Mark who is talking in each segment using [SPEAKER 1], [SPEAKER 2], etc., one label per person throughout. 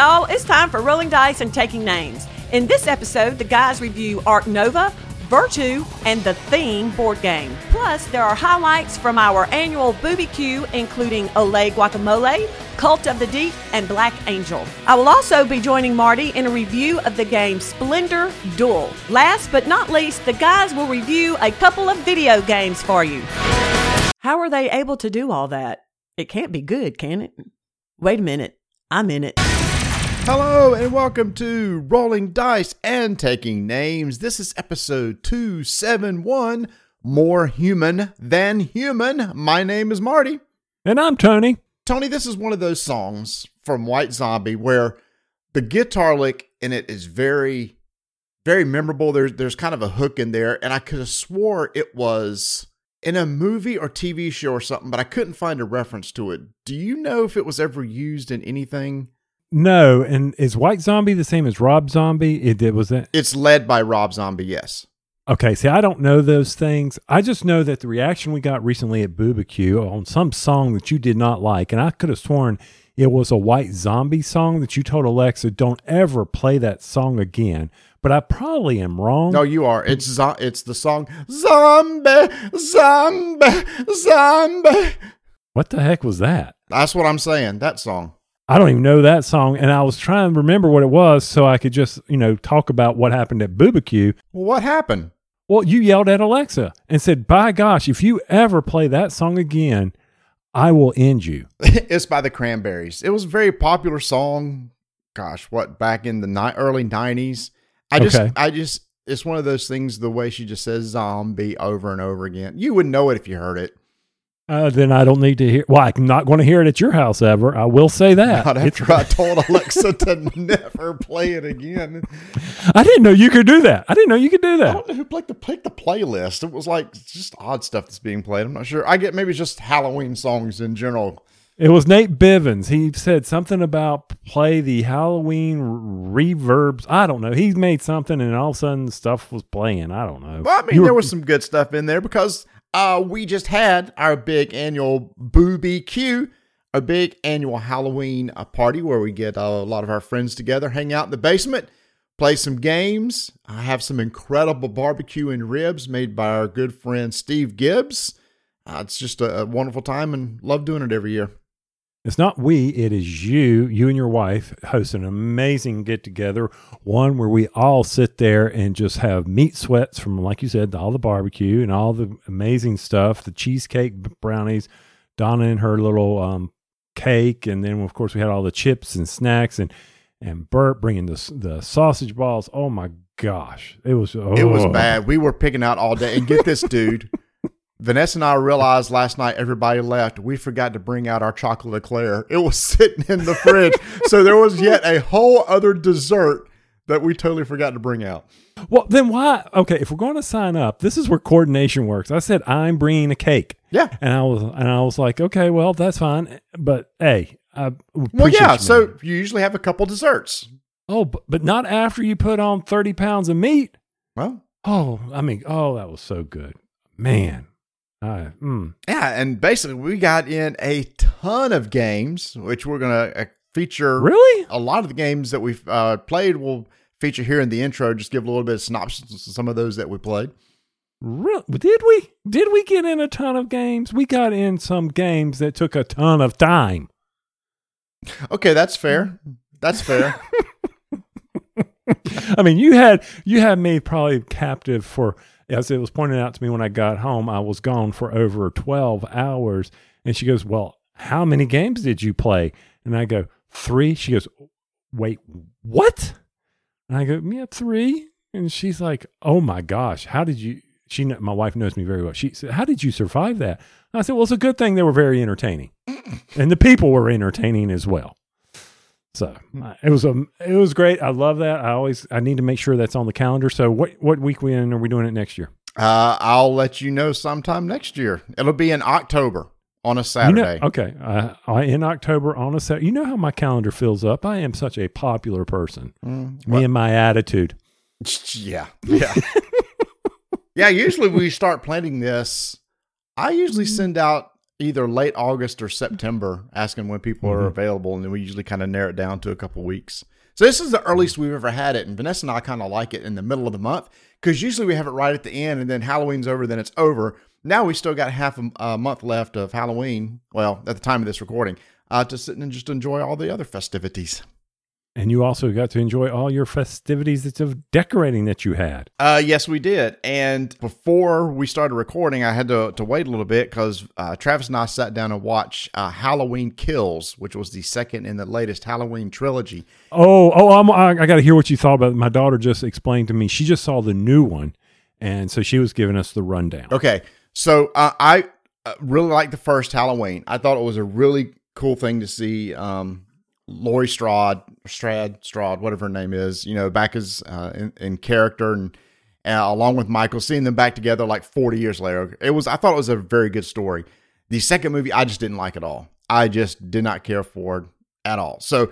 [SPEAKER 1] y'all. It's time for rolling dice and taking names. In this episode, the guys review Ark Nova, Virtue, and the Theme board game. Plus, there are highlights from our annual Booby Q, including Ole Guacamole, Cult of the Deep, and Black Angel. I will also be joining Marty in a review of the game Splendor Duel. Last but not least, the guys will review a couple of video games for you. How are they able to do all that? It can't be good, can it? Wait a minute. I'm in it.
[SPEAKER 2] Hello and welcome to Rolling Dice and Taking Names. This is episode 271 More Human Than Human. My name is Marty.
[SPEAKER 3] And I'm Tony.
[SPEAKER 2] Tony, this is one of those songs from White Zombie where the guitar lick in it is very, very memorable. There's there's kind of a hook in there, and I could have swore it was in a movie or TV show or something, but I couldn't find a reference to it. Do you know if it was ever used in anything?
[SPEAKER 3] No, and is White Zombie the same as Rob Zombie? It, it was that.
[SPEAKER 2] It's led by Rob Zombie, yes.
[SPEAKER 3] Okay, see, I don't know those things. I just know that the reaction we got recently at Boobacue on some song that you did not like, and I could have sworn it was a White Zombie song that you told Alexa, "Don't ever play that song again." But I probably am wrong.
[SPEAKER 2] No, you are. It's zo- it's the song Zombie, Zombie, Zombie.
[SPEAKER 3] What the heck was that?
[SPEAKER 2] That's what I'm saying. That song.
[SPEAKER 3] I don't even know that song, and I was trying to remember what it was so I could just, you know, talk about what happened at Boobacue.
[SPEAKER 2] Well, what happened?
[SPEAKER 3] Well, you yelled at Alexa and said, "By gosh, if you ever play that song again, I will end you."
[SPEAKER 2] it's by the Cranberries. It was a very popular song. Gosh, what back in the ni- early '90s? I just,
[SPEAKER 3] Okay.
[SPEAKER 2] I just, it's one of those things. The way she just says "zombie" over and over again, you would know it if you heard it.
[SPEAKER 3] Uh, then I don't need to hear. Well, I'm not going to hear it at your house ever. I will say that.
[SPEAKER 2] Not
[SPEAKER 3] It's-
[SPEAKER 2] after I told Alexa to never play it again.
[SPEAKER 3] I didn't know you could do that. I didn't know you could do that.
[SPEAKER 2] I don't know who picked the picked the playlist. It was like just odd stuff that's being played. I'm not sure. I get maybe just Halloween songs in general.
[SPEAKER 3] It was Nate Bivens. He said something about play the Halloween reverbs. I don't know. He made something, and all of a sudden stuff was playing. I don't know.
[SPEAKER 2] Well, I mean,
[SPEAKER 3] You were-
[SPEAKER 2] there was some good stuff in there because uh, we just had our big annual Booby Q, a big annual Halloween uh, party where we get uh, a lot of our friends together, hang out in the basement, play some games. I have some incredible barbecue and ribs made by our good friend Steve Gibbs. Uh, it's just a, a wonderful time and love doing it every year.
[SPEAKER 3] It's not we, it is you. You and your wife host an amazing get together, one where we all sit there and just have meat sweats from, like you said, all the barbecue and all the amazing stuff, the cheesecake brownies, Donna and her little um, cake. And then, of course, we had all the chips and snacks and, and Bert bringing the, the sausage balls. Oh my gosh. It was, oh.
[SPEAKER 2] It was bad. We were picking out all day. And get this, dude. Vanessa and I realized last night everybody left. We forgot to bring out our chocolate eclair. It was sitting in the fridge. so there was yet a whole other dessert that we totally forgot to bring out.
[SPEAKER 3] Well, then why? Okay, if we're going to sign up, this is where coordination works. I said, I'm bringing a cake.
[SPEAKER 2] Yeah.
[SPEAKER 3] And I was and I was like, okay, well, that's fine. But hey, I
[SPEAKER 2] Well, yeah.
[SPEAKER 3] you,
[SPEAKER 2] So
[SPEAKER 3] man.
[SPEAKER 2] you usually have a couple desserts.
[SPEAKER 3] oh, but, but not after you put on thirty pounds of meat.
[SPEAKER 2] Well,
[SPEAKER 3] Oh, I mean, oh, that was so good, man. I, mm.
[SPEAKER 2] yeah. And basically, we got in a ton of games, which we're going to uh, feature.
[SPEAKER 3] Really?
[SPEAKER 2] A lot of the games that we've uh, played will feature here in the intro. Just give a little bit of synopsis of some of those that we played.
[SPEAKER 3] Real? Did we? Did we get in a ton of games? We got in some games that took a ton of time.
[SPEAKER 2] Okay, that's fair. That's fair.
[SPEAKER 3] I mean, you had you had me probably captive for as it was pointed out to me when I got home. I was gone for over twelve hours, and she goes, "Well, how many games did you play?" And I go, three. She goes, "Wait, what?" And I go, "Yeah, three. And she's like, "Oh my gosh, how did you?" She, my wife knows me very well. She said, "How did you survive that?" I said, "Well, it's a good thing they were very entertaining, and the people were entertaining as well." So uh, it was a it was great. I love that. I always I need to make sure that's on the calendar. So what what week we in are we doing it next year?
[SPEAKER 2] Uh, I'll let you know sometime next year. It'll be in October on a
[SPEAKER 3] You
[SPEAKER 2] Saturday.
[SPEAKER 3] know, okay, uh, in October on a Saturday. You know how my calendar fills up. I am such a popular person.
[SPEAKER 2] Mm,
[SPEAKER 3] Me and my attitude.
[SPEAKER 2] Yeah, yeah, yeah. Usually we start planning this. I usually send out either late August or September, asking when people
[SPEAKER 3] Mm-hmm.
[SPEAKER 2] are available, and then we usually kind of narrow it down to a couple weeks. So this is the earliest we've ever had it, and Vanessa and I kind of like it in the middle of the month because usually we have it right at the end, and then Halloween's over, then it's over. Now we still got half a, a month left of Halloween. Well, at the time of this recording, uh, to sit and just enjoy all the other festivities.
[SPEAKER 3] And you also got to enjoy all your festivities of decorating that you had.
[SPEAKER 2] Uh, yes, we did. And before we started recording, I had to, to wait a little bit because uh, Travis and I sat down and watched uh, Halloween Kills, which was the second in the latest Halloween trilogy.
[SPEAKER 3] Oh, oh, I'm, I, I got to hear what you thought about it. My daughter just explained to me. She just saw the new one. And so she was giving us the rundown.
[SPEAKER 2] Okay, so uh, I uh, really liked the first Halloween. I thought it was a really cool thing to see um, Laurie Strad, Strad, Strad, whatever her name is, you know, back as uh, in, in character and uh, along with Michael, seeing them back together like 40 years later. It was, I thought it was a very good story. The second movie, I just didn't like at all. I just did not care for it at all. So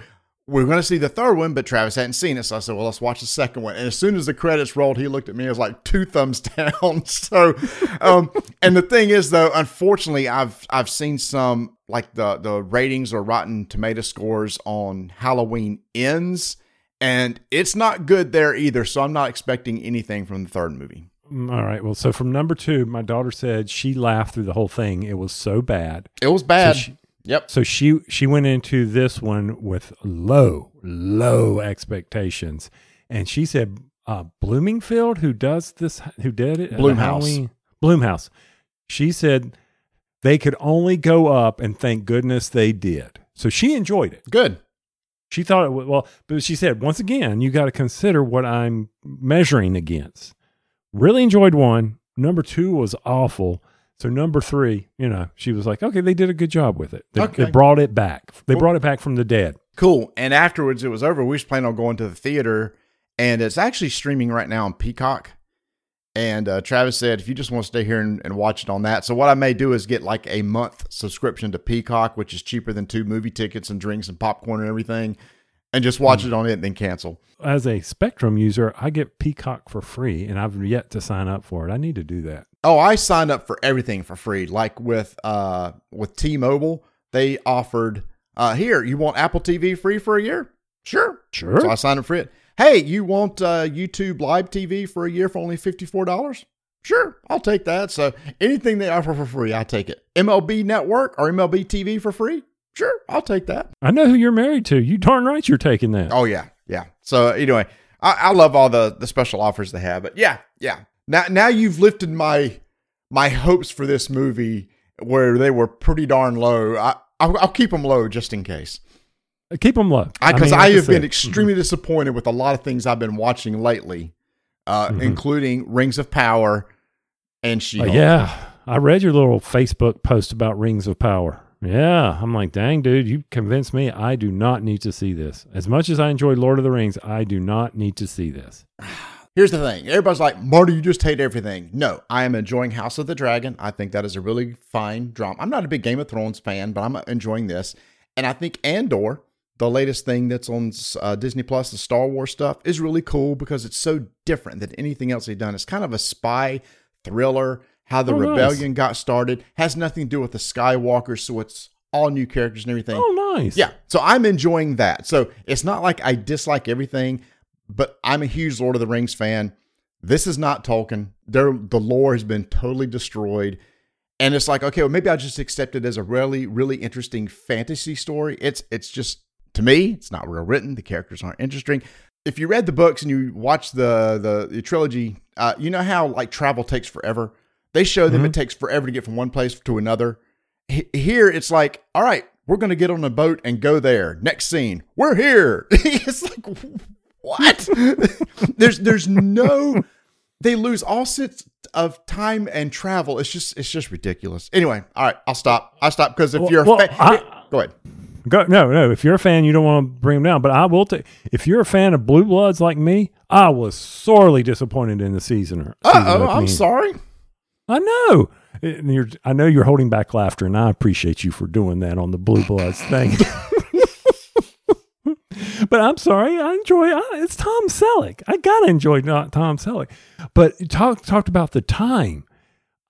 [SPEAKER 2] we're going to see the third one, but Travis hadn't seen it. So I said, well, let's watch the second one. And as soon as the credits rolled, he looked at me as like two thumbs down. so, um, and the thing is though, unfortunately, I've, I've seen some like the, the ratings or rotten tomato scores on Halloween ends and it's not good there either. So I'm not expecting anything from the third movie.
[SPEAKER 3] Mm, All right. Well, so from number two, my daughter said she laughed through the whole thing. It was so bad.
[SPEAKER 2] It was bad.
[SPEAKER 3] she-
[SPEAKER 2] yep.
[SPEAKER 3] So she she went into this one with low low expectations, and she said uh, Bloomingfield, who does this, who did it, the Blumhouse. Blumhouse. She said they could only go up, and thank goodness they did. So she enjoyed it.
[SPEAKER 2] Good.
[SPEAKER 3] She thought it was well, but she said once again, you got to consider what I'm measuring against. Really enjoyed one. Number two was awful. So number three, you know, she was like, okay, they did a good job with it. They,
[SPEAKER 2] Okay.
[SPEAKER 3] they brought it back. They
[SPEAKER 2] Cool.
[SPEAKER 3] brought it back from the dead.
[SPEAKER 2] Cool. And afterwards, it was over. We was planning on going to the theater, and it's actually streaming right now on Peacock. And uh, Travis said, if you just want to stay here and, and watch it on that. So, what I may do is get like a month subscription to Peacock, which is cheaper than two movie tickets and drinks and popcorn and everything, and just watch it on it and then cancel.
[SPEAKER 3] As a Spectrum user, I get Peacock for free, and I've yet to sign up for it. I need to do that.
[SPEAKER 2] Oh, I signed up for everything for free. Like with uh with T-Mobile, they offered uh here, you want Apple TV free for a year? Sure.
[SPEAKER 3] Sure.
[SPEAKER 2] So I signed up for it. Hey, you want uh YouTube Live TV for a year for only $54? Sure, I'll take that. So anything they offer for free, I take it. MLB Network or MLB TV for free? Sure, I'll take that.
[SPEAKER 3] I know who you're married to. You darn right you're taking that.
[SPEAKER 2] Oh yeah, yeah. So anyway, I, I love all the the special offers they have. But yeah, yeah. Now now you've lifted my my hopes for this movie where they were pretty darn low. I I'll, I'll keep them low just in case.
[SPEAKER 3] Keep them low.
[SPEAKER 2] Because
[SPEAKER 3] mean,
[SPEAKER 2] I, have been extremely disappointed with a lot of things I've been watching lately, uh,
[SPEAKER 3] Mhm.
[SPEAKER 2] including Rings of Power and She.
[SPEAKER 3] Uh, yeah, I read your little Facebook post about Rings of Power. Yeah, I'm like, dang, dude, you convinced me. I do not need to see this. As much as I enjoy Lord of the Rings, I do not need to see this.
[SPEAKER 2] Here's the thing. Everybody's like, Marty, you just hate everything. No, I am enjoying House of the Dragon. I think that is a really fine drama. I'm not a big Game of Thrones fan, but I'm enjoying this. And I think Andor, the latest thing that's on uh, Disney Plus, the Star Wars stuff, is really cool because it's so different than anything else they've done. It's kind of a spy thriller. How the
[SPEAKER 3] Oh, nice.
[SPEAKER 2] rebellion got started has nothing to do with the Skywalkers, so it's all new characters and everything.
[SPEAKER 3] Oh, nice.
[SPEAKER 2] Yeah. So I'm enjoying that. So it's not like I dislike everything, but I'm a huge Lord of the Rings fan. This is not Tolkien. Their, the lore has been totally destroyed. And it's like, okay, well, maybe I'll just accept it as a really, really interesting fantasy story. It's it's just to me, it's not well written. The characters aren't interesting. If you read the books and you watch the the, the trilogy, uh, you know how like travel takes forever. They show them it takes forever to get from one place to another. H- Here, it's like, all right, we're going to get on a boat and go there. Next scene, we're here. it's like, what? there's there's no. They lose all sense of time and travel. It's just it's just ridiculous. Anyway, all right, I'll stop. I'll stop because if
[SPEAKER 3] Well-
[SPEAKER 2] you're a
[SPEAKER 3] well,
[SPEAKER 2] fan,
[SPEAKER 3] I-
[SPEAKER 2] go ahead.
[SPEAKER 3] Go, no, no. If you're a fan, you don't want to bring them down. But I will take. If you're a fan of Blue Bloods like me, I was sorely disappointed in the season.
[SPEAKER 2] Uh
[SPEAKER 3] season
[SPEAKER 2] oh, I'm sorry.
[SPEAKER 3] I know. I know you're holding back laughter, and I appreciate you for doing that on the Blue Bloods thing. but I'm sorry. I enjoy. I, it's Tom Selleck. I gotta enjoy not Tom Selleck. But talk talked about the time.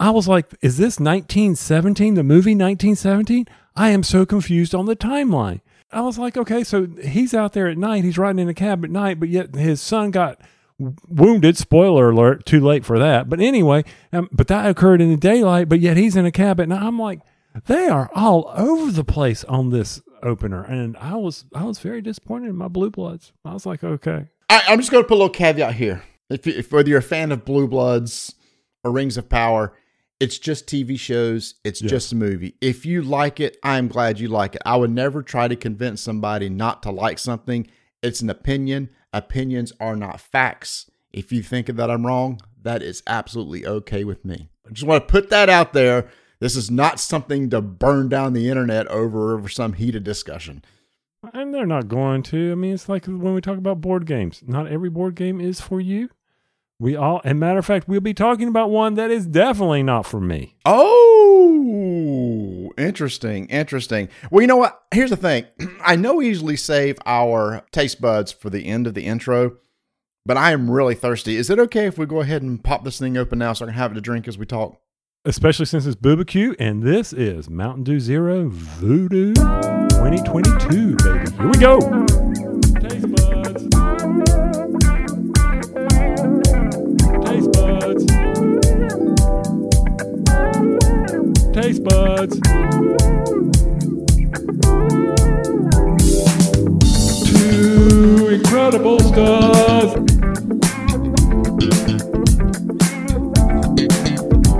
[SPEAKER 3] I was like, is this 1917, the movie 1917? I am so confused on the timeline. I was like, okay, so he's out there at night, he's riding in a cab at night, but yet his son got wounded. Spoiler alert, too late for that. But anyway, um, but that occurred in the daylight, but yet he's in a cabin. And. I'm like, they are all over the place on this opener. And I was I was very disappointed in my blue bloods. I was like, okay.
[SPEAKER 2] I, I'm just going to put a little caveat here. If, if whether you're a fan of Blue Bloods or Rings of Power, it's just TV shows. It's
[SPEAKER 3] Yes.
[SPEAKER 2] just a movie. If you like it, I'm glad you like it. I would never try to convince somebody not to like something. It's an opinion. Opinions are not facts. If you think that I'm wrong, that is absolutely okay with me. I just want to put that out there. This is not something to burn down the internet over over some heated discussion.
[SPEAKER 3] And they're not going to. I mean, it's like when we talk about board games. Not every board game is for you. We all, and matter of fact, we'll be talking about one that is definitely not for me.
[SPEAKER 2] Oh, interesting, interesting. Well, you know what? Here's the thing. I know we usually save our taste buds for the end of the intro, but I am really thirsty. Is it okay if we go ahead and pop this thing open now so I can have it to drink as we talk?
[SPEAKER 3] Especially since it's Q, and this is Mountain Dew Zero Voodoo 2022, baby. Here we go. Taste buds. Taste buds. Taste buds. Incredible stuff.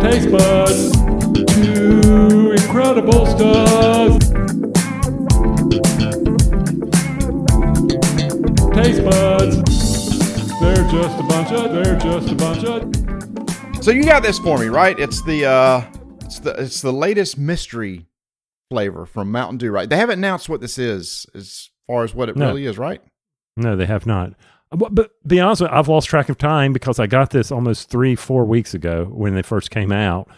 [SPEAKER 3] Taste buds. Two incredible stuff. Taste buds. They're just a bunch of. They're just a bunch of.
[SPEAKER 2] So you got this for me, right? It's the uh it's the it's the latest mystery flavor from Mountain Dew, right? They haven't announced what this is as far as what it
[SPEAKER 3] No.
[SPEAKER 2] really is, right?
[SPEAKER 3] No, they have not. But, but be honest, with you, I've lost track of time because I got this almost three, four weeks ago when they first came out,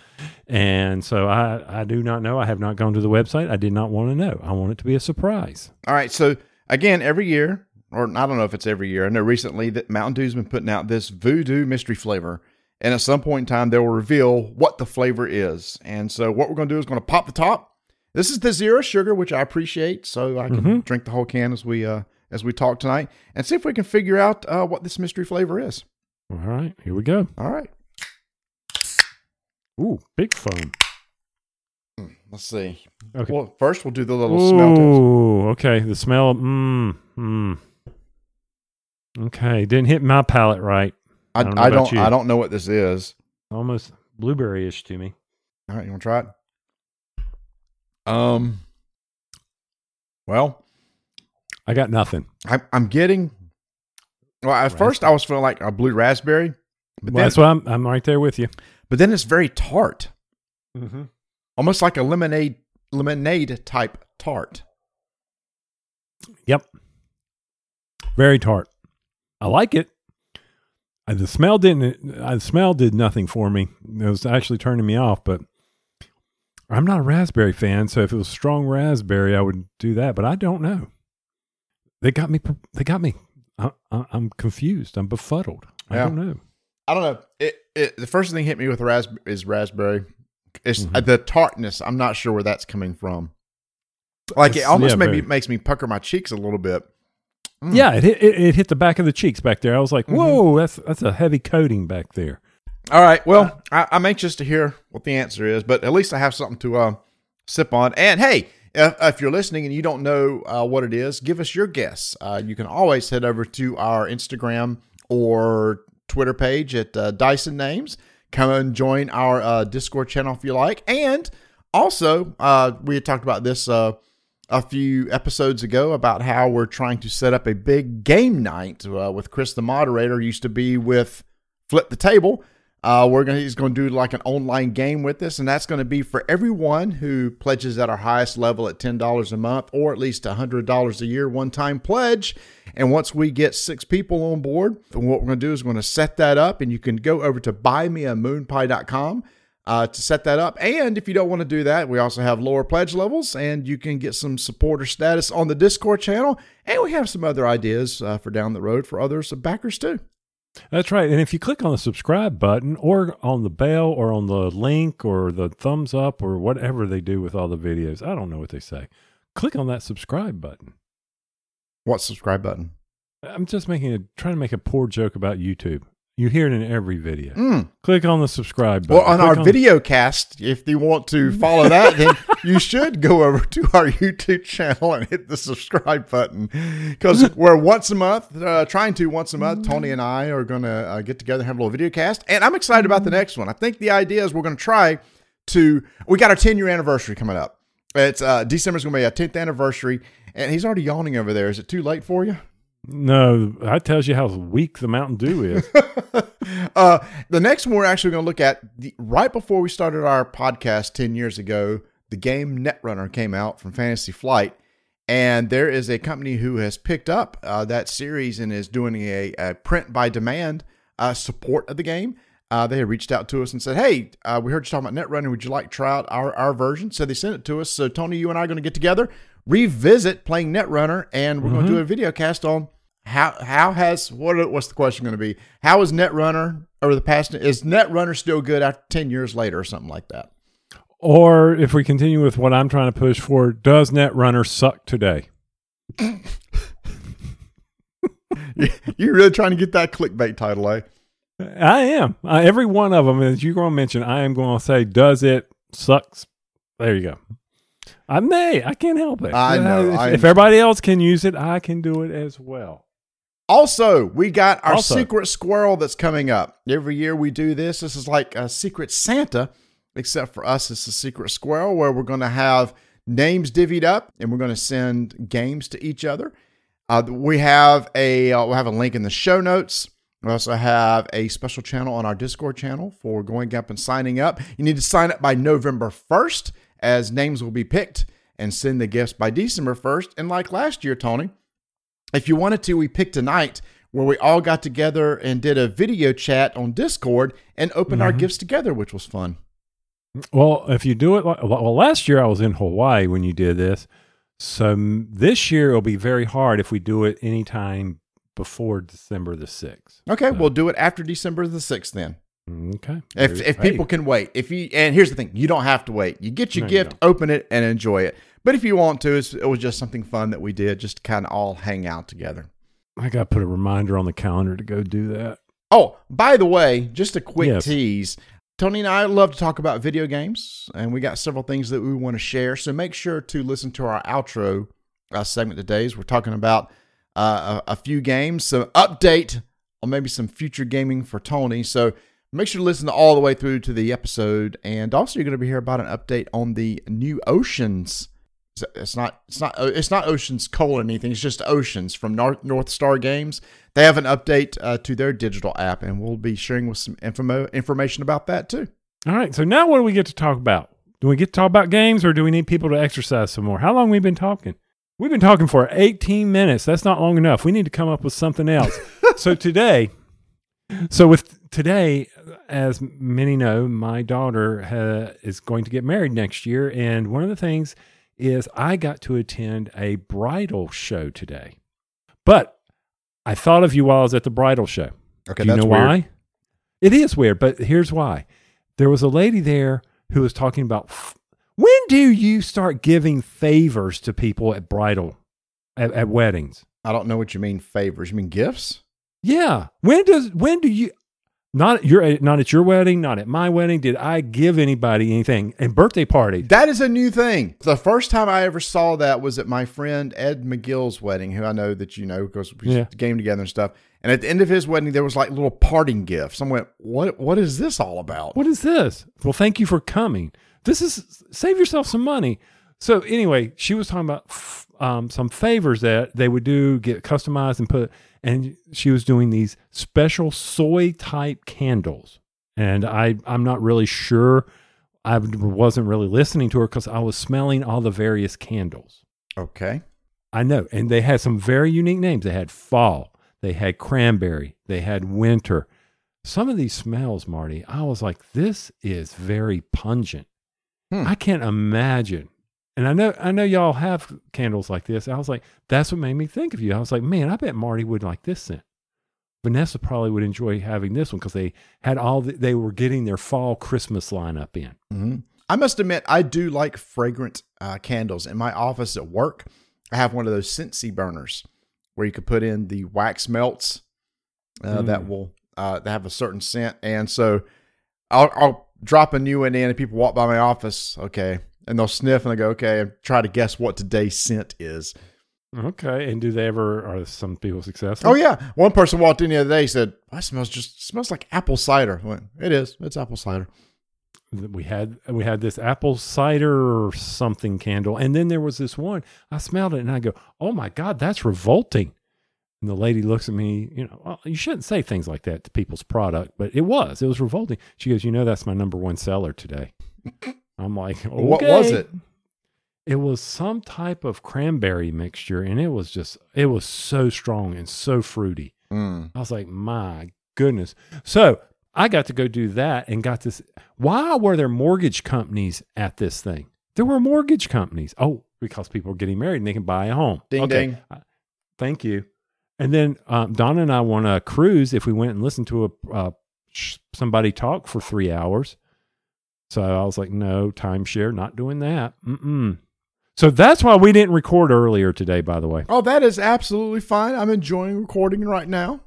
[SPEAKER 3] and so I, I do not know. I have not gone to the website. I did not want to know. I want it to be a surprise.
[SPEAKER 2] All right. So again, every year, or I don't know if it's every year. I know recently that Mountain Dew's been putting out this Voodoo mystery flavor, and at some point in time, they'll reveal what the flavor is. And so, what we're going to do is going to pop the top. This is the zero sugar, which I appreciate, so I can drink the whole can as we uh, as we talk tonight, and see if we can figure out uh, what this mystery flavor is.
[SPEAKER 3] All right, here we go.
[SPEAKER 2] All right.
[SPEAKER 3] Ooh, big foam.
[SPEAKER 2] Let's see.
[SPEAKER 3] Okay.
[SPEAKER 2] Well, first we'll do the little smell test.
[SPEAKER 3] Ooh, okay. The smell. Mmm. Mmm. Okay, didn't hit my palate right.
[SPEAKER 2] I,
[SPEAKER 3] I don't know
[SPEAKER 2] I don't. I don't know what this is.
[SPEAKER 3] Almost blueberry-ish to me.
[SPEAKER 2] All right, you want to try it? Um. Well,
[SPEAKER 3] I got nothing.
[SPEAKER 2] I'm I'm getting. Well, at first I was feeling like a blue raspberry, but
[SPEAKER 3] Well,
[SPEAKER 2] then
[SPEAKER 3] that's why I'm, I'm right there with you.
[SPEAKER 2] but then it's very tart,
[SPEAKER 3] Mm-hmm.
[SPEAKER 2] almost like a lemonade lemonade type tart.
[SPEAKER 3] Yep. Very tart. I like it. Uh, The smell didn't. Uh, the smell did nothing for me. It was actually turning me off. But I'm not a raspberry fan, so if it was strong raspberry, I would do that. But I don't know. They got me. They got me. I, I, I'm confused. I'm befuddled. I
[SPEAKER 2] Yeah.
[SPEAKER 3] don't know.
[SPEAKER 2] I don't know. It, it the first thing hit me with rasp- is raspberry. It's
[SPEAKER 3] Mhm.
[SPEAKER 2] uh, the tartness. I'm not sure where that's coming from. Like it almost
[SPEAKER 3] yeah,
[SPEAKER 2] maybe
[SPEAKER 3] very.
[SPEAKER 2] makes me pucker my cheeks a little bit. Mm.
[SPEAKER 3] Yeah, it hit. It, it hit the back of the cheeks back there. I was like,
[SPEAKER 2] Mhm.
[SPEAKER 3] "Whoa, that's that's a heavy coating back there."
[SPEAKER 2] All right.
[SPEAKER 3] Uh,
[SPEAKER 2] Well, I, I'm anxious to hear what the answer is, but at least I have something to uh, sip on. And hey, if, if you're listening and you don't know uh, what it is, give us your guess. Uh, you can always head over to our Instagram or Twitter page at uh, Dyson Names. Come and join our uh, Discord channel if you like. And also, uh, we had talked about this uh, a few episodes ago about how we're trying to set up a big game night with Chris, the moderator, used to be with Flip the Table. Uh, we're gonna he's gonna do like an online game with this, and that's gonna be for everyone who pledges at our highest level at ten dollars a month or at least hundred dollars a year, one time pledge. And once we get six people on board, what we're gonna do is we're gonna set that up, and you can go over to buymeamoonpie.com uh, to set that up. And if you don't want to do that, we also have lower pledge levels, and you can get some supporter status on the Discord channel. And we have some other ideas uh, for down the road for others backers too.
[SPEAKER 3] That's right. And if you click on the subscribe button or on the bell or on the link or the thumbs up or whatever they do with all the videos, I don't know what they say. Click on that subscribe button.
[SPEAKER 2] What subscribe button?
[SPEAKER 3] I'm just making a trying to make a poor joke about YouTube. You hear it in every video.
[SPEAKER 2] Mm.
[SPEAKER 3] Click on the subscribe button.
[SPEAKER 2] Well, on
[SPEAKER 3] Click
[SPEAKER 2] our video cast, if you want to follow that, then you should go over to our YouTube channel and hit the subscribe button because we're once a month, uh, trying to once a month. Tony and I are going to uh, get together and have a little video cast, and I'm excited about the next one. I think the idea is we're going to try to. We got our 10 year anniversary coming up. It's uh, December's going to be our 10th anniversary, and he's already yawning over there. Is it too late for you?
[SPEAKER 3] No, that tells you how weak the Mountain Dew is.
[SPEAKER 2] uh, the next one we're actually going to look at the, right before we started our podcast 10 years ago, the game Netrunner came out from Fantasy Flight. And there is a company who has picked up uh, that series and is doing a, a print by demand uh, support of the game. Uh, they had reached out to us and said, Hey, uh, we heard you talking about Netrunner. Would you like to try out our, our version? So they sent it to us. So, Tony, you and I are going to get together, revisit playing Netrunner, and we're going to do a video cast on how how has what what's the question going to be? How is Netrunner over the past is Netrunner still good after ten years later or something like that?
[SPEAKER 3] or if we continue with what I'm trying to push for, does Netrunner suck today?
[SPEAKER 2] You're really trying to get that clickbait title, eh?
[SPEAKER 3] I am. Uh, every one of them, as you're going to mention, I am going to say, does it sucks? There you go. I may. I can't help it.
[SPEAKER 2] I know,
[SPEAKER 3] If,
[SPEAKER 2] I
[SPEAKER 3] if everybody else can use it, I can do it as well.
[SPEAKER 2] Also, we got our
[SPEAKER 3] Also.
[SPEAKER 2] secret squirrel that's coming up. Every year we do this. This is like a secret Santa, except for us, it's a secret squirrel where we're going to have names divvied up and we're going to send games to each other. Uh, we have a uh, we'll have a link in the show notes. We also have a special channel on our Discord channel for going up and signing up. You need to sign up by November 1st, as names will be picked and send the gifts by December 1st. And like last year, Tony, if you wanted to, we picked a night where we all got together and did a video chat on Discord and opened our mm-hmm. gifts together, which was fun.
[SPEAKER 3] Well, if you do it, well, last year I was in Hawaii when you did this. So this year it'll be very hard if we do it anytime before December the 6th.
[SPEAKER 2] Okay, we'll do it after December the 6th then.
[SPEAKER 3] Okay.
[SPEAKER 2] If,
[SPEAKER 3] There's-
[SPEAKER 2] if
[SPEAKER 3] hey,
[SPEAKER 2] people can wait. If you and here's the thing, you don't have to wait. You get your
[SPEAKER 3] No, you
[SPEAKER 2] gift, open it and enjoy it. But if you want to, it's, it was just something fun that we did just to kind of all hang out together.
[SPEAKER 3] I got to put a reminder on the calendar to go do that.
[SPEAKER 2] Oh, by the way, just a quick
[SPEAKER 3] Yes.
[SPEAKER 2] tease. Tony and I love to talk about video games, and we got several things that we want to share. So make sure to listen to our outro uh, segment today. As we're talking about uh, a, a few games, some update on maybe some future gaming for Tony. So make sure to listen all the way through to the episode, and also you're going to be here about an update on the new Oceans. It's- not. It's not. It's not Oceans colon anything. It's just Oceans from North North Star Games. They have an update uh, to their digital app, and we'll be sharing with some info, information about that too.
[SPEAKER 3] All right. So now what do we get to talk about? Do we get to talk about games or do we need people to exercise some more? How long we been talking? We've been talking for 18 minutes. That's not long enough. We need to come up with something else. so today, so with today, as many know, my daughter ha, is going to get married next year. And one of the things is I got to attend a bridal show today. But I thought of you while I was at the bridal show.
[SPEAKER 2] Okay,
[SPEAKER 3] Do you
[SPEAKER 2] that's
[SPEAKER 3] know
[SPEAKER 2] weird.
[SPEAKER 3] why? It is weird, but here's why. There was a lady there who was talking about f- when do you start giving favors to people at bridal, at, at weddings?
[SPEAKER 2] I don't know what you mean favors. You mean gifts?
[SPEAKER 3] Yeah. When does when do you not your not at your wedding, not at my wedding did I give anybody anything? And birthday party.
[SPEAKER 2] That is a new thing. The first time I ever saw that was at my friend Ed McGill's wedding, who I know that you know because we
[SPEAKER 3] Yeah.
[SPEAKER 2] game together and stuff. And at the end of his wedding, there was like little parting gifts. I went, "What? What is this all about?"
[SPEAKER 3] What is this? Well, thank you for coming. This is save yourself some money. So anyway, she was talking about f- um, some favors that they would do, get customized and put, and she was doing these special soy type candles. And I, I'm not really sure. I wasn't really listening to her because I was smelling all the various candles.
[SPEAKER 2] Okay.
[SPEAKER 3] I know. And they had some very unique names. They had fall, they had cranberry, they had winter. Some of these smells, Marty, I was like, this is very pungent.
[SPEAKER 2] Hmm.
[SPEAKER 3] I can't imagine. And I know I know y'all have candles like this. I was like, that's what made me think of you. I was like, man, I bet Marty would like this scent. Vanessa probably would enjoy having this one because they had all the, they were getting their fall Christmas lineup in.
[SPEAKER 2] hmm I must admit, I do like fragrant uh, candles. In my office at work, I have one of those Scentsy burners where you could put in the wax melts uh, that
[SPEAKER 3] Mm.
[SPEAKER 2] will uh, that have a certain scent, and so I'll, I'll drop a new one in, and people walk by my office, okay, and they'll sniff and they go, okay, and try to guess what today's scent is.
[SPEAKER 3] Okay, and do they ever are some people successful?
[SPEAKER 2] Oh yeah, one person walked in the other day, said, "I smells just smells like apple cider." I went, it is. It's apple cider.
[SPEAKER 3] we had we had this apple cider or something candle and then there was this one i smelled it and i go oh my god that's revolting and the lady looks at me you know well, you shouldn't say things like that to people's product but it was it was revolting she goes you know that's my number one seller today i'm like okay.
[SPEAKER 2] What was it?
[SPEAKER 3] it was some type of cranberry mixture and it was just it was so strong and so fruity
[SPEAKER 2] Mm.
[SPEAKER 3] I was like, my goodness. So I got to go do that and got this. Why were there mortgage companies at this thing? There were mortgage companies. Oh, because people are getting married and they can buy a home.
[SPEAKER 2] Ding, ding.
[SPEAKER 3] Uh, Thank you. And then um, Donna and I want a cruise if we went and listened to a uh, somebody talk for three hours. So I was like, no, timeshare, not doing that. Mm-mm. So that's why we didn't record earlier today, by the way.
[SPEAKER 2] Oh, that is absolutely fine. I'm enjoying recording right now.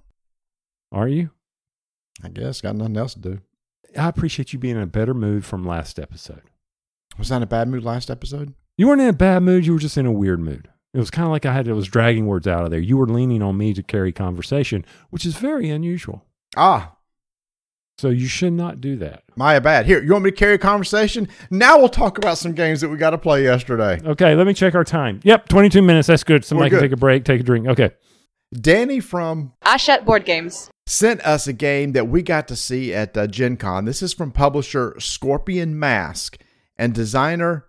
[SPEAKER 3] Are you?
[SPEAKER 2] I guess got nothing else to do.
[SPEAKER 3] I appreciate you being in a better mood from last episode.
[SPEAKER 2] Was I in a bad mood last episode?
[SPEAKER 3] You weren't in a bad mood. You were just in a weird mood. It was kind of like I had, it was dragging words out of there. You were leaning on me to carry conversation, which is very unusual.
[SPEAKER 2] Ah,
[SPEAKER 3] So you should not do that.
[SPEAKER 2] my bad. Here, you want me to carry a conversation? Now we'll talk about some games that we got to play yesterday.
[SPEAKER 3] Okay, let me check our time. Yep, 22 minutes. That's good. Somebody
[SPEAKER 2] We're
[SPEAKER 3] can take a break, take a drink. Okay.
[SPEAKER 2] Danny from
[SPEAKER 4] Hachette Board Games.
[SPEAKER 2] sent us a game that we got to see at uh, Gen Con. This is from publisher Scorpion Masqué and designer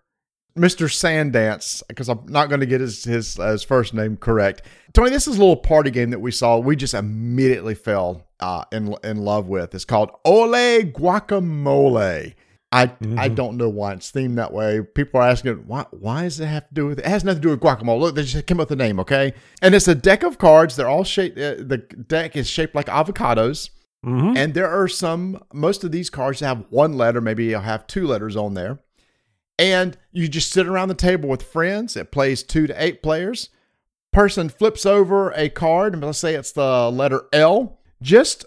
[SPEAKER 2] Mr. Sandance, because I'm not going to get his, his, uh, his first name correct. Tony, this is a little party game that we saw. We just immediately fell uh, in, in love with. It's called Ole Guacamole. I, I don't know why it's themed that way. People are asking, why, why does it have to do with it? It has nothing to do with guacamole. Look, they just came up with the name, okay? And it's a deck of cards. They're all shaped, uh, the deck is shaped like avocados.
[SPEAKER 3] Mm-hmm.
[SPEAKER 2] And there are some, most of these cards have one letter, maybe you'll have two letters on there. And you just sit around the table with friends. It plays two to eight players. Person flips over a card, and let's say it's the letter L. Just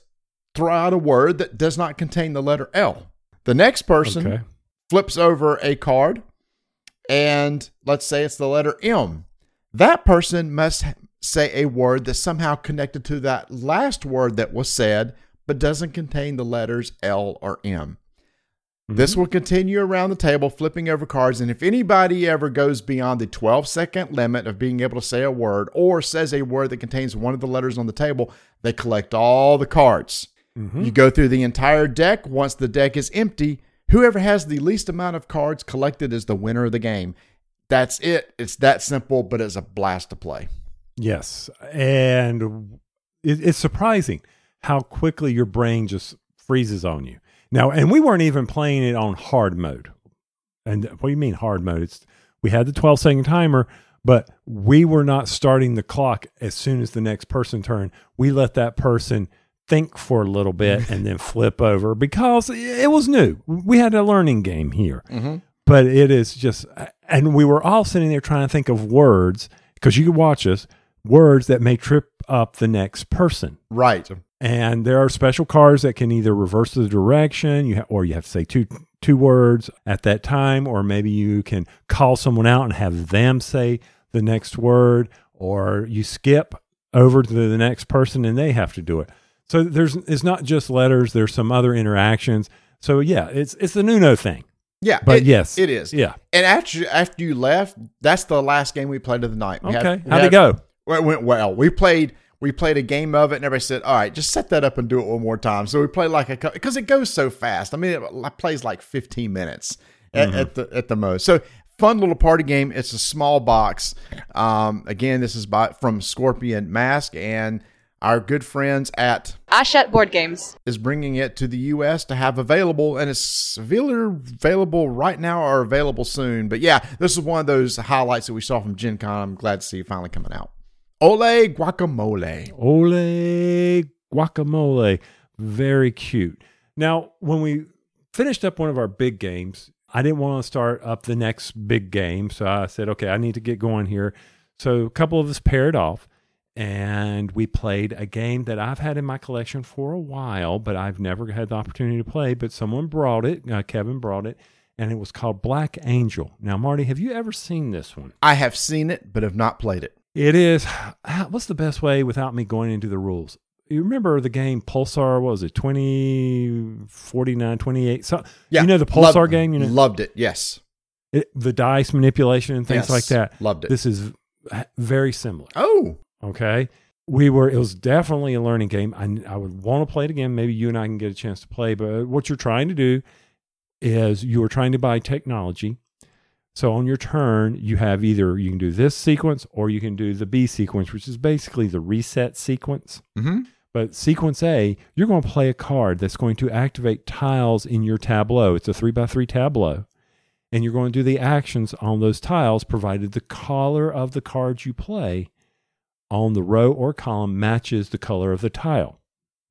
[SPEAKER 2] throw out a word that does not contain the letter L. The next person
[SPEAKER 3] Okay.
[SPEAKER 2] flips over a card, and let's say it's the letter M. That person must say a word that's somehow connected to that last word that was said, but doesn't contain the letters L or M. This mm-hmm. will continue around the table, flipping over cards. And if anybody ever goes beyond the 12 second limit of being able to say a word or says a word that contains one of the letters on the table, they collect all the cards. Mm-hmm. You go through the entire deck. Once the deck is empty, whoever has the least amount of cards collected is the winner of the game. That's it. It's that simple, but it's a blast to play.
[SPEAKER 3] Yes. And it, it's surprising how quickly your brain just freezes on you. Now, and we weren't even playing it on hard mode. And what do you mean hard mode? It's we had the 12 second timer, but we were not starting the clock as soon as the next person turned. We let that person think for a little bit and then flip over because it was new. We had a learning game here mm-hmm. but it is just and we were all sitting there trying to think of words because you could watch us words that may trip up the next person
[SPEAKER 2] Right.
[SPEAKER 3] And there are special cards that can either reverse the direction you ha- or you have to say two two words at that time or maybe you can call someone out and have them say the next word or you skip over to the next person and they have to do it so there's it's not just letters there's some other interactions so yeah it's it's the nuno thing
[SPEAKER 2] Yeah.
[SPEAKER 3] but
[SPEAKER 2] it-
[SPEAKER 3] yes
[SPEAKER 2] it is.
[SPEAKER 3] yeah
[SPEAKER 2] And after after you left, that's the last game we played of the night. We
[SPEAKER 3] Okay.
[SPEAKER 2] we
[SPEAKER 3] How'd
[SPEAKER 2] had-
[SPEAKER 3] it go?
[SPEAKER 2] Well, it went well. We played we played a game of it, and everybody said, "All right, just set that up and do it one more time." So we played like a because it goes so fast. I mean, it plays like fifteen minutes at,
[SPEAKER 3] Mm-hmm.
[SPEAKER 2] at the at the most. So fun little party game. It's a small box. Um, again, this is by from Scorpion Masqué and. Our good friends at
[SPEAKER 4] Hachette Board Games.
[SPEAKER 2] is bringing it to the U.S. to have available, and it's either available right now or available soon. But yeah, this is one of those highlights that we saw from Gen Con. I'm glad to see it finally coming out. Ole guacamole.
[SPEAKER 3] Ole guacamole. Very cute. Now, when we finished up one of our big games, I didn't want to start up the next big game. So I said, okay, I need to get going here. So a couple of us paired off and we played a game that I've had in my collection for a while, but I've never had the opportunity to play. But someone brought it, uh, Kevin brought it, and it was called Black Angel. Now, Marty, have you ever seen this one?
[SPEAKER 2] I have seen it, but have not played it.
[SPEAKER 3] It is. Ah, what's the best way without me going into the rules? You remember the game Pulsar? What was it 20, 49, 28? So,
[SPEAKER 2] Yeah,
[SPEAKER 3] You know the Pulsar
[SPEAKER 2] loved-
[SPEAKER 3] game? You know,
[SPEAKER 2] Loved it. Yes.
[SPEAKER 3] it, the dice manipulation and things
[SPEAKER 2] Yes.
[SPEAKER 3] like that.
[SPEAKER 2] Loved it.
[SPEAKER 3] This is very similar.
[SPEAKER 2] oh,
[SPEAKER 3] Okay. We were, it was definitely a learning game. I, I would want to play it again. Maybe you and I can get a chance to play. But what you're trying to do is you are trying to buy technology. So on your turn, you have either you can do this sequence or you can do the B sequence, which is basically the reset sequence.
[SPEAKER 2] mm-hmm.
[SPEAKER 3] But sequence A, you're going to play a card that's going to activate tiles in your tableau. It's a three by three tableau. And you're going to do the actions on those tiles, provided the color of the cards you play on the row or column matches the color of the tile.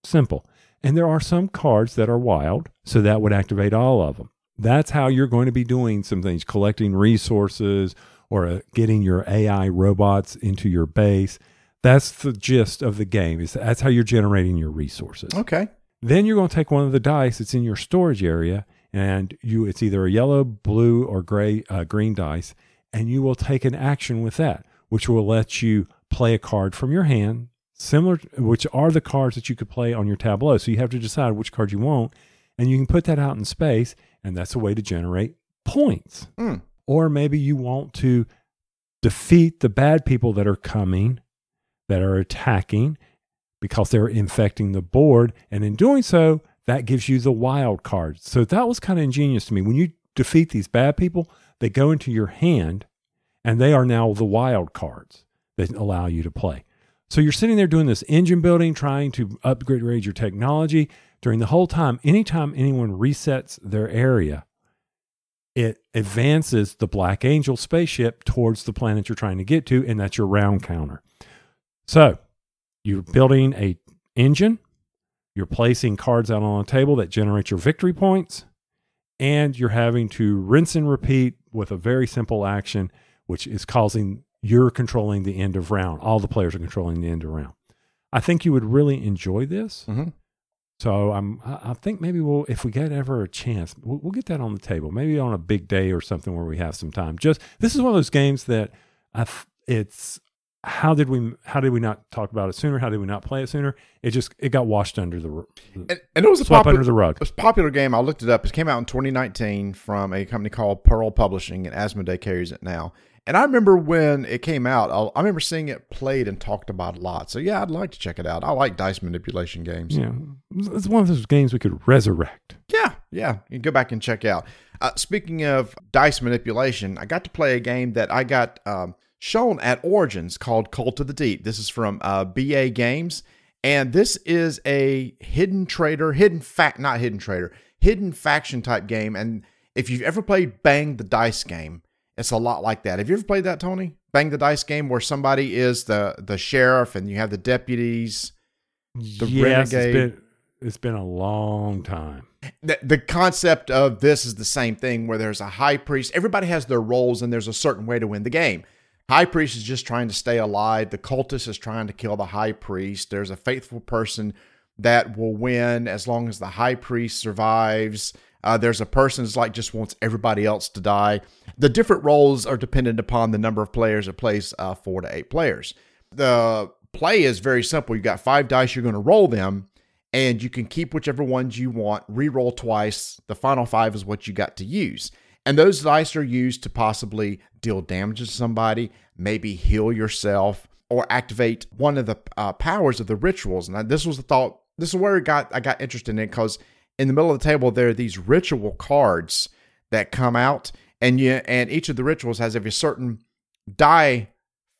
[SPEAKER 3] Simple. And there are some cards that are wild, so that would activate all of them. That's how you're going to be doing some things, collecting resources or uh, getting your AI robots into your base. That's the gist of the game. Is that's how you're generating your resources.
[SPEAKER 2] okay.
[SPEAKER 3] Then you're going to take one of the dice that's in your storage area, and you it's either a yellow, blue, or gray, uh, green dice, and you will take an action with that, which will let you play a card from your hand, similar, which are the cards that you could play on your tableau. So you have to decide which card you want, and you can put that out in space, and that's a way to generate points.
[SPEAKER 2] Mm.
[SPEAKER 3] Or maybe you want to defeat the bad people that are coming, that are attacking, because they're infecting the board. And in doing so, that gives you the wild card. So that was kind of ingenious to me. When you defeat these bad people, they go into your hand and they are now the wild cards that allow you to play. So you're sitting there doing this engine building, trying to upgrade rage your technology. During the whole time, anytime anyone resets their area, it advances the Black Angel spaceship towards the planet you're trying to get to, and that's your round counter. So you're building a engine, you're placing cards out on a table that generate your victory points, and you're having to rinse and repeat with a very simple action, which is causing you're controlling the end of round. All the players are controlling the end of round. I think you would really enjoy this.
[SPEAKER 2] Mhm.
[SPEAKER 3] So I'm, I I think maybe we'll, if we get ever a chance, we'll, we'll get that on the table. Maybe on a big day or something where we have some time. Just this is one of those games that I, it's how did we, how did we not talk about it sooner? How did we not play it sooner? It just, it got washed under the,
[SPEAKER 2] And, and it was a popular,
[SPEAKER 3] under the rug.
[SPEAKER 2] it was a popular game. I looked it up. It came out in 2019 from a company called Pearl Publishing, and Asmodee carries it now. And I remember when it came out, I, I remember seeing it played and talked about a lot. So yeah, I'd like to check it out. I like dice manipulation games.
[SPEAKER 3] Yeah, it's one of those games we could resurrect.
[SPEAKER 2] Yeah, yeah. You can go back and check out. Uh, speaking of dice manipulation, I got to play a game that I got um, shown at Origins called Cult of the Deep. This is from uh, BA Games, and this is a hidden traitor, hidden fact, not hidden traitor, hidden faction type game. And if you've ever played Bang the Dice game, it's a lot like that. Have you ever played that, Tony? Bang the Dice game, where somebody is the the sheriff and you have the deputies. The
[SPEAKER 3] yes,
[SPEAKER 2] renegade.
[SPEAKER 3] it's been, it's been a long time.
[SPEAKER 2] the, the concept of this is the same thing where there's a high priest everybody has their roles and there's a certain way to win the game high priest is just trying to stay alive the cultist is trying to kill the high priest there's a faithful person that will win as long as the high priest survives uh, there's a person who's like just wants everybody else to die the different roles are dependent upon the number of players it plays uh, four to eight players the play is very simple You've got five dice you're going to roll them and you can keep whichever ones you want, re-roll twice. The final five is what you got to use. And those dice are used to possibly deal damage to somebody, maybe heal yourself, or activate one of the uh, powers of the rituals. And this was the thought. This is where it got I got interested in it because in the middle of the table there are these ritual cards that come out, and you and each of the rituals has a certain die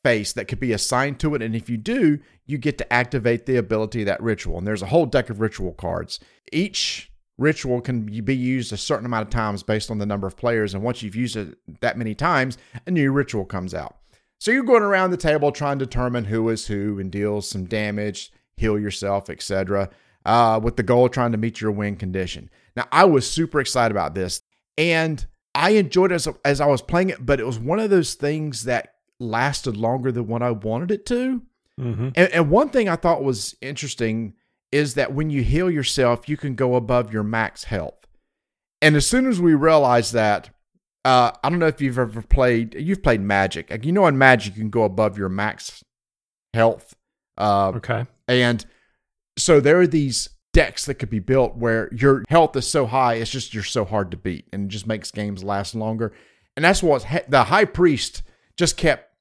[SPEAKER 2] face that could be assigned to it. And if you do, you get to activate the ability of that ritual. And there's a whole deck of ritual cards. Each ritual can be used a certain amount of times based on the number of players. And once you've used it that many times, a new ritual comes out. So you're going around the table trying to determine who is who and deals some damage, heal yourself, etc., uh, with the goal of trying to meet your win condition. Now, I was super excited about this, and I enjoyed it as, as I was playing it, but it was one of those things that lasted longer than what I wanted it to.
[SPEAKER 3] Mm-hmm.
[SPEAKER 2] And, and one thing I thought was interesting is that when you heal yourself, you can go above your max health. And as soon as we realized that, uh, I don't know if you've ever played, you've played Magic. Like, you know, in Magic, you can go above your max health. Uh,
[SPEAKER 3] Okay.
[SPEAKER 2] and so there are these decks that could be built where your health is so high, it's just you're so hard to beat, and it just makes games last longer. And that's what the high priest just kept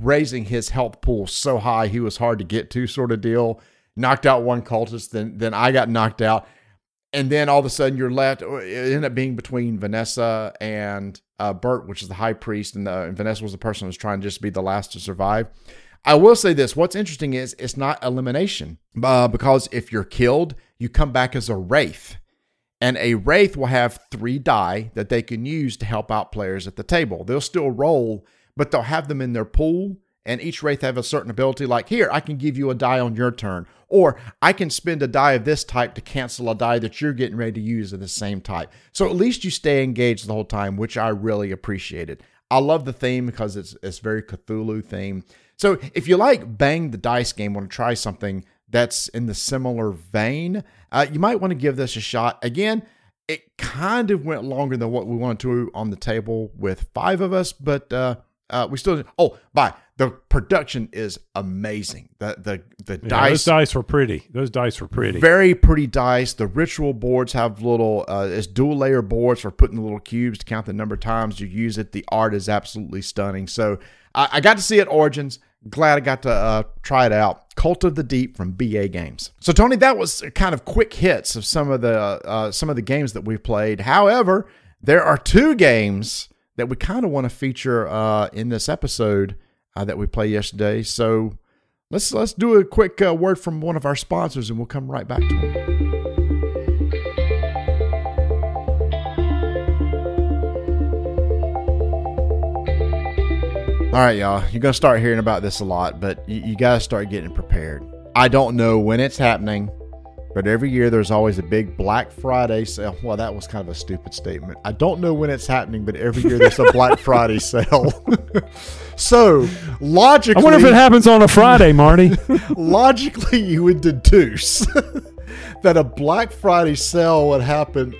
[SPEAKER 2] raising his health pool so high he was hard to get to, sort of deal. Knocked out one cultist, then then I got knocked out, and then all of a sudden you're left. It ended up being between Vanessa and uh, Bert, which is the high priest, and, the, and Vanessa was the person who was trying just to be the last to survive. I will say this: what's interesting is it's not elimination, uh, because if you're killed, you come back as a wraith, and a wraith will have three die that they can use to help out players at the table. They'll still roll, but they'll have them in their pool, and each wraith have a certain ability. Like here, I can give you a die on your turn, or I can spend a die of this type to cancel a die that you're getting ready to use of the same type. So at least you stay engaged the whole time, which I really appreciated. I love the theme because it's it's very Cthulhu theme. So if you like Bang the Dice game, want to try something that's in the similar vein, uh, you might want to give this a shot. Again, it kind of went longer than what we wanted to on the table with five of us, but uh, uh, we still. Oh, bye. The production is amazing. The the the
[SPEAKER 3] Yeah,
[SPEAKER 2] dice
[SPEAKER 3] those dice were pretty. Those dice were pretty.
[SPEAKER 2] very pretty dice. The ritual boards have little, uh, it's dual layer boards for putting the little cubes to count the number of times you use it. The art is absolutely stunning. So I, I got to see it Origins. Glad I got to uh, try it out. Cult of the Deep from BA Games. So Tony, that was kind of quick hits of some of the uh, some of the games that we've played. However, there are two games that we kind of want to feature uh, in this episode uh, that we played yesterday. So let's let's do a quick uh, word from one of our sponsors, and we'll come right back to them. All right, y'all. You're gonna start hearing about this a lot, but you, you gotta start getting prepared. I don't know when it's happening, but every year there's always a big Black Friday sale. Well, that was kind of a stupid statement. I don't know when it's happening, but every year there's a Black Friday sale. so logically,
[SPEAKER 3] I wonder if it happens on a Friday, Marty.
[SPEAKER 2] logically you would deduce that a Black Friday sale would happen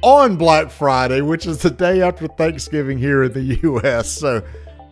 [SPEAKER 2] on Black Friday, which is the day after Thanksgiving here in the US. So,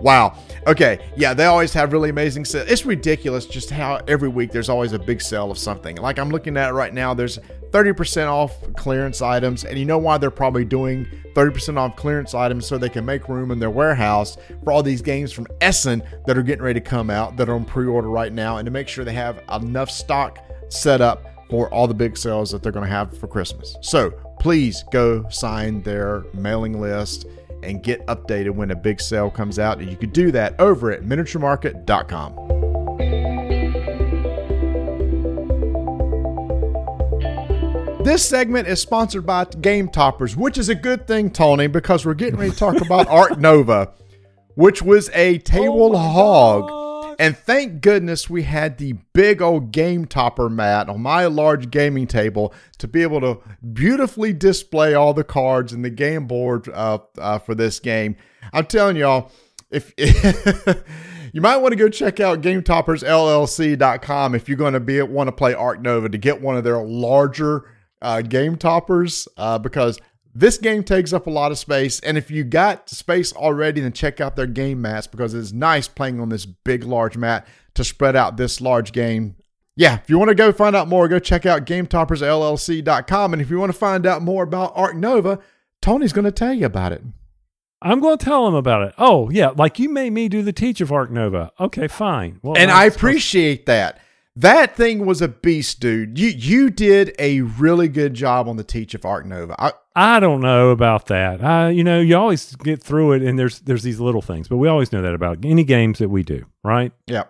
[SPEAKER 2] wow. Okay, yeah, they always have really amazing sales. It's ridiculous just how every week there's always a big sale of something. Like I'm looking at right now, there's 30% off clearance items, and you know why they're probably doing 30% off clearance items so they can make room in their warehouse for all these games from Essen that are getting ready to come out that are on pre-order right now, and to make sure they have enough stock set up for all the big sales that they're going to have for Christmas. So please go sign their mailing list and get updated when a big sale comes out. And you can do that over at miniaturemarket.com. This segment is sponsored by Game Toppers, which is a good thing, Tony, because we're getting ready to talk about Ark Nova, which was a table oh hog. And thank goodness we had the big old game topper mat on my large gaming table to be able to beautifully display all the cards and the game board uh, uh, for this game. I'm telling y'all, if you might want to go check out GameToppersLLC.com if you're going to be want to play Ark Nova to get one of their larger uh, game toppers uh, because this game takes up a lot of space. And if you got space already, then check out their game mats because it's nice playing on this big, large mat to spread out this large game. Yeah, if you want to go find out more, go check out GameToppersLLC.com. And if you want to find out more about Ark Nova, Tony's going to tell you about it.
[SPEAKER 3] I'm going to tell him about it. Oh, yeah. Like you made me do the teach of Ark Nova. Okay, fine. Well,
[SPEAKER 2] and
[SPEAKER 3] supposed-
[SPEAKER 2] appreciate that. That thing was a beast, dude. You you did a really good job on the teach of Ark Nova. I,
[SPEAKER 3] I don't know about that. I, you know, you always get through it, and there's there's these little things, but we always know that about any games that we do, right?
[SPEAKER 2] yeah.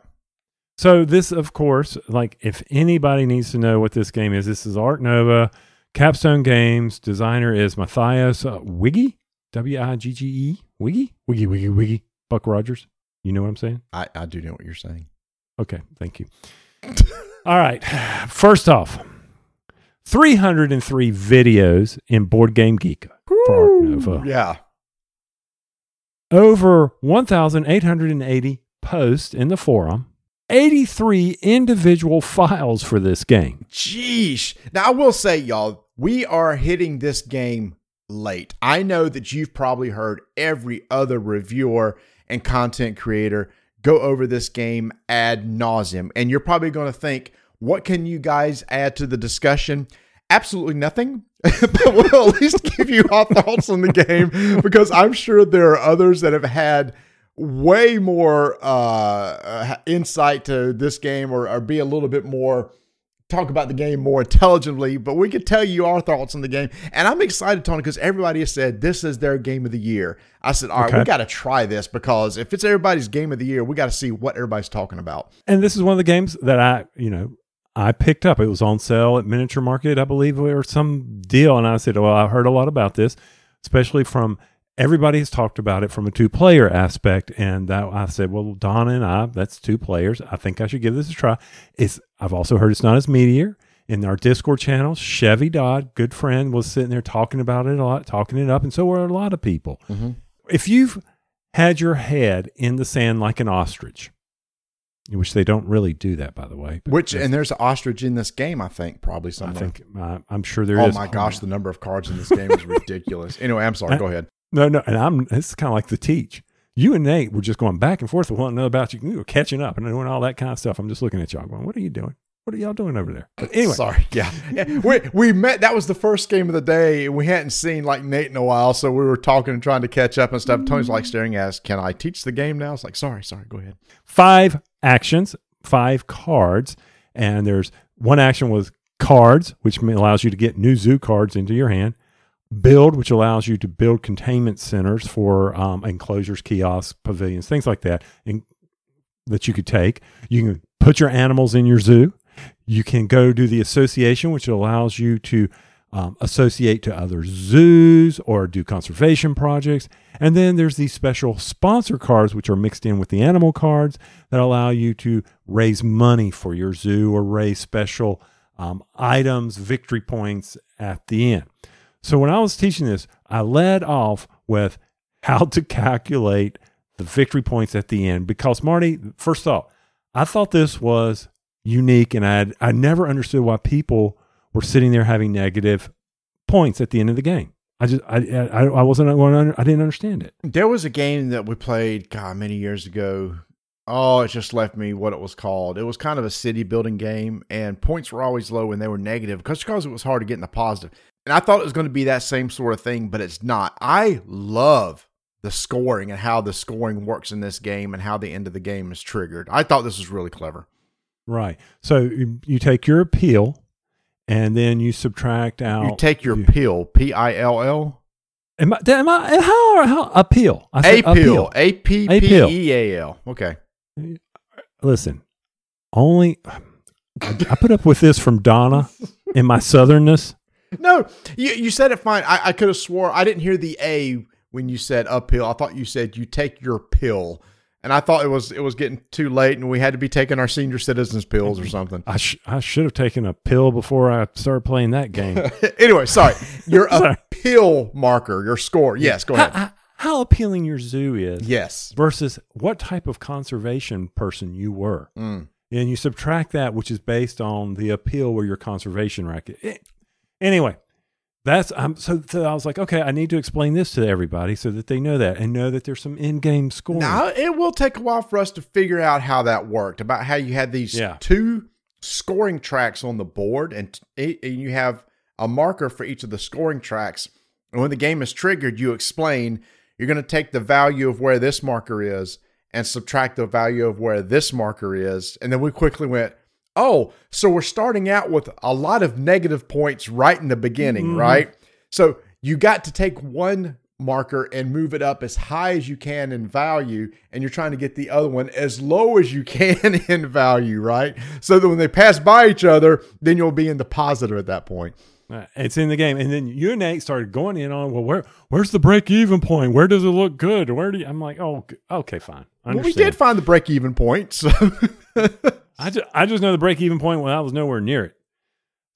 [SPEAKER 3] So this, of course, like if anybody needs to know what this game is, this is Ark Nova, Capstone Games. Designer is Matthias uh, Wiggy, W I G G E, Wiggy, Wiggy, Wiggy, Wiggy. Buck Rogers. You know what I'm saying?
[SPEAKER 2] I, I do know what you're saying.
[SPEAKER 3] Okay, thank you. All right. First off, 303 videos in Board Game Geek for Ark Nova.
[SPEAKER 2] Yeah.
[SPEAKER 3] Over 1,880 posts in the forum. 83 individual files for this game.
[SPEAKER 2] Jeesh. Now, I will say, y'all, we are hitting this game late. I know that you've probably heard every other reviewer and content creator go over this game ad nauseum, and you're probably going to think, what can you guys add to the discussion? Absolutely nothing. but we'll at least give you our thoughts on the game because I'm sure there are others that have had way more uh, insight to this game or, or be a little bit more talk about the game more intelligently, but we could tell you our thoughts on the game. And I'm excited, Tony, because everybody has said this is their game of the year. I said, all right,
[SPEAKER 3] Okay.
[SPEAKER 2] we got to try this because if it's everybody's game of the year, we got to see what everybody's talking about.
[SPEAKER 3] And this is one of the games that I, you know, I picked up. It was on sale at Miniature Market, I believe, or some deal. And I said, well, I heard a lot about this, especially from everybody has talked about it from a two player aspect. And that I said, well, Donna and I, that's two players. I think I should give this a try. It's, I've also heard it's not as meteor. In our Discord channel, Chevy Dodd, good friend, was sitting there talking about it a lot, talking it up. And so were a lot of people. If you've had your head in the sand like an ostrich, which they don't really do that, by the way.
[SPEAKER 2] Which and there's an ostrich in this game, I think, probably
[SPEAKER 3] I think uh, I'm sure there is.
[SPEAKER 2] oh my gosh, the number of cards in this game is ridiculous. Anyway, I'm sorry. Go ahead.
[SPEAKER 3] No, no, and I'm. It's kind of like the teach. You and Nate were just going back and forth with one another about you. You were catching up and doing all that kind of stuff. I'm just looking at y'all, going, "What are you doing? What are y'all doing over there?" But anyway,
[SPEAKER 2] Sorry. Yeah. yeah. We, we met. That was the first game of the day. and We hadn't seen like Nate in a while. So we were talking and trying to catch up and stuff. Tony's like staring at us. Can I teach the game now? It's like, sorry, sorry. Go ahead.
[SPEAKER 3] five actions, five cards, and there's one action with cards, which allows you to get new zoo cards into your hand. Build, which allows you to build containment centers for um, enclosures, kiosks, pavilions, things like that, and that you could take. You can put your animals in your zoo. You can go do the association, which allows you to um, associate to other zoos or do conservation projects. And then there's these special sponsor cards, which are mixed in with the animal cards that allow you to raise money for your zoo or raise special um, items, victory points at the end. So when I was teaching this, I led off with how to calculate the victory points at the end because Marty, first thought, I thought this was unique and I I never understood why people were sitting there having negative points at the end of the game. I just I I, I wasn't I didn't understand it.
[SPEAKER 2] There was a game that we played, God, many years ago. Oh, it just left me what it was called. It was kind of a city building game, and points were always low and they were negative because because it was hard to get in the positive. And I thought it was going to be that same sort of thing, but it's not. I love the scoring and how the scoring works in this game and how the end of the game is triggered. I thought this was really clever.
[SPEAKER 3] Right. So you, you take your appeal and then you subtract out
[SPEAKER 2] You take your
[SPEAKER 3] you-
[SPEAKER 2] pill, P I L L,
[SPEAKER 3] Am I, am I how how appeal? I
[SPEAKER 2] a
[SPEAKER 3] said
[SPEAKER 2] pill, A P P E A L. Okay.
[SPEAKER 3] Listen, only I, I put up with this from Donna in my southernness.
[SPEAKER 2] No, you you said it fine. I, I could have swore I didn't hear the A when you said uphill. I thought you said you take your pill, and I thought it was it was getting too late, and we had to be taking our senior citizens pills or something.
[SPEAKER 3] I sh- I should have taken a pill before I started playing that game.
[SPEAKER 2] anyway, sorry. Your
[SPEAKER 3] Sorry.
[SPEAKER 2] appeal marker, your score. Yes, go ahead.
[SPEAKER 3] how- how appealing your zoo is
[SPEAKER 2] Yes.
[SPEAKER 3] versus what type of conservation person you were.
[SPEAKER 2] Mm.
[SPEAKER 3] and you subtract that, which is based on the appeal where your conservation racket. Eh, Anyway, that's I'm so, so I was like, okay, I need to explain this to everybody so that they know that and know that there's some in-game scoring.
[SPEAKER 2] Now it will take a while for us to figure out how that worked. About how you had these
[SPEAKER 3] Yeah.
[SPEAKER 2] two scoring tracks on the board, and, t- and you have a marker for each of the scoring tracks. And when the game is triggered, you explain you're going to take the value of where this marker is and subtract the value of where this marker is. And then we quickly went, oh, so we're starting out with a lot of negative points right in the beginning, mm-hmm. right? So you got to take one marker and move it up as high as you can in value, and you're trying to get the other one as low as you can in value, right? So that when they pass by each other, then you'll be in the positive at that point.
[SPEAKER 3] It's in the game, and then you and Nate started going in on well, where where's the break-even point? Where does it look good? Where do you, I'm like, oh, okay, fine.
[SPEAKER 2] Well, we did find the break even point. So
[SPEAKER 3] I just, I just know the break even point when I was nowhere near it.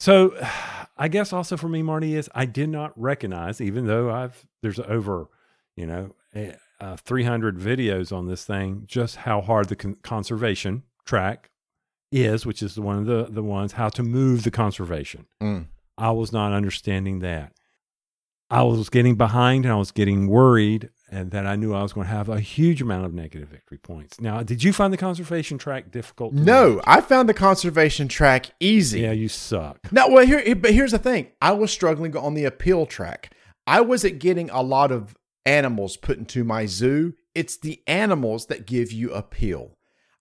[SPEAKER 3] So I guess also for me, Marty, is I did not recognize, even though I've, there's over, you know, eh, uh, 300 videos on this thing, just how hard the con- conservation track is, which is one of the, the ones, how to move the conservation.
[SPEAKER 2] Mm.
[SPEAKER 3] I was not understanding that. I was getting behind and I was getting worried, and that I knew I was going to have a huge amount of negative victory points. Now, did you find the conservation track difficult?
[SPEAKER 2] No,
[SPEAKER 3] manage?
[SPEAKER 2] I found the conservation track easy.
[SPEAKER 3] Yeah, you suck.
[SPEAKER 2] No, well, here, but here's the thing. I was struggling on the appeal track. I wasn't getting a lot of animals put into my zoo. It's the animals that give you appeal.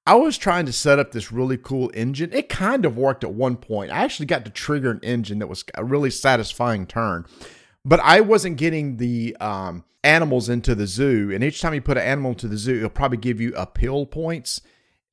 [SPEAKER 2] I was trying to set up this really cool engine. It kind of worked at one point. I actually got to trigger an engine that was a really satisfying turn, but I wasn't getting the um, animals into the zoo. And each time you put an animal into the zoo, it'll probably give you appeal points.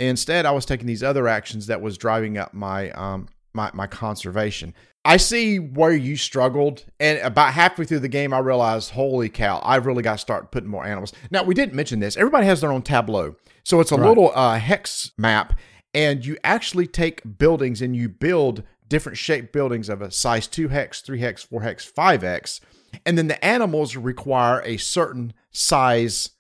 [SPEAKER 2] Instead, I was taking these other actions that was driving up my um my my conservation. I see where you struggled, and about halfway through the game, I realized, holy cow, I've really got to start putting more animals. Now, we didn't mention this. Everybody has their own tableau, so it's a
[SPEAKER 3] Right.
[SPEAKER 2] little uh, hex map, and you actually take buildings and you build different shaped buildings of a size two hex, three hex, four hex, five hex, and then the animals require a certain size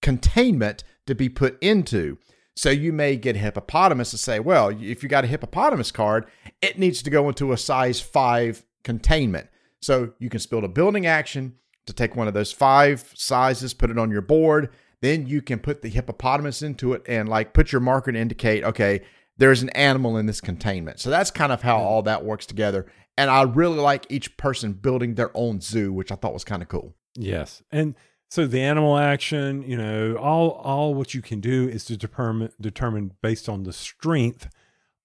[SPEAKER 2] containment to be put into. So you may get a hippopotamus to say, well, if you got a hippopotamus card, it needs to go into a size five containment. So you can build a building action to take one of those five sizes, put it on your board. Then you can put the hippopotamus into it and like put your marker to indicate, okay, there's an animal in this containment. So that's kind of how all that works together. And I really like each person building their own zoo, which I thought was kind of cool.
[SPEAKER 3] Yes, and so the animal action, you know, all all what you can do is to determine determine based on the strength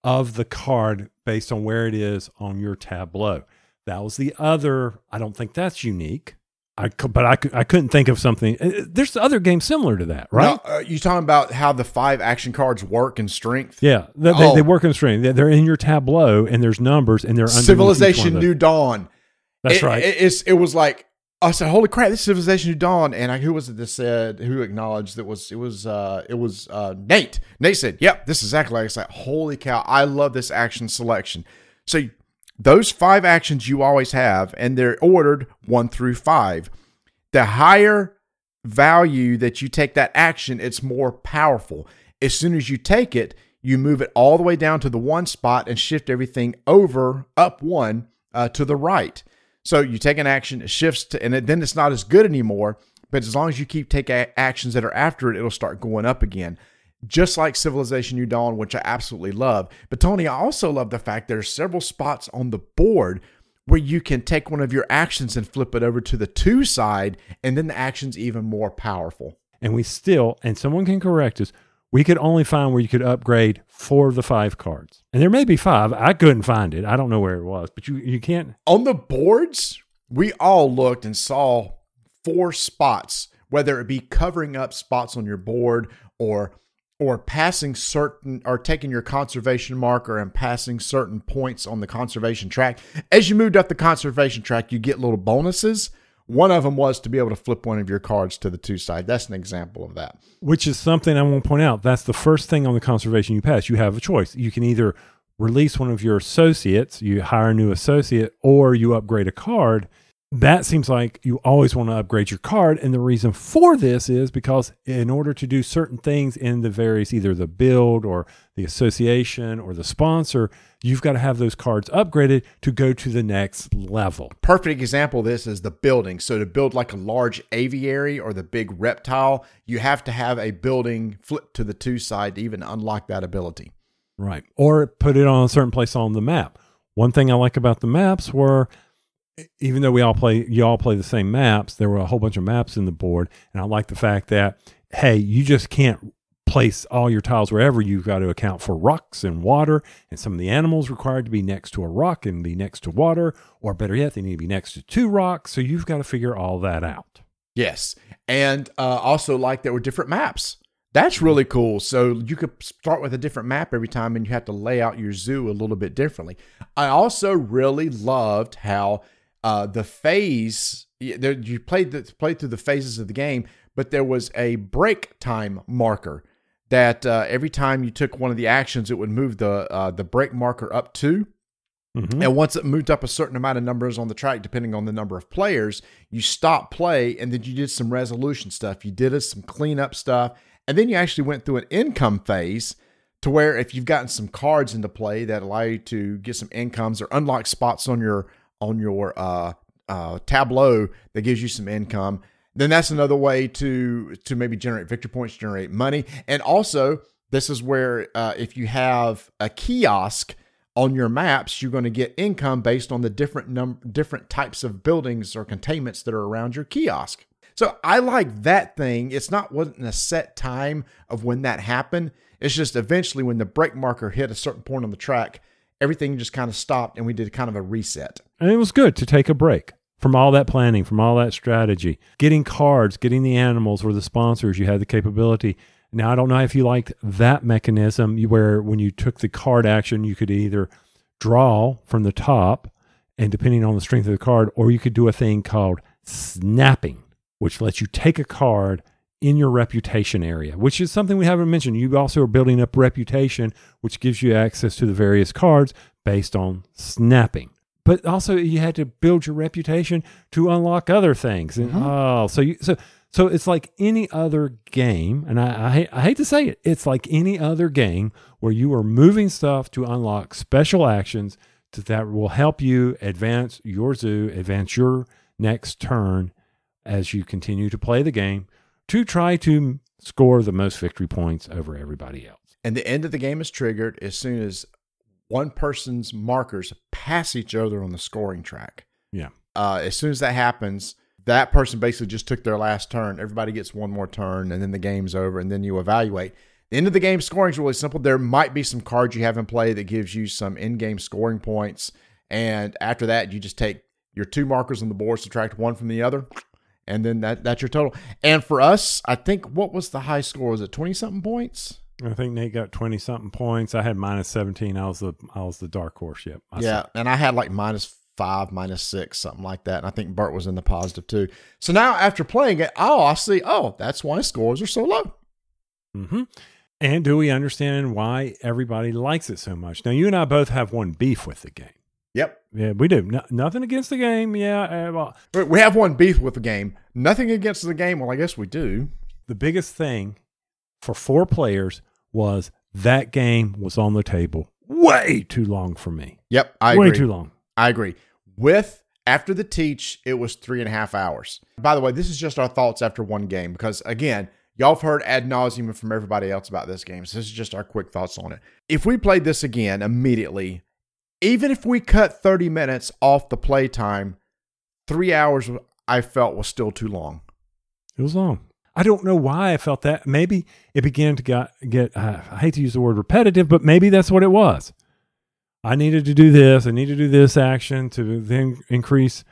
[SPEAKER 3] of the card based on where it is on your tableau. That was the other. I don't think that's unique. I but I, I couldn't think of something. uh, There's other games similar to that, right?
[SPEAKER 2] Now, uh, you talking about how the five action cards work in strength?
[SPEAKER 3] Yeah, they,
[SPEAKER 2] Oh.
[SPEAKER 3] they work in strength. They- They're in your tableau, and there's numbers, and they're
[SPEAKER 2] Civilization. New Dawn.
[SPEAKER 3] That's
[SPEAKER 2] It-
[SPEAKER 3] right.
[SPEAKER 2] It, it's, it was like I said, "Holy crap! This is Civilization New Dawn." And I, who was it that said? Who acknowledged that was it was uh it was uh Nate. Nate said, "Yep, this is exactly like it's like holy cow! I love this action selection." So those five actions you always have, and they're ordered one through five. The higher value that you take that action, it's more powerful. As soon as you take it, you move it all the way down to the one spot and shift everything over up one uh, to the right. So you take an action, it shifts to, and then it's not as good anymore. But as long as you keep taking actions that are after it, it'll start going up again. Just like Civilization New Dawn, which I absolutely love. But Tony, I also love the fact there's several spots on the board where you can take one of your actions and flip it over to the two side, and then the action's even more powerful.
[SPEAKER 3] and we still, and someone can correct us, we could only find where you could upgrade four of the five cards. And there may be five. I couldn't find it. I don't know where it was, but you, you can't.
[SPEAKER 2] On the boards, we all looked and saw four spots, whether it be covering up spots on your board or or passing certain or taking your conservation marker and passing certain points on the conservation track. As you moved up the conservation track, you get little bonuses. One of them was to be able to flip one of your cards to the two side. That's an example of that.
[SPEAKER 3] Which is something I want to point out. That's the first thing on the conservation you pass. You have a choice. You can either release one of your associates, you hire a new associate, or you upgrade a card. That seems like you always want to upgrade your card. And the reason for this is because in order to do certain things in the various, either the build or the association or the sponsor, you've got to have those cards upgraded to go to the next level.
[SPEAKER 2] perfect example of this is the building. So to build like a large aviary or the big reptile, you have to have a building flip to the two side to even unlock that ability.
[SPEAKER 3] Right. Or put it on a certain place on the map. One thing I like about the maps were even though we all play you all play the same maps, there were a whole bunch of maps in the board. And I like the fact that, hey, you just can't place all your tiles wherever you've got to account for rocks and water and some of the animals required to be next to a rock and be next to water or better yet they need to be next to two rocks so you've got to figure all that out
[SPEAKER 2] Yes. And uh, also like there were different maps. That's really cool. So you could start with a different map every time and you have to lay out your zoo a little bit differently. I also really loved how uh, the phase there, you played the, played through the phases of the game, but there was a break time marker that uh, every time you took one of the actions, it would move the uh, the break marker up two.
[SPEAKER 3] Mhm.
[SPEAKER 2] And once it moved up a certain amount of numbers on the track, depending on the number of players, you stopped play and then you did some resolution stuff. You did some cleanup stuff. And then you actually went through an income phase to where if you've gotten some cards into play that allow you to get some incomes or unlock spots on your on your uh, uh, tableau that gives you some income, then that's another way to to maybe generate victory points, generate money, and also this is where uh, if you have a kiosk on your maps, you're going to get income based on the different num- different types of buildings or containments that are around your kiosk. So I like that thing. It's not wasn't a set time of when that happened. It's just eventually when the break marker hit a certain point on the track, everything just kind of stopped and we did kind of a reset.
[SPEAKER 3] And it was good to take a break from all that planning, from all that strategy. Getting cards, getting the animals or the sponsors. You had the capability. Now, I don't know if you liked that mechanism where when you took the card action, you could either draw from the top, and depending on the strength of the card, or you could do a thing called snapping, which lets you take a card in your reputation area, which is something we haven't mentioned. You also are building up reputation, which gives you access to the various cards based on snapping. But also, you had to build your reputation to unlock other things. And mm-hmm. oh, so you so so it's like any other game, and I, I hate I hate to say it, it's like any other game where you are moving stuff to unlock special actions to, that will help you advance your zoo, advance your next turn as you continue to play the game to try to score the most victory points over everybody else.
[SPEAKER 2] And the end of the game is triggered as soon as one person's markers pass each other on the scoring track.
[SPEAKER 3] Yeah.
[SPEAKER 2] Uh, as soon as that happens, that person basically just took their last turn. Everybody gets one more turn, and then the game's over, and then you evaluate. The end of the game scoring is really simple. There might be some cards you have in play that gives you some in-game scoring points, and after that, you just take your two markers on the board, subtract one from the other, and then that that's your total. And for us, I think what was the high score? Was it twenty something points?
[SPEAKER 3] I think Nate got twenty something points. I had minus seventeen. I was the I was the dark horse. Yep. I
[SPEAKER 2] yeah, and I had like minus five, minus six, something like that. And I think Bert was in the positive too. So now after playing it, oh, I see. Oh, that's why scores are so low.
[SPEAKER 3] hmm And do we understand why everybody likes it so much? Now, you and I both have one beef with the game.
[SPEAKER 2] Yep.
[SPEAKER 3] Yeah, we do. No, nothing against the game. Yeah. uh, well,
[SPEAKER 2] We have one beef with the game. Nothing against the game. Well, I guess we do.
[SPEAKER 3] the biggest thing for four players was that game was on the table way too long for me.
[SPEAKER 2] Yep, I
[SPEAKER 3] way
[SPEAKER 2] agree.
[SPEAKER 3] too long.
[SPEAKER 2] I agree. With after the teach, it was three and a half hours. By the way, this is just our thoughts after one game because again, y'all have heard ad nauseum from everybody else about this game. So this is just our quick thoughts on it. If we played this again immediately, even if we cut 30 minutes off the play time, three hours I felt was still too long.
[SPEAKER 3] It was long. I don't know why I felt that. Maybe it began to get, get uh, I hate to use the word repetitive, but maybe that's what it was. I needed to do this. I need to do this action to then increase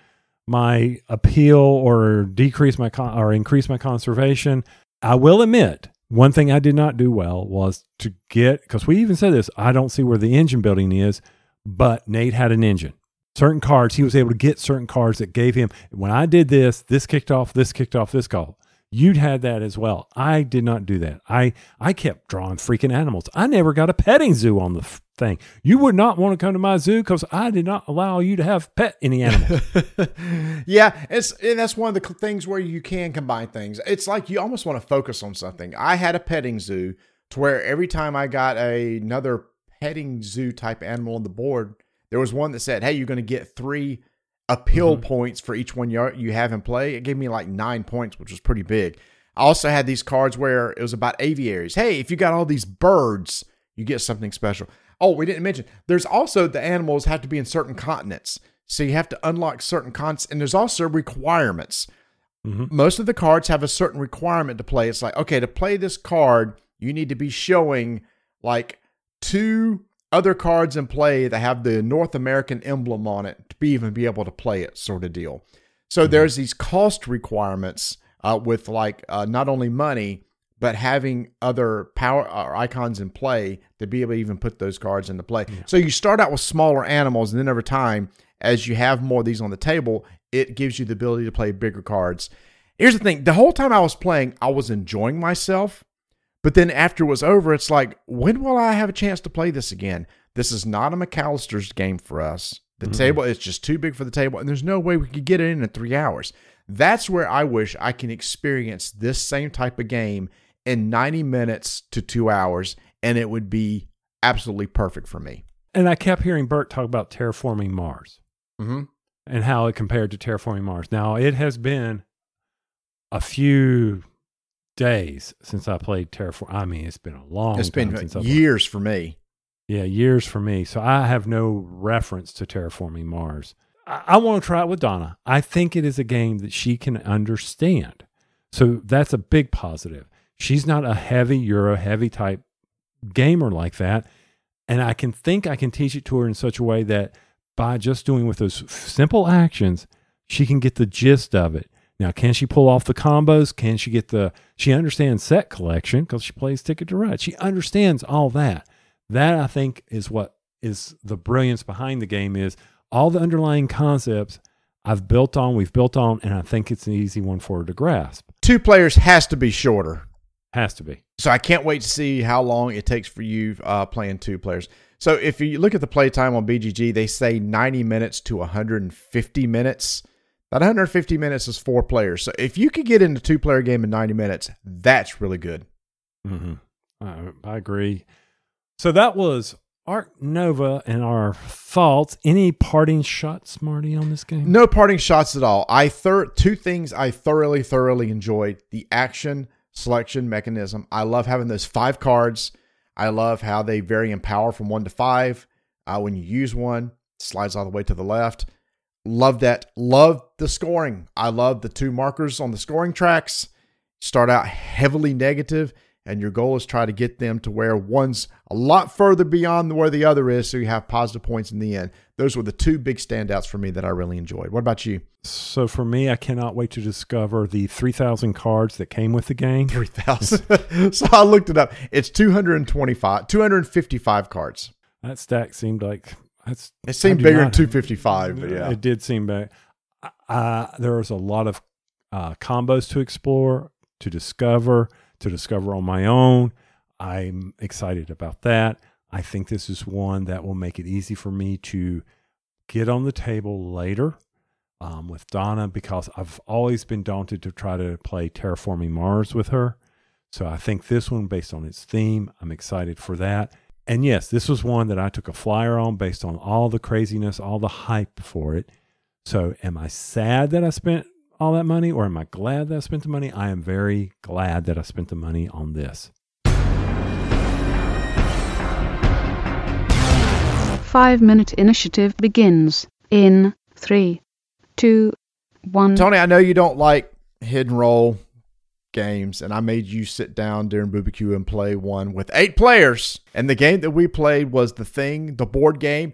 [SPEAKER 3] my appeal or decrease my con- or increase my conservation. I will admit, one thing I did not do well was to get because we even said this. I don't see where the engine building is, but Nate had an engine. Certain cards, he was able to get certain cards that gave him. When I did this, this kicked off, this kicked off, this call. You'd had that as well. I did not do that. I I kept drawing freaking animals. I never got a petting zoo on the f- thing. You would not want to come to my zoo because I did not allow you to have pet any animals.
[SPEAKER 2] yeah, it's and that's one of the things where you can combine things. It's like you almost want to focus on something. I had a petting zoo to where every time I got a, another petting zoo type animal on the board, there was one that said, "Hey, you're going to get three appeal points for each one you you have in play." It gave me like nine points, which was pretty big. I also had these cards where it was about aviaries. Hey, if you got all these birds, you get something special. Oh, we didn't mention there's also the animals have to be in certain continents. So you have to unlock certain continents, and there's also requirements.
[SPEAKER 3] Mhm.
[SPEAKER 2] Most of the cards have a certain requirement to play. It's like, okay, to play this card, you need to be showing like two other cards in play that have the North American emblem on it to be even be able to play it, sort of deal. So there's these cost requirements uh, with like uh, not only money but having other power or icons in play to be able to even put those cards into play. So you start out with smaller animals, and then over time, as you have more of these on the table, it gives you the ability to play bigger cards. Here's the thing: the whole time I was playing, I was enjoying myself, But then after it was over, it's like, when will I have a chance to play this again? This is not a McAllister's game for us. The table is just too big for the table, and there's no way we could get it in in three hours. That's where I wish I can experience this same type of game in 90 minutes to two hours, and it would be absolutely perfect for me.
[SPEAKER 3] And I kept hearing Bert talk about terraforming Mars
[SPEAKER 2] Mm-hmm.
[SPEAKER 3] and how it compared to terraforming Mars. Now, it has been a few days since I played Terraform. I mean, it's been a long
[SPEAKER 2] It's
[SPEAKER 3] time
[SPEAKER 2] been
[SPEAKER 3] since I played.
[SPEAKER 2] years for me.
[SPEAKER 3] Yeah, years for me. So I have no reference to terraforming Mars. I, I want to try it with Donna. I think it is a game that she can understand. So that's a big positive. She's not a heavy Euro heavy type gamer like that. And I can think I can teach it to her in such a way that by just doing with those simple actions, she can get the gist of it. Now, can she pull off the combos? Can she get the, she understands set collection because she plays Ticket to Ride. She understands all that. That I think is what is the brilliance behind the game is all the underlying concepts I've built on, we've built on, and I think it's an easy one for her to grasp.
[SPEAKER 2] Two players has to be shorter.
[SPEAKER 3] Has to be.
[SPEAKER 2] So I can't wait to see how long it takes for you uh, playing two players. So if you look at the play time on BGG, they say 90 minutes to 150 minutes. That 150 minutes is four players. So if you could get into two player game in 90 minutes, that's really good.
[SPEAKER 3] hmm I, I agree. So that was Ark Nova and our thoughts. Any parting shots, Marty, on this game?
[SPEAKER 2] No parting shots at all. I thir- two things I thoroughly, thoroughly enjoyed: the action selection mechanism. I love having those five cards. I love how they vary in power from one to five. Uh, when you use one, it slides all the way to the left. Love that. Love the scoring. I love the two markers on the scoring tracks. Start out heavily negative, and your goal is try to get them to where one's a lot further beyond where the other is, so you have positive points in the end. Those were the two big standouts for me that I really enjoyed. What about you?
[SPEAKER 3] So for me, I cannot wait to discover the 3,000 cards that came with the game.
[SPEAKER 2] 3,000. so I looked it up. It's 225, 255 cards.
[SPEAKER 3] That stack seemed like that's.
[SPEAKER 2] It seemed bigger than
[SPEAKER 3] not-
[SPEAKER 2] 255, but yeah.
[SPEAKER 3] It did seem big. Uh, there was a lot of uh, combos to explore, to discover, to discover on my own. I'm excited about that. I think this is one that will make it easy for me to get on the table later um, with Donna because I've always been daunted to try to play Terraforming Mars with her. So I think this one, based on its theme, I'm excited for that. And yes, this was one that I took a flyer on based on all the craziness, all the hype for it. So am I sad that I spent all that money or am I glad that I spent the money? I am very glad that I spent the money on this.
[SPEAKER 5] Five minute initiative begins in three, two, one.
[SPEAKER 2] Tony, I know you don't like hidden role games, and I made you sit down during BBQ and play one with eight players. And the game that we played was The Thing, the board game.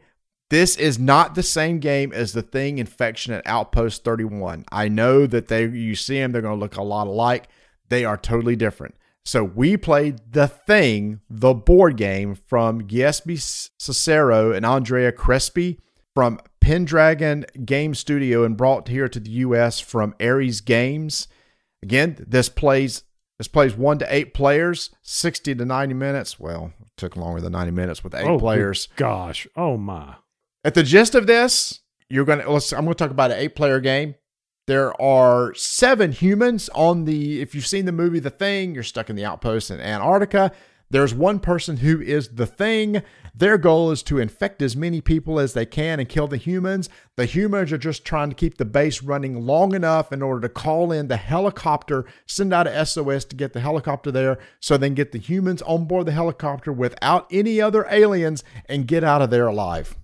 [SPEAKER 2] This is not the same game as The Thing Infection at Outpost 31. I know that they you see them, they're going to look a lot alike. They are totally different. So we played The Thing, the board game from Giuseppe Cicero and Andrea Crespi from Pendragon Game Studio and brought here to the US from Ares Games. Again, this plays this plays 1 to 8 players, 60 to 90 minutes. Well, it took longer than 90 minutes with 8
[SPEAKER 3] oh,
[SPEAKER 2] players.
[SPEAKER 3] Gosh. Oh, my.
[SPEAKER 2] At the gist of this, you're to let's I'm going to talk about an 8 player game. There are 7 humans on the if you've seen the movie The Thing, you're stuck in the outpost in Antarctica. There's one person who is the thing. Their goal is to infect as many people as they can and kill the humans. The humans are just trying to keep the base running long enough in order to call in the helicopter, send out a SOS to get the helicopter there so then get the humans on board the helicopter without any other aliens and get out of there alive.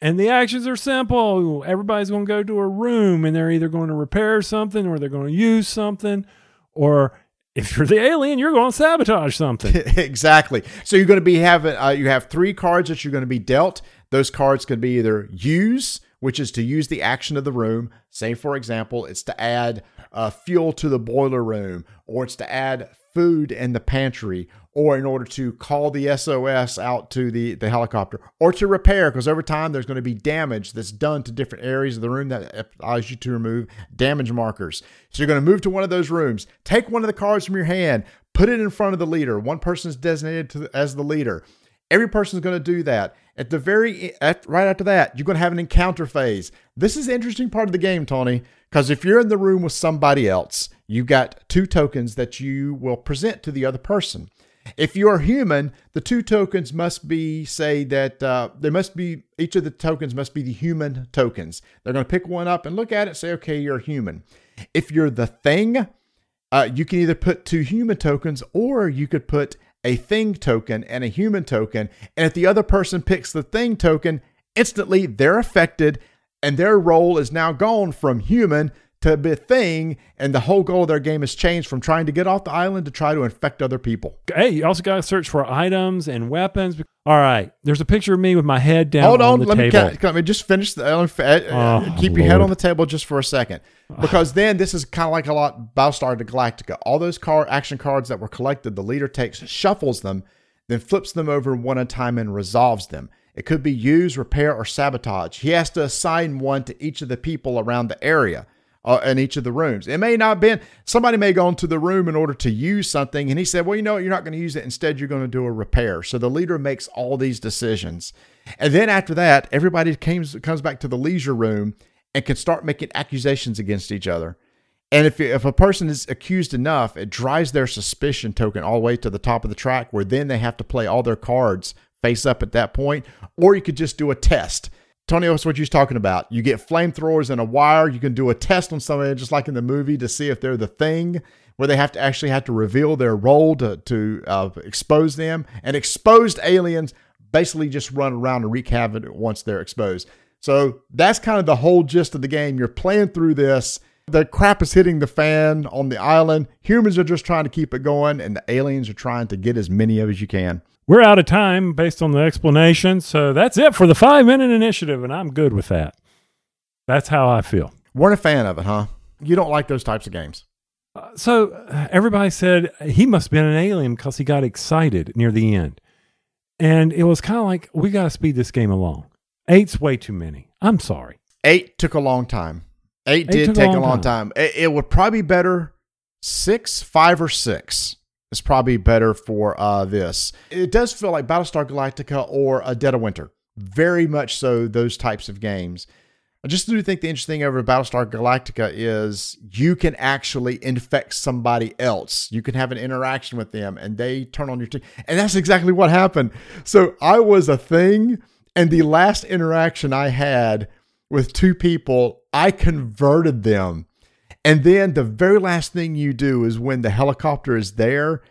[SPEAKER 3] And the actions are simple. Everybody's going to go to a room and they're either going to repair something or they're going to use something. Or if you're the alien, you're going to sabotage something.
[SPEAKER 2] exactly. So you're going to be having uh, you have three cards that you're going to be dealt. Those cards can be either use, which is to use the action of the room. Say, for example, it's to add uh, fuel to the boiler room, or it's to add food in the pantry, or in order to call the SOS out to the, the helicopter, or to repair, because over time there's going to be damage that's done to different areas of the room that allows you to remove damage markers. So you're going to move to one of those rooms, take one of the cards from your hand, Put it in front of the leader. One person is designated to, as the leader. Every person's going to do that. At the very at, right after that, you're going to have an encounter phase. This is the interesting part of the game, Tony, because if you're in the room with somebody else, you've got two tokens that you will present to the other person. If you're human, the two tokens must be say that uh, there must be each of the tokens must be the human tokens. They're going to pick one up and look at it, say, okay, you're human. If you're the thing, uh, you can either put two human tokens or you could put a thing token and a human token. And if the other person picks the thing token, instantly they're affected and their role is now gone from human to be a thing. And the whole goal of their game has changed from trying to get off the island to try to infect other people.
[SPEAKER 3] Hey, you also got to search for items and weapons. All right, there's a picture of me with my head down
[SPEAKER 2] Hold
[SPEAKER 3] on,
[SPEAKER 2] on,
[SPEAKER 3] the
[SPEAKER 2] let me,
[SPEAKER 3] table.
[SPEAKER 2] can, let me just finish the. uh,
[SPEAKER 3] Oh,
[SPEAKER 2] keep your head on the table just for a second, because then this is kind of like a lot Battlestar Galactica. All those card action cards that were collected, the leader takes, shuffles them, then flips them over one at a time and resolves them. It could be use, repair, or sabotage. He has to assign one to each of the people around the area. Uh, in each of the rooms, it may not been somebody may go into the room in order to use something, and he said, "Well, you know, you're not going to use it. Instead, you're going to do a repair." So the leader makes all these decisions, and then after that, everybody comes comes back to the leisure room and can start making accusations against each other. And if if a person is accused enough, it drives their suspicion token all the way to the top of the track, where then they have to play all their cards face up at that point, or you could just do a test. Tony, that's what you was talking about. You get flamethrowers and a wire. You can do a test on somebody, just like in the movie, to see if they're the thing, where they have to actually have to reveal their role to to uh, expose them. And exposed aliens basically just run around and wreak havoc once they're exposed. So that's kind of the whole gist of the game. You're playing through this. The crap is hitting the fan on the island. Humans are just trying to keep it going, and the aliens are trying to get as many of as you can.
[SPEAKER 3] We're out of time based on the explanation. So that's it for the five minute initiative, and I'm good with that. That's how I feel.
[SPEAKER 2] Weren't a fan of it, huh? You don't like those types of games.
[SPEAKER 3] Uh, So uh, everybody said he must have been an alien because he got excited near the end. And it was kind of like, we got to speed this game along. Eight's way too many. I'm sorry.
[SPEAKER 2] Eight took a long time. Eight, did
[SPEAKER 3] took a
[SPEAKER 2] take a
[SPEAKER 3] long
[SPEAKER 2] long time. It, it would probably be better six, five, or six. Is probably better for uh, this. It does feel like Battlestar Galactica or a Dead of Winter. Very much so. Those types of games. I just do think the interesting thing over Battlestar Galactica is you can actually infect somebody else. You can have an interaction with them and they turn on your team. And that's exactly what happened. So I was a thing, and the last interaction I had with two people, I converted them. And then the very last thing you do is when the helicopter is there,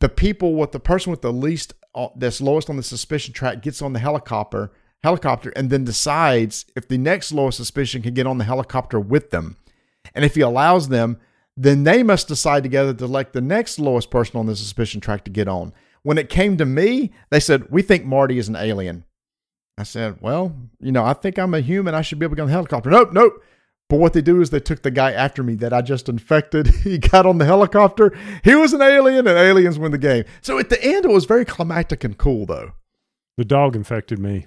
[SPEAKER 2] the people with the person with the least uh, that's lowest on the suspicion track gets on the helicopter helicopter and then decides if the next lowest suspicion can get on the helicopter with them. And if he allows them, then they must decide together to elect the next lowest person on the suspicion track to get on. When it came to me, they said, We think Marty is an alien. I said, Well, you know, I think I'm a human. I should be able to get on the helicopter. Nope, nope. But what they do is they took the guy after me that I just infected. He got on the helicopter. He was an alien, and aliens win the game. So at the end, it was very climactic and cool, though.
[SPEAKER 3] The dog infected me.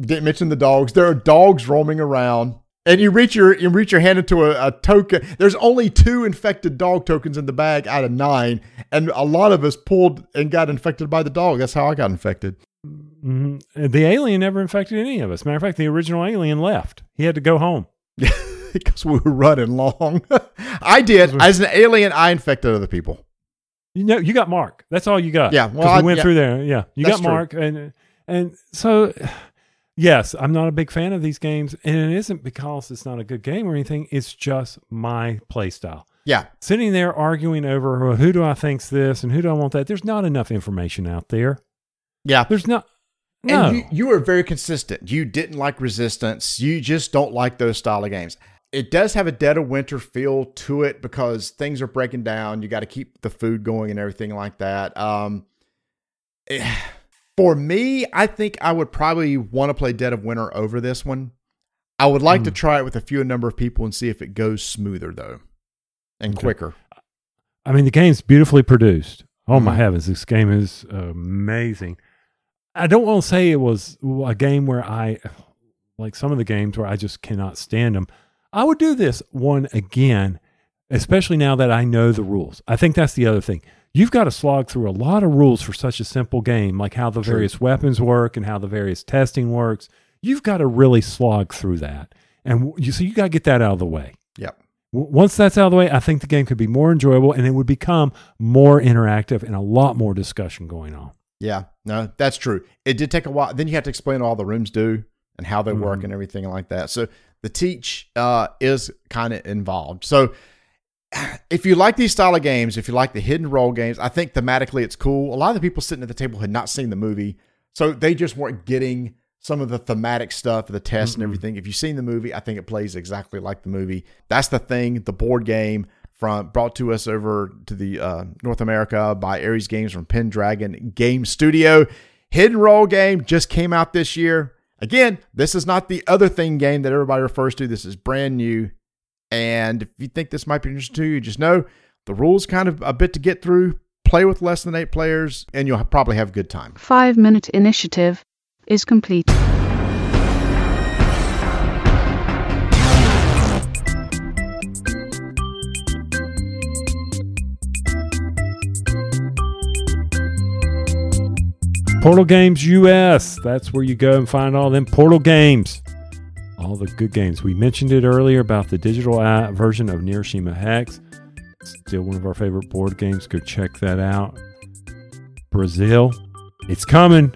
[SPEAKER 2] Didn't mention the dogs. There are dogs roaming around. And you reach your you reach your hand into a, a token. There's only two infected dog tokens in the bag out of nine, and a lot of us pulled and got infected by the dog. That's how I got infected.
[SPEAKER 3] hmm The alien never infected any of us. Matter of fact, the original alien left. He had to go home.
[SPEAKER 2] because we were running long. I did. As an alien, I infected other people.
[SPEAKER 3] You know, you got Mark. That's all you got.
[SPEAKER 2] Yeah. well, I-
[SPEAKER 3] we went
[SPEAKER 2] yeah.
[SPEAKER 3] through there. Yeah, you
[SPEAKER 2] That's
[SPEAKER 3] got
[SPEAKER 2] true.
[SPEAKER 3] Mark, and and so yes, I'm not a big fan of these games, and it isn't because it's not a good game or anything. It's just my play style.
[SPEAKER 2] Yeah.
[SPEAKER 3] Sitting there arguing over well, who do I think's this and who do I want that. There's not enough information out there.
[SPEAKER 2] Yeah.
[SPEAKER 3] There's not. No.
[SPEAKER 2] And you, you were very consistent. You didn't like resistance. You just don't like those style of games. It does have a dead of winter feel to it because things are breaking down. You got to keep the food going and everything like that. Um, eh, for me, I think I would probably want to play Dead of Winter over this one. I would like to try it with a few number of people and see if it goes smoother though, and
[SPEAKER 3] Okay.
[SPEAKER 2] quicker.
[SPEAKER 3] I mean, the game's beautifully produced. Oh my
[SPEAKER 2] Mhm.
[SPEAKER 3] heavens, this game is amazing. I don't want to say it was a game where I, like some of the games where I just cannot stand them. I would do this one again, especially now that I know the rules. I think that's the other thing. you've got to slog through a lot of rules for such a simple game, like how the
[SPEAKER 2] True.
[SPEAKER 3] various weapons work and how the various testing works. You've got to really slog through that. And you, so you got to get that out of the way.
[SPEAKER 2] Yep.
[SPEAKER 3] Once that's out of the way, I think the game could be more enjoyable and it would become more interactive and a lot more discussion going on.
[SPEAKER 2] Yeah, no, that's true. It did take a while. Then you have to explain all the rooms do and how they work
[SPEAKER 3] Mhm.
[SPEAKER 2] and everything like that. So the teach uh, is kind of involved. So if you like these style of games, if you like the hidden role games, I think thematically it's cool. A lot of the people sitting at the table had not seen the movie, so they just weren't getting some of the thematic stuff, the tests and
[SPEAKER 3] Mm-mm.
[SPEAKER 2] everything. If you've seen the movie, I think it plays exactly like the movie. That's the thing. The board game from brought to us over to the uh, North America by Ares Games from Pendragon Game Studio. Hidden role game just came out this year. Again, this is not the other thing game that everybody refers to. This is brand new. And if you think this might be interesting to you, just know the rules kind of a bit to get through. Play with less than eight players, and you'll probably have a good time.
[SPEAKER 5] Five minute initiative is complete.
[SPEAKER 3] Portal Games US. That's where you go and find all them Portal games. All the good games. We mentioned it earlier about the digital version of Neuroshima Hex. Still one of our favorite board games. Go check that out. Brazil. It's coming.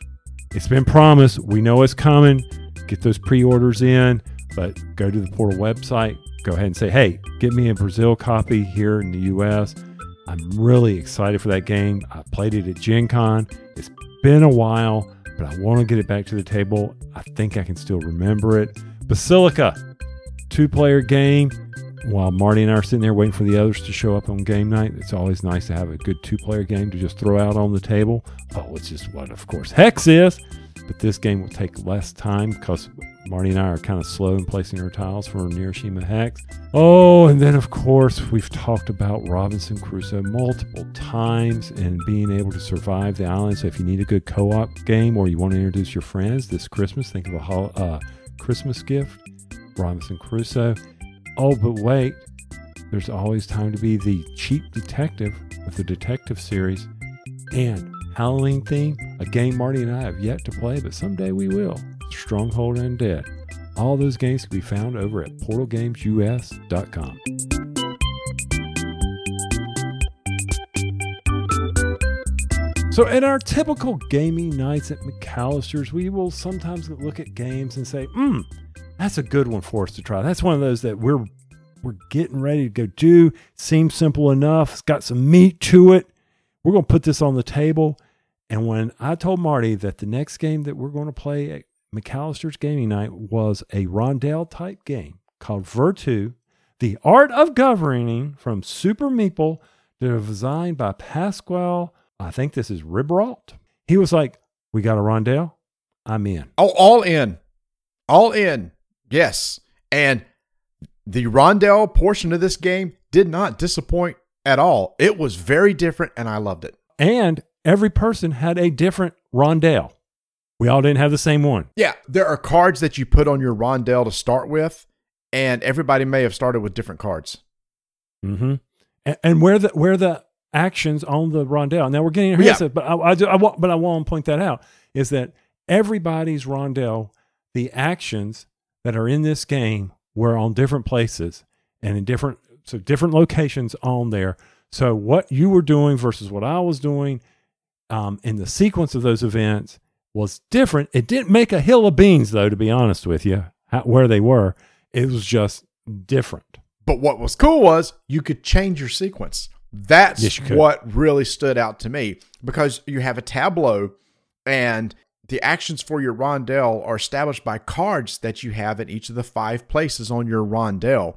[SPEAKER 3] It's been promised. We know it's coming. Get those pre orders in, but go to the Portal website. Go ahead and say, hey, get me a Brazil copy here in the US. I'm really excited for that game. I played it at Gen Con. Been a while, but I want to get it back to the table. I think I can still remember it. Basilica, two player game. While Marty and I are sitting there waiting for the others to show up on game night, it's always nice to have a good two player game to just throw out on the table. Oh, it's just what, of course, Hex is. But this game will take less time because Marty and I are kind of slow in placing our tiles for Neuroshima Hex. Oh, and then of course, we've talked about Robinson Crusoe multiple times and being able to survive the island. So if you need a good co op game or you want to introduce your friends this Christmas, think of a hol- uh, Christmas gift Robinson Crusoe. Oh, but wait, there's always time to be the cheap detective with the detective series and Halloween theme, a game Marty and I have yet to play, but someday we will. Stronghold Undead. All those games can be found over at portalgamesus.com. So, at our typical gaming nights at McAllister's, we will sometimes look at games and say, hmm, that's a good one for us to try. That's one of those that we're we're getting ready to go do. Seems simple enough. It's got some meat to it. We're going to put this on the table. And when I told Marty that the next game that we're going to play at McAllister's Gaming Night was a rondelle type game called Virtu, the art of governing from Super Meeple, designed by Pasquale. I think this is Ribrault. He was like, "We got a rondelle. I'm in."
[SPEAKER 2] Oh, all in. All in. Yes. And the rondelle portion of this game did not disappoint at all. It was very different and I loved it.
[SPEAKER 3] And every person had a different rondelle. We all didn't have the same one.
[SPEAKER 2] Yeah, there are cards that you put on your rondelle to start with, and everybody may have started with different cards.
[SPEAKER 3] Mm-hmm. And, and where the where the actions on the rondelle. Now we're getting here,
[SPEAKER 2] Yeah.
[SPEAKER 3] but I, I, do- I want, but I want to point that out is that everybody's rondelle, the actions that are in this game were on different places and in different so different locations on there. So what you were doing versus what I was doing, um, in the sequence of those events was different. It didn't make a hill of beans though, to be honest with you, how, where they were. It was just different.
[SPEAKER 2] But what was cool was you could change your sequence. That's
[SPEAKER 3] Yes, you
[SPEAKER 2] what really stood out to me because you have a tableau and the actions for your rondelle are established by cards that you have in each of the five places on your rondelle.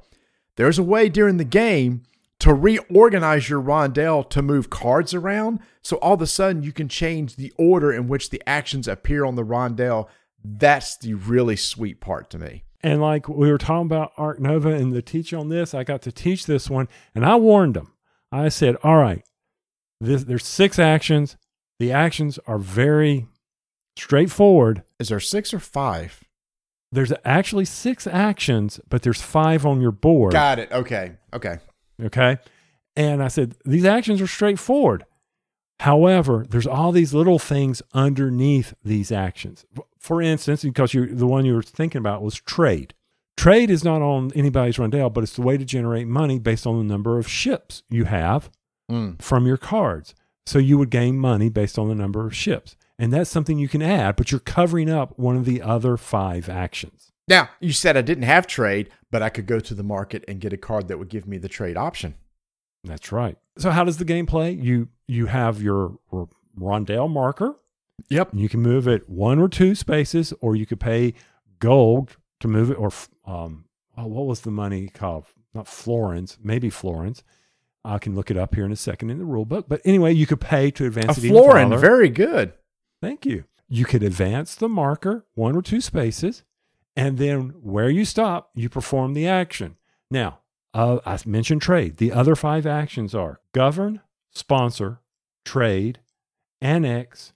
[SPEAKER 2] There's a way during the game to reorganize your rondelle to move cards around. So all of a sudden you can change the order in which the actions appear on the rondelle. That's the really sweet part to me.
[SPEAKER 3] And like we were talking about Ark Nova and the teach on this, I got to teach this one and I warned them. I said, all right, this, there's six actions. The actions are very straightforward.
[SPEAKER 2] Is there six or five?
[SPEAKER 3] There's actually six actions, but there's five on your board.
[SPEAKER 2] Got it. Okay. Okay.
[SPEAKER 3] Okay. And I said, these actions are straightforward. However, there's all these little things underneath these actions. For instance, because you the one you were thinking about was trade. Trade is not on anybody's rondel, but it's the way to generate money based on the number of ships you have
[SPEAKER 2] Mm.
[SPEAKER 3] from your cards. So you would gain money based on the number of ships. And that's something you can add, but you're covering up one of the other five actions.
[SPEAKER 2] Now, you said I didn't have trade, but I could go to the market and get a card that would give me the trade option.
[SPEAKER 3] That's right. So how does the game play? You you have your r- rondel marker.
[SPEAKER 2] Yep.
[SPEAKER 3] And you can move it one or two spaces, or you could pay gold to move it, or um, oh, what was the money called? Not florins, maybe florins. I can look it up here in a second in the rule book. But anyway, you could pay to advance it even
[SPEAKER 2] florin, very good.
[SPEAKER 3] Thank you. You could advance the marker one or two spaces, and then where you stop, you perform the action. Now, uh, I mentioned trade. The other five actions are govern, sponsor, trade, annex.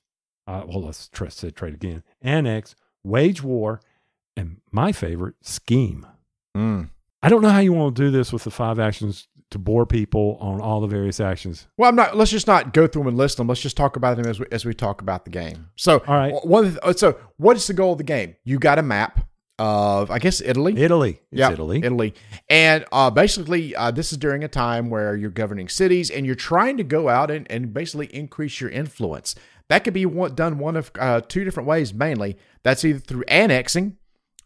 [SPEAKER 3] Uh, well, let's try say trade again. Annex, wage war, and my favorite, scheme.
[SPEAKER 2] Mm.
[SPEAKER 3] I don't know how you want to do this with the five actions to bore people on all the various actions.
[SPEAKER 2] Well, I'm not. Let's just not go through them and list them. Let's just talk about them as we as we talk about the game. So,
[SPEAKER 3] All right.
[SPEAKER 2] One. So, what is the goal of the game? You got a map of, I guess, Italy.
[SPEAKER 3] Italy.
[SPEAKER 2] Yeah,
[SPEAKER 3] Italy.
[SPEAKER 2] Italy. And uh, basically, uh, this is during a time where you're governing cities and you're trying to go out and, and basically increase your influence. That could be one, done one of uh, two different ways mainly. That's either through annexing,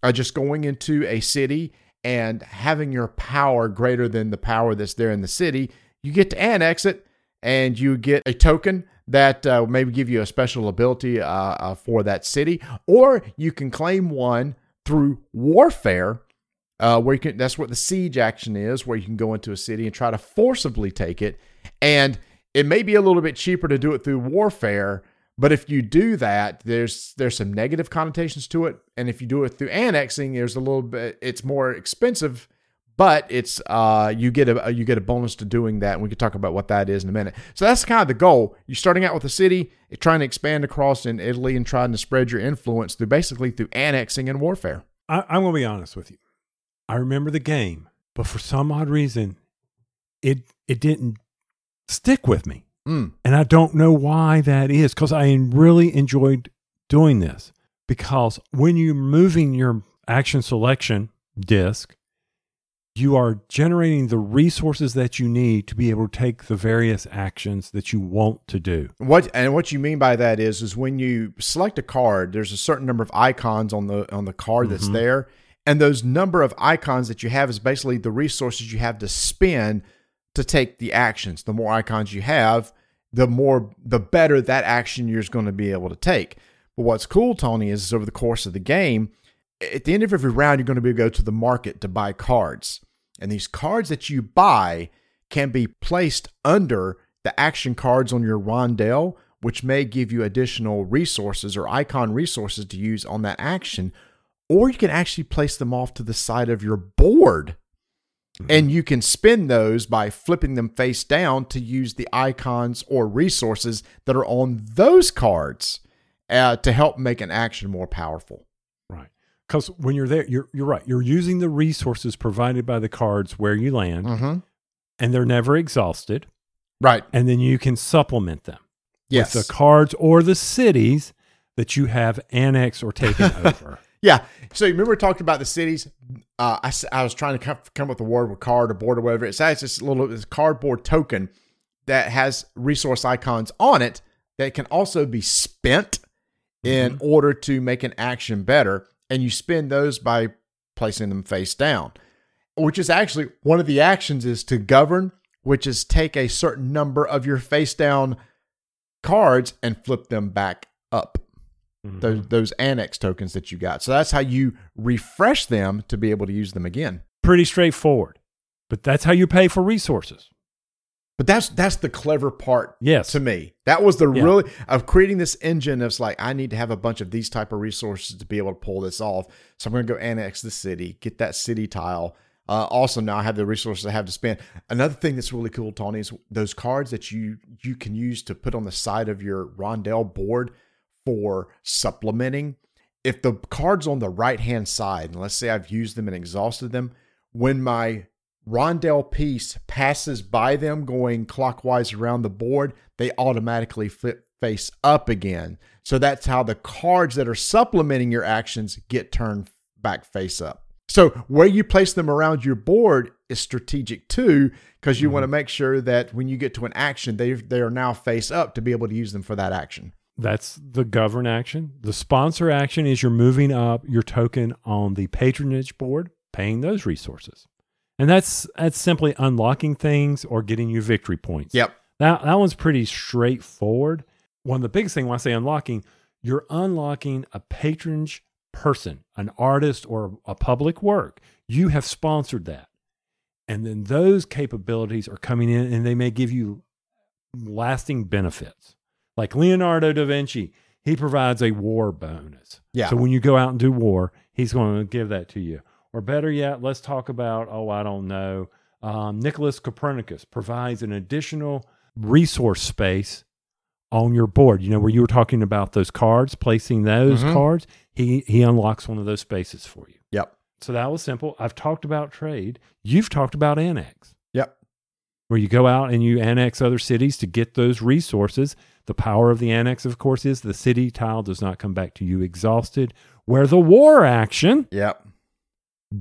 [SPEAKER 2] uh, just going into a city and having your power greater than the power that's there in the city. You get to annex it and you get a token that uh, maybe give you a special ability uh, for that city, or you can claim one through warfare, uh, where you can. That's what the siege action is, where you can go into a city and try to forcibly take it, and it may be a little bit cheaper to do it through warfare. But if you do that, there's there's some negative connotations to it, and if you do it through annexing, there's a little bit. It's more expensive, but it's uh you get a you get a bonus to doing that, and we can talk about what that is in a minute. So that's kind of the goal. You're starting out with a city, you're trying to expand across in Italy, and trying to spread your influence through basically through annexing and warfare.
[SPEAKER 3] I, I'm going to be honest with you. I remember the game, but for some odd reason, it it didn't stick with me,
[SPEAKER 2] Mm.
[SPEAKER 3] and I don't know why that is. Because I really enjoyed doing this. Because when you're moving your action selection disc, you are generating the resources that you need to be able to take the various actions that you want to do.
[SPEAKER 2] What and what you mean by that is is when you select a card, there's a certain number of icons on the on the card that's mm-hmm. there, and those number of icons that you have is basically the resources you have to spend to take the actions. The more icons you have, the more the better that action you're going to be able to take. But what's cool, Tony, is over the course of the game, at the end of every round, you're going to be able to go to the market to buy cards. And these cards that you buy can be placed under the action cards on your rondel, which may give you additional resources or icon resources to use on that action. Or you can actually place them off to the side of your board. And you can spin those by flipping them face down to use the icons or resources that are on those cards uh, to help make an action more powerful.
[SPEAKER 3] Because when you're there, you're you're right. You're using the resources provided by the cards where you land,
[SPEAKER 2] Mm-hmm.
[SPEAKER 3] and they're never exhausted.
[SPEAKER 2] Right.
[SPEAKER 3] And then you can supplement them
[SPEAKER 2] Yes.
[SPEAKER 3] with the cards or the cities that you have annexed or taken over.
[SPEAKER 2] Yeah. So you remember we talked about the cities. Uh, I, I was trying to come, come up with a word with card or board or whatever. It's actually this little this cardboard token that has resource icons on it that can also be spent in order to make an action better. And you spend those by placing them face down, which is actually one of the actions is to govern, which is take a certain number of your face down cards and flip them back up mm-hmm. those those annex tokens that you got. So that's how you refresh them to be able to use them again.
[SPEAKER 3] Pretty straightforward. But that's how you pay for resources.
[SPEAKER 2] But that's that's the clever part
[SPEAKER 3] Yes.
[SPEAKER 2] to me. That was the
[SPEAKER 3] Yeah.
[SPEAKER 2] really of creating this engine of like I need to have a bunch of these type of resources to be able to pull this off. So I'm going to go annex the city, get that city tile. Uh, also now I have the resources I have to spend. Another thing that's really cool, Tony, is those cards that you you can use to put on the side of your rondel board for supplementing. If the card's on the right hand side, and let's say I've used them and exhausted them, when my Rondell piece passes by them going clockwise around the board, they automatically flip face up again. So that's how the cards that are supplementing your actions get turned back face up. So where you place them around your board is strategic too, because you want to mm-hmm. make sure that when you get to an action, they they are now face up to be able to use them for that action.
[SPEAKER 3] That's the govern action. The sponsor action is you're moving up your token on the patronage board, paying those resources. And that's that's simply unlocking things or getting you victory points.
[SPEAKER 2] Yep.
[SPEAKER 3] That that one's pretty straightforward. One of the biggest thing when I say unlocking, you're unlocking a patronage person, an artist or a public work. You have sponsored that. And then those capabilities are coming in and they may give you lasting benefits. Like Leonardo da Vinci, he provides a war bonus.
[SPEAKER 2] Yeah.
[SPEAKER 3] So when you go out and do war, he's going to give that to you. Or better yet, let's talk about, oh, I don't know, um, Nicholas Copernicus provides an additional resource space on your board. You know, where you were talking about those cards, placing those
[SPEAKER 2] Mhm.
[SPEAKER 3] cards, he, he unlocks one of those spaces for you.
[SPEAKER 2] Yep.
[SPEAKER 3] So that was simple. I've talked about trade. You've talked about annex
[SPEAKER 2] Yep.
[SPEAKER 3] where you go out and you annex other cities to get those resources. The power of the annex, of course, is the city tile does not come back to you exhausted. Where the war action
[SPEAKER 2] Yep.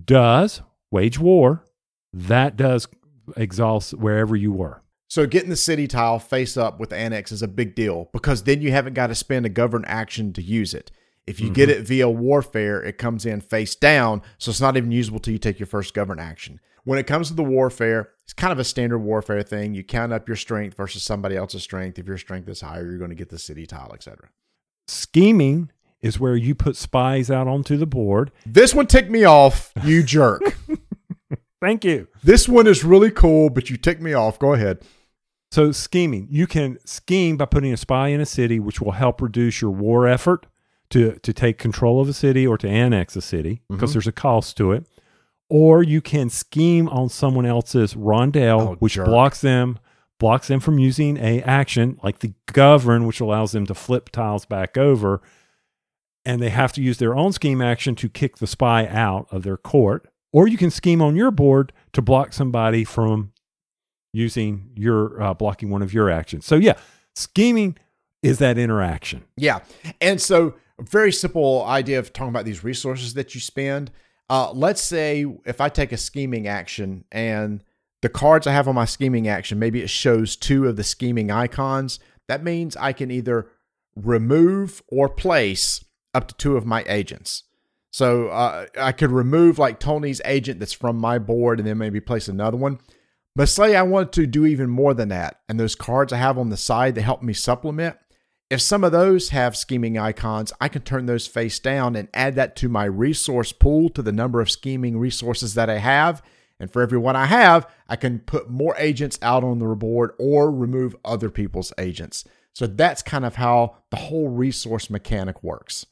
[SPEAKER 3] Does wage war, that does exhaust wherever you were.
[SPEAKER 2] So getting the city tile face up with annex is a big deal because then you haven't got to spend a govern action to use it. If you get mm-hmm. it via warfare, it comes in face down, so it's not even usable till you take your first govern action. When it comes to the warfare, it's kind of a standard warfare thing. You count up your strength versus somebody else's strength. If your strength is higher, you're going to get the city tile, etc.
[SPEAKER 3] Scheming is where you put spies out onto the board.
[SPEAKER 2] This one ticked me off, you jerk.
[SPEAKER 3] Thank you.
[SPEAKER 2] this one is really cool, but you ticked me off. Go ahead.
[SPEAKER 3] So scheming, you can scheme by putting a spy in a city, which will help reduce your war effort to to take control of a city or to annex a city because
[SPEAKER 2] Mhm.
[SPEAKER 3] there's a cost to it. Or you can scheme on someone else's rondelle,
[SPEAKER 2] Oh,
[SPEAKER 3] which
[SPEAKER 2] jerk.
[SPEAKER 3] blocks them blocks them from using a action like the govern, which allows them to flip tiles back over, and they have to use their own scheme action to kick the spy out of their court. Or you can scheme on your board to block somebody from using your uh, blocking one of your actions. So yeah, scheming is that interaction.
[SPEAKER 2] Yeah. And so, very simple idea of talking about these resources that you spend. Uh, let's say if I take a scheming action and the cards I have on my scheming action, maybe it shows two of the scheming icons. That means I can either remove or place up to two of my agents. So uh, I could remove like Tony's agent that's from my board and then maybe place another one. But say I wanted to do even more than that, and those cards I have on the side that help me supplement, if some of those have scheming icons, I can turn those face down and add that to my resource pool to the number of scheming resources that I have. And for every one I have, I can put more agents out on the board or remove other people's agents. So that's kind of how the whole resource mechanic works.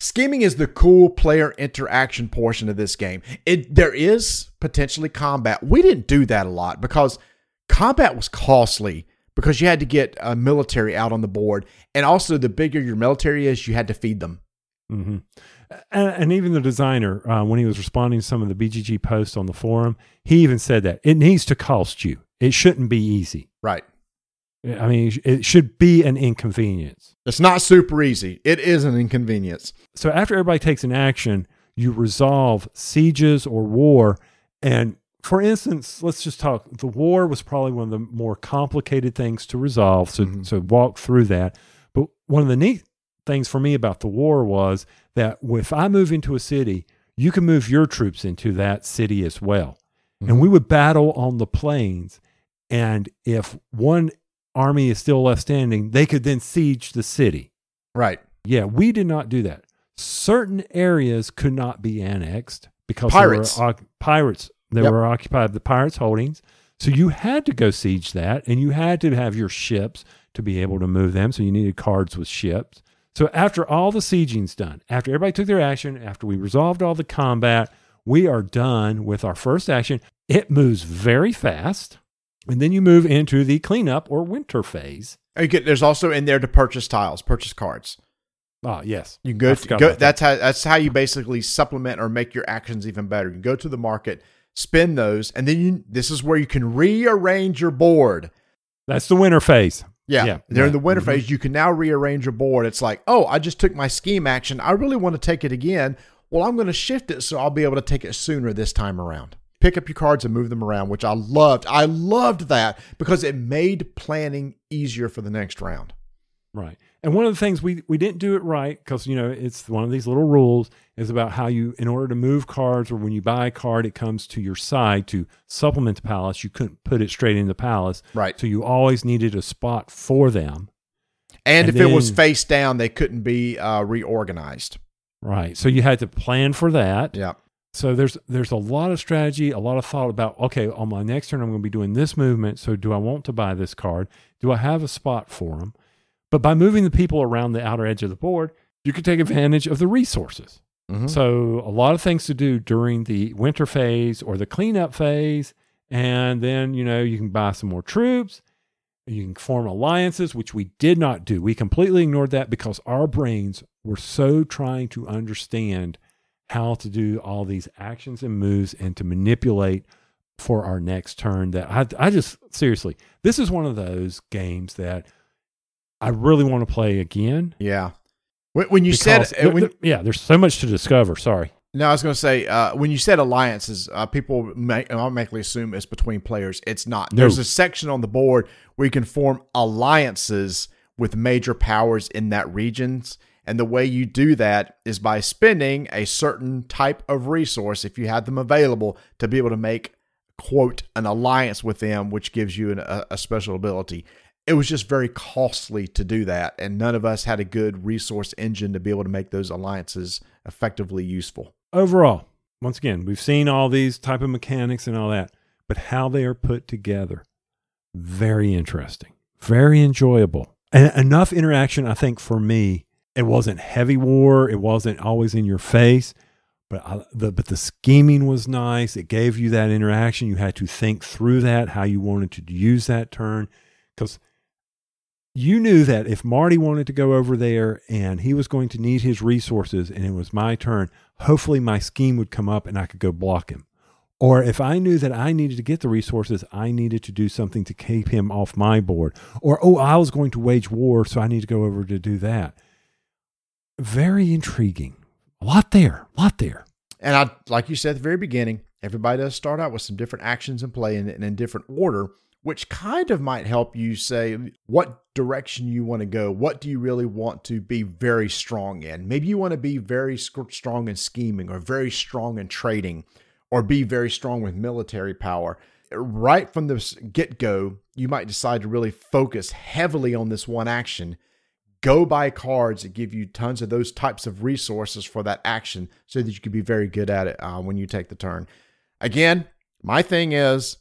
[SPEAKER 2] Scheming is the cool player interaction portion of this game. It there is potentially combat. We didn't do that a lot because combat was costly because you had to get a military out on the board, and also the bigger your military is, you had to feed them.
[SPEAKER 3] hmm And, and even the designer, uh, when he was responding to some of the BGG posts on the forum, he even said that it needs to cost you. It shouldn't be easy.
[SPEAKER 2] Right.
[SPEAKER 3] I mean, it should be an inconvenience.
[SPEAKER 2] It's not super easy. It is an inconvenience.
[SPEAKER 3] So after everybody takes an action, you resolve sieges or war. And for instance, let's just talk. The war was probably one of the more complicated things to resolve. So,
[SPEAKER 2] Mhm.
[SPEAKER 3] so walk through that. But one of the neat things for me about the war was that if I move into a city, you can move your troops into that city as well. And we would battle on the plains. And if one army is still left standing, they could then siege the city.
[SPEAKER 2] Right.
[SPEAKER 3] Yeah, we did not do that. Certain areas could not be annexed because
[SPEAKER 2] Pirates.
[SPEAKER 3] They were, pirates. They
[SPEAKER 2] Yep.
[SPEAKER 3] were occupied the pirates' holdings. So you had to go siege that, and you had to have your ships to be able to move them. So you needed cards with ships. So after all the sieging's done, after everybody took their action, after we resolved all the combat, we are done with our first action. It moves very fast, and then you move into the cleanup or winter phase.
[SPEAKER 2] Get, there's also in there to purchase tiles, purchase cards.
[SPEAKER 3] Ah, yes.
[SPEAKER 2] You go, to, go
[SPEAKER 3] that.
[SPEAKER 2] that's how that's how you basically supplement or make your actions even better. You go to the market, spend those, and then you, this is where you can rearrange your board.
[SPEAKER 3] That's the winter phase.
[SPEAKER 2] Yeah.
[SPEAKER 3] Yeah.
[SPEAKER 2] During the
[SPEAKER 3] Yeah.
[SPEAKER 2] winter
[SPEAKER 3] Mhm.
[SPEAKER 2] phase, you can now rearrange your board. It's like, oh, I just took my scheme action. I really want to take it again. Well, I'm going to shift it so I'll be able to take it sooner this time around. Pick up your cards and move them around, which I loved. I loved that because it made planning easier for the next round.
[SPEAKER 3] Right. And one of the things we, we didn't do it right because, you know, it's one of these little rules is about how you, in order to move cards or when you buy a card, it comes to your side to supplement the palace. You couldn't put it straight in the palace.
[SPEAKER 2] Right.
[SPEAKER 3] So you always needed a spot for them.
[SPEAKER 2] And,
[SPEAKER 3] And
[SPEAKER 2] if it was face down, they couldn't be uh, reorganized.
[SPEAKER 3] Right. So you had to plan for that.
[SPEAKER 2] Yeah.
[SPEAKER 3] So there's there's a lot of strategy, a lot of thought about okay, on my next turn I'm going to be doing this movement. So do I want to buy this card? Do I have a spot for them? But by moving the people around the outer edge of the board, you can take advantage of the resources.
[SPEAKER 2] Mhm.
[SPEAKER 3] So a lot of things to do during the winter phase or the cleanup phase, and then you know you can buy some more troops. You can form alliances, which we did not do. We completely ignored that because our brains were so trying to understand how to do all these actions and moves and to manipulate for our next turn that I, I just seriously this is one of those games that i really want to play again
[SPEAKER 2] Yeah. When, when you said, uh,
[SPEAKER 3] there-
[SPEAKER 2] when,
[SPEAKER 3] yeah there's so much to discover sorry
[SPEAKER 2] No, I was going to say uh, when you said alliances, uh, people automatically assume it's between players. It's not.
[SPEAKER 3] No.
[SPEAKER 2] There's a section on the board where you can form alliances with major powers in that regions, and the way you do that is by spending a certain type of resource, if you have them available, to be able to make quote an alliance with them, which gives you an, a, a special ability. It was just very costly to do that, and none of us had a good resource engine to be able to make those alliances effectively useful.
[SPEAKER 3] overall once again we've seen all these type of mechanics and all that but how they are put together very interesting very enjoyable and enough interaction i think for me it wasn't heavy war it wasn't always in your face but I, the but the scheming was nice it gave you that interaction you had to think through that how you wanted to use that turn because you knew that if Marty wanted to go over there and he was going to need his resources and it was my turn, hopefully my scheme would come up and I could go block him. Or if I knew that I needed to get the resources, I needed to do something to keep him off my board. Or, oh, I was going to wage war, so I need to go over to do that. Very intriguing. A lot there, a lot there.
[SPEAKER 2] And I, like you said at the very beginning, everybody does start out with some different actions and play in, in different order, which kind of might help you say what direction you want to go. What do you really want to be very strong in? Maybe you want to be very strong in scheming or very strong in trading or be very strong with military power. Right from the get go, you might decide to really focus heavily on this one action go buy cards that give you tons of those types of resources for that action so that you can be very good at it uh, when you take the turn. Again, my thing is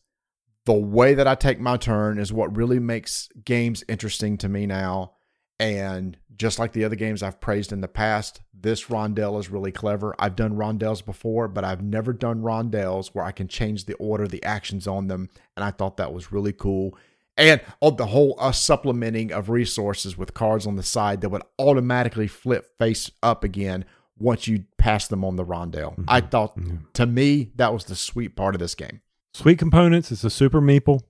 [SPEAKER 2] the way that I take my turn is what really makes games interesting to me now. And just like the other games I've praised in the past, this rondelle is really clever. I've done rondelles before, but I've never done rondelles where I can change the order the actions on them. And I thought that was really cool and on the whole uh, supplementing of resources with cards on the side that would automatically flip face up again once you pass them on the rondelle. I thought, to me, that was the sweet part of this game.
[SPEAKER 3] Sweet components. It's a super meeple.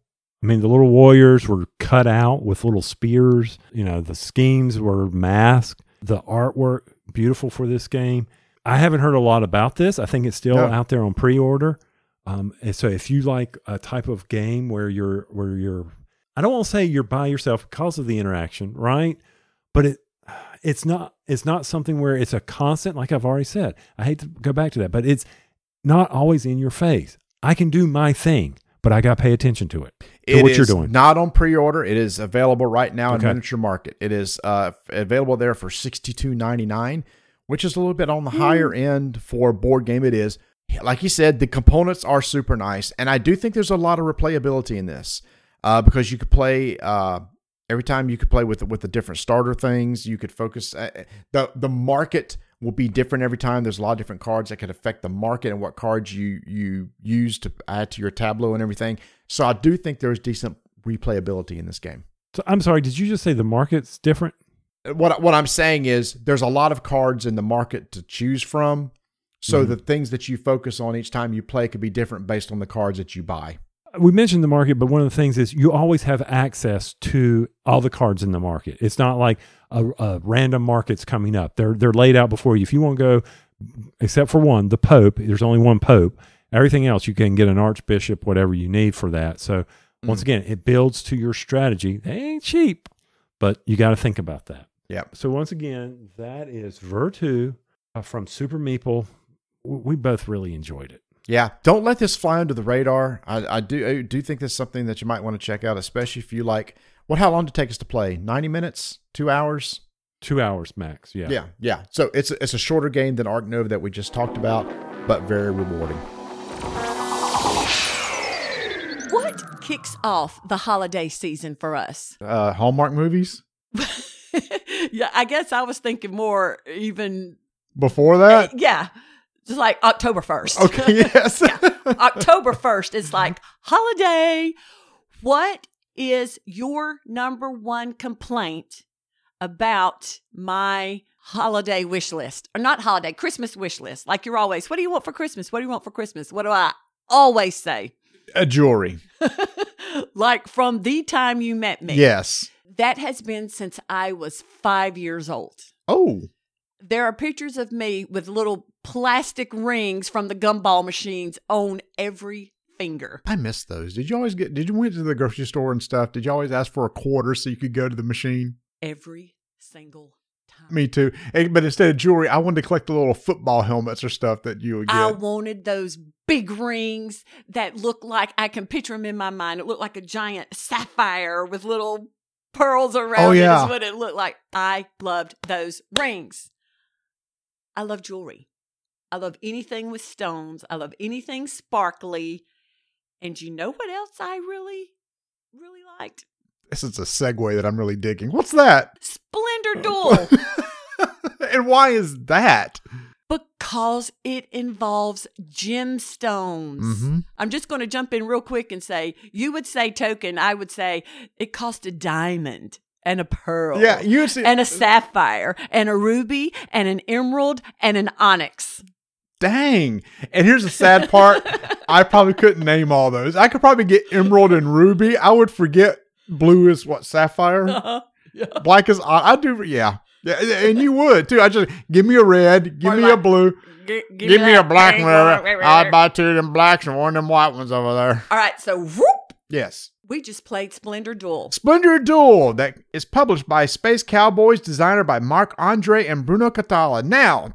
[SPEAKER 3] I mean, the little warriors were cut out with little spears. You know, the schemes were masked. The artwork, beautiful for this game. I haven't heard a lot about this. I think it's still
[SPEAKER 2] No.
[SPEAKER 3] out there on pre-order. Um, and so, if you like a type of game where you're where you're, I don't want to say you're by yourself because of the interaction, right? But it it's not it's not something where it's a constant. Like I've already said, I hate to go back to that, but it's not always in your face. I can do my thing, but I got to pay attention to it. To
[SPEAKER 2] It
[SPEAKER 3] what you're doing.
[SPEAKER 2] not on pre-order. It is available right now
[SPEAKER 3] Okay.
[SPEAKER 2] in Miniature Market. It is uh, available there for sixty two ninety nine, which is a little bit on the higher end for a board game. It is like you said, the components are super nice, and I do think there's a lot of replayability in this uh, because you could play uh, every time you could play with with the different starter things. You could focus uh, the the market will be different every time. There's a lot of different cards that could affect the market and what cards you you use to add to your tableau and everything. So I do think there's decent replayability in this game.
[SPEAKER 3] So I'm sorry, did you just say the market's different?
[SPEAKER 2] What what I'm saying is there's a lot of cards in the market to choose from. So the things that you focus on each time you play could be different based on the cards that you buy.
[SPEAKER 3] We mentioned the market, but one of the things is you always have access to all the cards in the market. It's not like a, a random market's coming up. They're they're laid out before you. If you want to go, except for one, the Pope. There's only one Pope. Everything else you can get an Archbishop, whatever you need for that. So once again, it builds to your strategy. They ain't cheap, but you got to think about that.
[SPEAKER 2] Yeah.
[SPEAKER 3] So once again, that is Virtu uh, from Super Meeple. We both really enjoyed it.
[SPEAKER 2] Yeah, don't let this fly under the radar. I, I do I do think this is something that you might want to check out, especially if you like. What? How long did it take us to play? Ninety minutes? Two hours?
[SPEAKER 3] Two hours max. Yeah.
[SPEAKER 2] Yeah, yeah. So it's a, it's a shorter game than Ark Nova that we just talked about, but very rewarding.
[SPEAKER 1] What kicks off the holiday season for us?
[SPEAKER 2] Uh, Hallmark movies
[SPEAKER 1] yeah, I guess I was thinking more even,
[SPEAKER 2] before that.
[SPEAKER 1] yeah, just like October 1st.
[SPEAKER 2] Okay, yes.
[SPEAKER 1] October 1st is like holiday. What is your number one complaint about my holiday wish list? Or not holiday, Christmas wish list. Like you're always, what do you want for Christmas? What do you want for Christmas? What do I always say?
[SPEAKER 2] A jewelry.
[SPEAKER 1] like from the time you met me.
[SPEAKER 2] Yes.
[SPEAKER 1] That has been since I was five years old.
[SPEAKER 2] Oh,
[SPEAKER 1] There are pictures of me with little plastic rings from the gumball machines on every finger.
[SPEAKER 2] I miss those. Did you always get? Did you went to the grocery store and stuff? Did you always ask for a quarter so you could go to the machine?
[SPEAKER 1] Every single time.
[SPEAKER 2] Me too. Eh, But instead of jewelry, I wanted to collect the little football helmets or stuff that you would get.
[SPEAKER 1] I wanted those big rings that look like I can picture them in my mind. It looked like a giant sapphire with little pearls around
[SPEAKER 2] Oh, yeah.
[SPEAKER 1] Is what it looked like. I loved those rings. I love jewelry. I love anything with stones. I love anything sparkly. And you know what else I really, really liked?
[SPEAKER 2] This is a segue that I'm really digging. What's that?
[SPEAKER 1] Splendor Duel.
[SPEAKER 2] and why is that?
[SPEAKER 1] because it involves gemstones.
[SPEAKER 2] Mm-hmm.
[SPEAKER 1] I'm just going to jump in real quick and say you would say token, I would say it cost a diamond and a pearl.
[SPEAKER 2] Yeah, you would see.
[SPEAKER 1] and a sapphire and a ruby and an emerald and an onyx.
[SPEAKER 2] Dang. And here's the sad part. I probably couldn't name all those. I could probably get emerald and ruby. I would forget blue is what sapphire. Uh-huh. Black is I do yeah. Yeah, and you would too. I just give me a red, give
[SPEAKER 1] Or
[SPEAKER 2] me a blue,
[SPEAKER 1] G-
[SPEAKER 2] give me a black one. I'd buy two of them blacks and one of them white ones over there.
[SPEAKER 1] All right, so whoop,
[SPEAKER 2] Yes.
[SPEAKER 1] we just played Splendor Duel.
[SPEAKER 2] Splendor Duel that is published by Space Cowboys, designer by Marc André and Bruno Cathala. Now,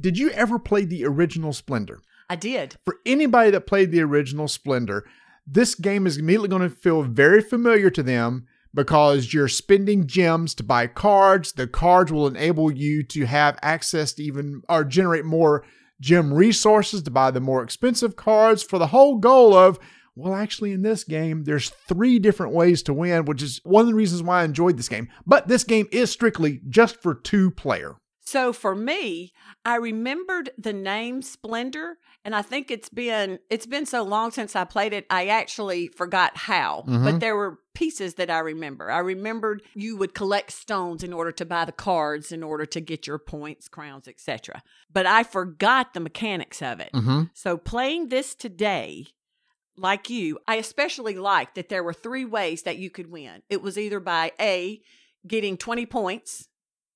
[SPEAKER 2] did you ever play the original Splendor?
[SPEAKER 1] I did.
[SPEAKER 2] For anybody that played the original Splendor, this game is immediately going to feel very familiar to them because you're spending gems to buy cards. The cards will enable you to have access to even or generate more gem resources to buy the more expensive cards for the whole goal of well, actually, in this game, there's three different ways to win, which is one of the reasons why I enjoyed this game. But this game is strictly just for two player.
[SPEAKER 1] So for me, I remembered the name Splendor, and I think it's been it's been so long since I played it, I actually forgot how.
[SPEAKER 2] Mhm.
[SPEAKER 1] But there were pieces that I remember. I remembered you would collect stones in order to buy the cards, in order to get your points, crowns, etc. But I forgot the mechanics of it.
[SPEAKER 2] Mm-hmm.
[SPEAKER 1] So playing this today, like you, I especially liked that there were three ways that you could win. It was either by A, getting 20 points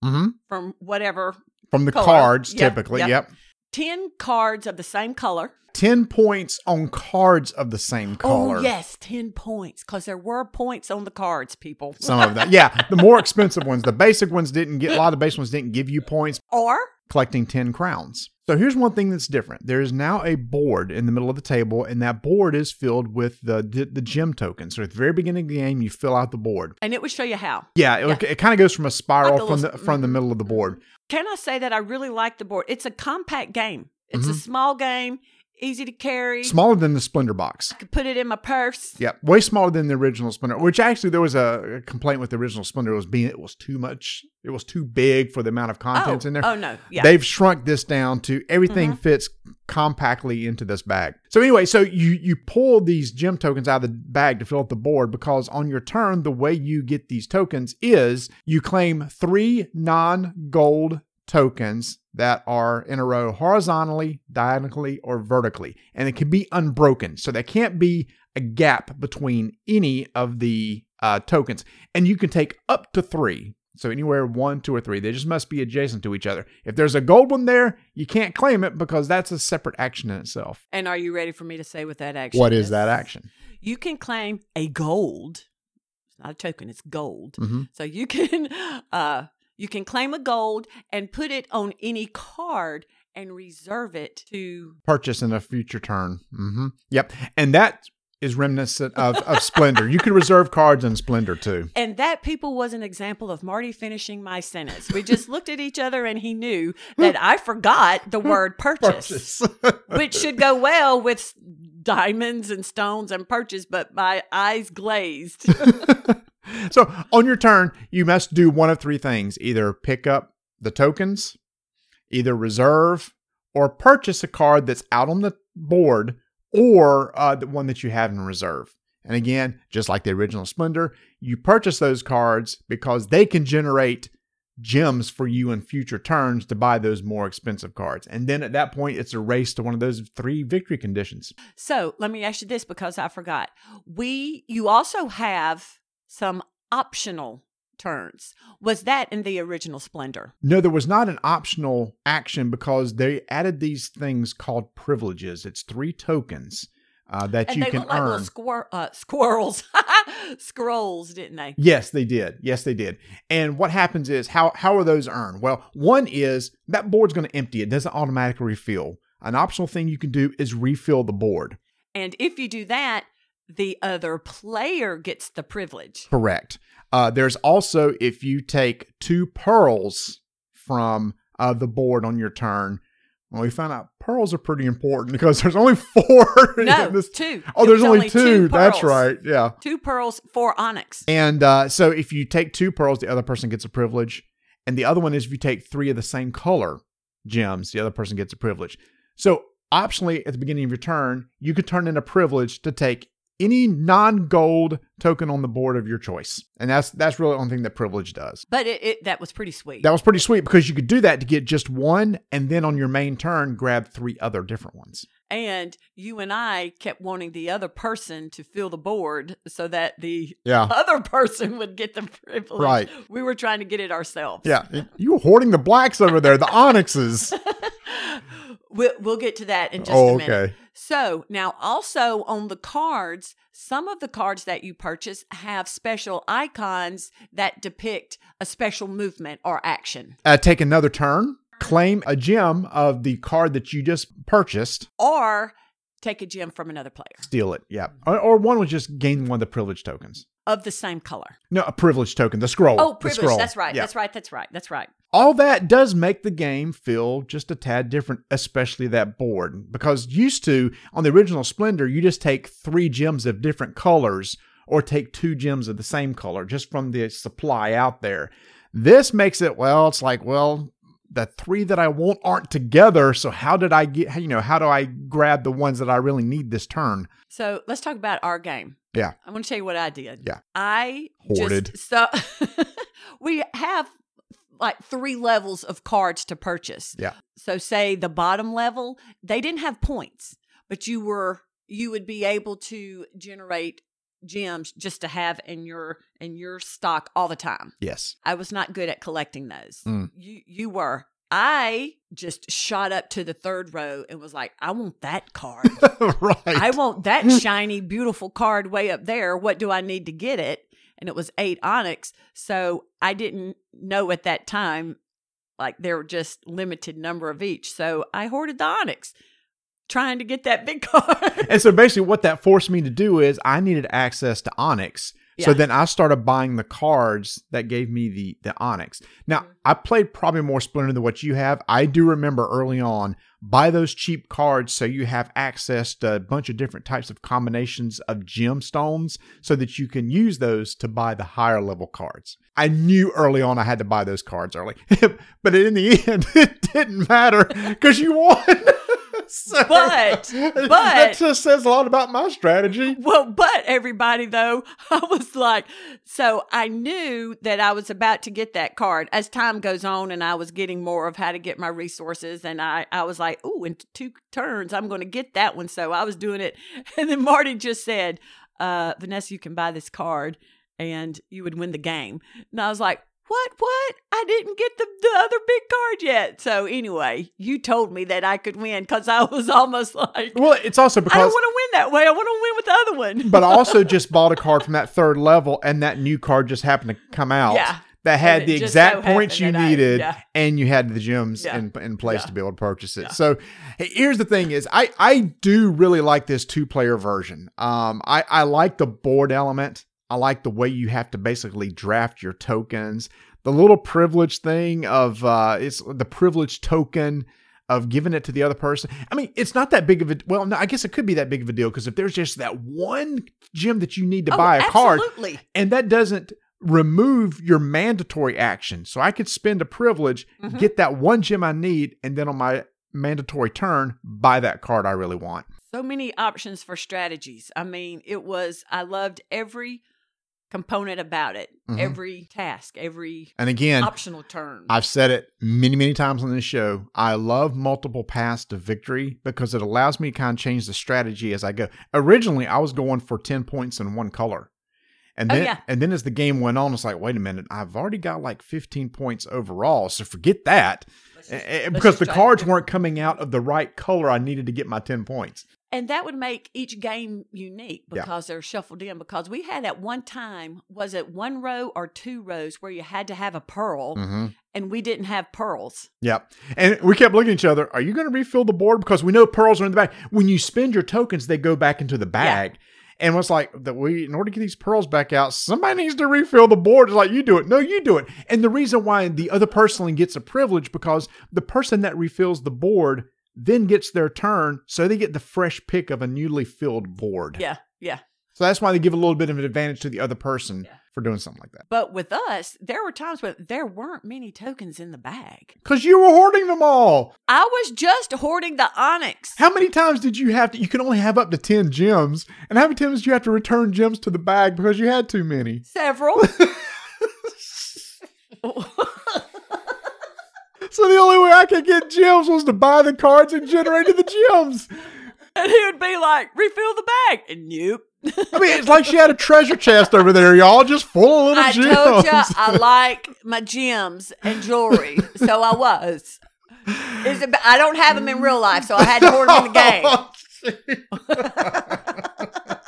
[SPEAKER 2] Mm-hmm.
[SPEAKER 1] from whatever
[SPEAKER 2] From the
[SPEAKER 1] Color.
[SPEAKER 2] cards,
[SPEAKER 1] Yep,
[SPEAKER 2] typically.
[SPEAKER 1] yep.
[SPEAKER 2] Yep.
[SPEAKER 1] 10 cards of the same color.
[SPEAKER 2] 10 points on cards of the same color.
[SPEAKER 1] Oh, yes, 10 points because there were points on the cards, people.
[SPEAKER 2] Some of that. Yeah. The more expensive ones, the basic ones didn't get, a lot of the basic ones didn't give you points,
[SPEAKER 1] Or,
[SPEAKER 2] collecting 10 crowns. So here's one thing that's different. There is now a board in the middle of the table, and that board is filled with the, the, the gem tokens. So at the very beginning of the game, you fill out the board.
[SPEAKER 1] and it would show you how.
[SPEAKER 2] Yeah, it, it kind of goes from a spiral
[SPEAKER 1] Like a
[SPEAKER 2] from
[SPEAKER 1] little-
[SPEAKER 2] the from the middle of the board.
[SPEAKER 1] Can I say that I really like the board? It's a compact game, it's a
[SPEAKER 2] Mhm.
[SPEAKER 1] small game, easy to carry.
[SPEAKER 2] Smaller than the Splendor box.
[SPEAKER 1] I could put it in my purse.
[SPEAKER 2] Yeah, way smaller than the original Splendor. Which actually there was a complaint with the original Splendor was being it was too much. It was too big for the amount of contents
[SPEAKER 1] oh,
[SPEAKER 2] in there.
[SPEAKER 1] oh, no. Yeah.
[SPEAKER 2] They've shrunk this down to everything
[SPEAKER 1] Mhm.
[SPEAKER 2] fits compactly into this bag. So anyway, so you you pull these gem tokens out of the bag to fill up the board because on your turn, the way you get these tokens is you claim three non-gold tokens that are in a row horizontally, diagonally, or vertically, and it can be unbroken. So there can't be a gap between any of the uh, tokens, and you can take up to three. So anywhere one, two, or three, they just must be adjacent to each other. If there's a gold one there, you can't claim it because that's a separate action in itself.
[SPEAKER 1] And are you ready for me to say what that action
[SPEAKER 2] What is that action?
[SPEAKER 1] You can claim a gold. It's not a token, it's gold.
[SPEAKER 2] Mhm.
[SPEAKER 1] So you can uh you can claim a gold and put it on any card and reserve it to
[SPEAKER 2] Purchase in a future turn. hmm Yep, and that is reminiscent of, of Splendor. You can reserve cards in Splendor too.
[SPEAKER 1] and that people was an example of Marty finishing my sentence. We just looked at each other and he knew that I forgot the word purchase. which should go well with diamonds and stones and purchase, but my eyes glazed.
[SPEAKER 2] so on your turn, you must do one of three things: either pick up the tokens, either reserve, or purchase a card that's out on the board, or uh, the one that you have in reserve. And again, just like the original Splendor, you purchase those cards because they can generate gems for you in future turns to buy those more expensive cards. And then at that point, it's a race to one of those three victory conditions.
[SPEAKER 1] so let me ask you this because I forgot. We you also have some optional turns. Was that in the original Splendor?
[SPEAKER 2] No, there was not an optional action because they added these things called privileges. It's three tokens uh, that
[SPEAKER 1] And
[SPEAKER 2] you
[SPEAKER 1] they
[SPEAKER 2] can
[SPEAKER 1] look like little
[SPEAKER 2] earn.
[SPEAKER 1] squir- uh, squirrels, scrolls, didn't they?
[SPEAKER 2] Yes, they did. Yes, they did. And what happens is how how are those earned? Well, one is that board's going to empty. It doesn't automatically refill. An optional thing you can do is refill the board.
[SPEAKER 1] And if you do that, the other player gets the privilege.
[SPEAKER 2] Correct. Uh, there's also if you take two pearls from uh, the board on your turn. Well, we found out pearls are pretty important because there's only four. in
[SPEAKER 1] No,
[SPEAKER 2] this-
[SPEAKER 1] two.
[SPEAKER 2] Oh, there's
[SPEAKER 1] was
[SPEAKER 2] only, two. That's right. Yeah.
[SPEAKER 1] Two pearls, four onyx.
[SPEAKER 2] And uh, so if you take two pearls, the other person gets a privilege. And the other one is if you take three of the same color gems, the other person gets a privilege. So optionally, at the beginning of your turn, you could turn in a privilege to take any non-gold token on the board of your choice. And that's that's really the only thing that privilege does.
[SPEAKER 1] But it, it that was pretty sweet.
[SPEAKER 2] That was pretty sweet because you could do that to get just one and then on your main turn grab three other different ones.
[SPEAKER 1] and you and I kept wanting the other person to fill the board so that the
[SPEAKER 2] Yeah.
[SPEAKER 1] other person would get the privilege.
[SPEAKER 2] Right.
[SPEAKER 1] We were trying to get it ourselves.
[SPEAKER 2] Yeah. You were hoarding the blacks over there, the onyxes.
[SPEAKER 1] We'll, we'll get to that in just
[SPEAKER 2] oh,
[SPEAKER 1] a minute.
[SPEAKER 2] okay.
[SPEAKER 1] So now also on the cards, some of the cards that you purchase have special icons that depict a special movement or action.
[SPEAKER 2] uh, take another turn, claim a gem of the card that you just purchased,
[SPEAKER 1] Or take a gem from another player
[SPEAKER 2] steal it. Yeah. Or, or one would just gain one of the privilege tokens.
[SPEAKER 1] Of the same color.
[SPEAKER 2] No, a privilege token, the scroll.
[SPEAKER 1] Oh, privilege.
[SPEAKER 2] scroll.
[SPEAKER 1] That's right.
[SPEAKER 2] Yeah.
[SPEAKER 1] That's right. That's right. That's right.
[SPEAKER 2] All that does make the game feel just a tad different, especially that board. Because used to, on the original Splendor, you just take three gems of different colors or take two gems of the same color just from the supply out there. This makes it, well, it's like, well, the three that I want aren't together. So how did I get, you know, how do I grab the ones that I really need this turn?
[SPEAKER 1] So let's talk about our game.
[SPEAKER 2] Yeah.
[SPEAKER 1] I'm going to tell you what I did.
[SPEAKER 2] Yeah.
[SPEAKER 1] I
[SPEAKER 2] Hoarded.
[SPEAKER 1] just so we have like three levels of cards to purchase.
[SPEAKER 2] Yeah.
[SPEAKER 1] So say the bottom level, they didn't have points, but you were you would be able to generate gems just to have in your in your stock all the time.
[SPEAKER 2] Yes.
[SPEAKER 1] I was not good at collecting those.
[SPEAKER 2] Mm.
[SPEAKER 1] You you were. I just shot up to the third row and was like, I want that card.
[SPEAKER 2] right.
[SPEAKER 1] I want that shiny, beautiful card way up there. What do I need to get it? And it was eight onyx. So I didn't know at that time, like there were just limited number of each. So I hoarded the onyx, trying to get that big card.
[SPEAKER 2] and so basically what that forced me to do is I needed access to Onyx. So then I started buying the cards that gave me the the Onyx. Now,
[SPEAKER 1] Mm-hmm.
[SPEAKER 2] I played probably more Splendor than what you have. I do remember early on buy those cheap cards so you have access to a bunch of different types of combinations of gemstones so that you can use those to buy the higher level cards. I knew early on I had to buy those cards early. but in the end it didn't matter cuz you won. So-
[SPEAKER 1] But-
[SPEAKER 2] that just says a lot about my strategy.
[SPEAKER 1] Well, but everybody though, I was like, so I knew that I was about to get that card as time goes on, and I was getting more of how to get my resources, and I I was like, oh, in two turns, I'm going to get that one. So I was doing it, and then Marty just said, uh, Vanessa, you can buy this card, and you would win the game, and I was like. What? What? I didn't get the, the other big card yet. So anyway, you told me that I could win because I was almost like,
[SPEAKER 2] Well, it's also because
[SPEAKER 1] I don't want to win that way. I want to win with the other one.
[SPEAKER 2] but I also just bought a card from that third level, and that new card just happened to come out.
[SPEAKER 1] Yeah.
[SPEAKER 2] That had the exact
[SPEAKER 1] so
[SPEAKER 2] points you
[SPEAKER 1] that I-
[SPEAKER 2] needed,
[SPEAKER 1] yeah.
[SPEAKER 2] and you had the gems
[SPEAKER 1] Yeah.
[SPEAKER 2] in, in place
[SPEAKER 1] Yeah.
[SPEAKER 2] to be able to purchase it. So here's the thing: is I I do really like this two player version. Um, I I like the board element. I like the way you have to basically draft your tokens. The little privilege thing of uh, it's the privilege token of giving it to the other person. I mean, it's not that big of a well. No, I guess it could be that big of a deal because if there's just that one gem that you need to
[SPEAKER 1] Oh,
[SPEAKER 2] buy a card, and that doesn't remove your mandatory action. So I could spend a privilege,
[SPEAKER 1] Mhm.
[SPEAKER 2] get that one gem I need, and then on my mandatory turn, buy that card I really want.
[SPEAKER 1] So many options for strategies. I mean, it was, I loved every component about it,
[SPEAKER 2] Mhm.
[SPEAKER 1] every task, every
[SPEAKER 2] And again,
[SPEAKER 1] optional turn.
[SPEAKER 2] I've said it many, many times on this show. I love multiple paths to victory because it allows me to kind of change the strategy as I go. Originally, I was going for 10 points in one color. And
[SPEAKER 1] Oh,
[SPEAKER 2] then,
[SPEAKER 1] yeah.
[SPEAKER 2] and then as the game went on, it's like, wait a minute, I've already got like 15 points overall. So forget that.
[SPEAKER 1] Just-
[SPEAKER 2] because the cards weren't coming out of the right color I needed to get my 10 points.
[SPEAKER 1] And that would make each game unique
[SPEAKER 2] Yeah.
[SPEAKER 1] because they're shuffled in. Because we had at one time, was it one row or two rows where you had to have a pearl
[SPEAKER 2] Mm-hmm.
[SPEAKER 1] and we didn't have pearls?
[SPEAKER 2] Yep. And we kept looking at each other. Are you going to refill the board? Because we know pearls are in the bag. When you spend your tokens, they go back into the bag. And it's like that we, in order to get these pearls back out, somebody needs to refill the board. It's like you do it. No, you do it. And the reason why the other person gets a privilege because the person that refills the board then gets their turn, so they get the fresh pick of a newly filled board.
[SPEAKER 1] Yeah, yeah.
[SPEAKER 2] So that's why they give a little bit of an advantage to the other person
[SPEAKER 1] Yeah.
[SPEAKER 2] for doing something like that.
[SPEAKER 1] But with us, there were times when there weren't many tokens in the bag.
[SPEAKER 2] Because you were hoarding them all.
[SPEAKER 1] I was just hoarding the onyx.
[SPEAKER 2] How many times did you have to? You can only have up to 10 gems. And how many times did you have to return gems to the bag because you had too many?
[SPEAKER 1] Several.
[SPEAKER 2] So the only way I could get gems was to buy the cards and generate the gems.
[SPEAKER 1] and he would be like, refill the bag. And nope.
[SPEAKER 2] I mean, it's like she had a treasure chest over there, y'all, just full of little
[SPEAKER 1] I
[SPEAKER 2] gems.
[SPEAKER 1] told you I like my gems and jewelry. so I was. It's a, I don't have them in real life, so I had to hoard them in the game.
[SPEAKER 2] Oh,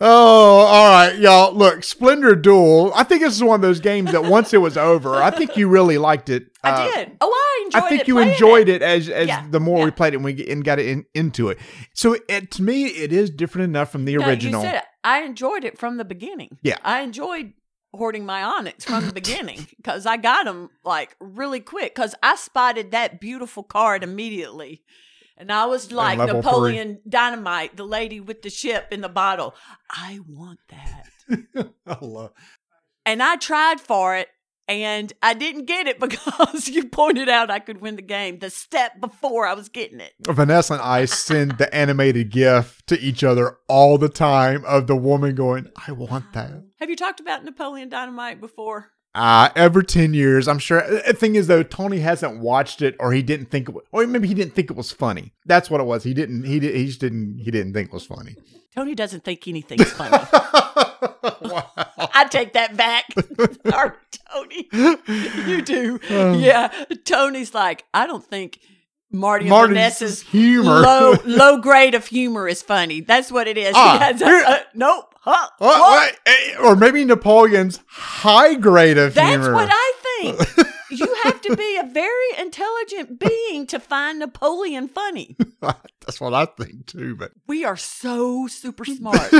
[SPEAKER 2] Oh, all right, y'all. Look, Splendor Duel. I think this is one of those games that once it was over, I think you really liked it.
[SPEAKER 1] I
[SPEAKER 2] Uh,
[SPEAKER 1] did. Oh, I enjoyed it.
[SPEAKER 2] I think
[SPEAKER 1] it
[SPEAKER 2] you enjoyed it, as as
[SPEAKER 1] Yeah,
[SPEAKER 2] the more we played it and we get, and got it in, into it. So it, to me, it is different enough from the
[SPEAKER 1] No,
[SPEAKER 2] original.
[SPEAKER 1] you said it. I enjoyed it from the beginning.
[SPEAKER 2] Yeah.
[SPEAKER 1] I enjoyed hoarding my onyx from the beginning because I got them like really quick because I spotted that beautiful card immediately. And I was like
[SPEAKER 2] level three.
[SPEAKER 1] Napoleon Dynamite, the lady with the ship in the bottle. I want that.
[SPEAKER 2] I love.
[SPEAKER 1] and I tried for it and I didn't get it because you pointed out I could win the game the step before I was getting it.
[SPEAKER 2] Vanessa and I send the animated GIF to each other all the time of the woman going, "I want that."
[SPEAKER 1] Have you talked about Napoleon Dynamite before?
[SPEAKER 2] Uh, every 10 years, I'm sure. The thing is, though, Tony hasn't watched it or he didn't think it was, or maybe he didn't think it was funny. That's what it was. He didn't, he, did, he just didn't, he didn't think it was funny.
[SPEAKER 1] Tony doesn't think anything's funny.
[SPEAKER 2] wow.
[SPEAKER 1] I take that back. Sorry, Tony. You do. yeah. Tony's like, I don't think Marty
[SPEAKER 2] Marty's
[SPEAKER 1] Vanessa's
[SPEAKER 2] humor.
[SPEAKER 1] low low grade of humor is funny. That's what it is.
[SPEAKER 2] Ah,
[SPEAKER 1] a, uh, nope. Huh,
[SPEAKER 2] What-
[SPEAKER 1] what?
[SPEAKER 2] what? Eh, Or maybe Napoleon's high grade of
[SPEAKER 1] That's
[SPEAKER 2] humor.
[SPEAKER 1] That's what I think. you have to be a very intelligent being to find Napoleon funny.
[SPEAKER 2] That's what I think too, but
[SPEAKER 1] We are so super smart.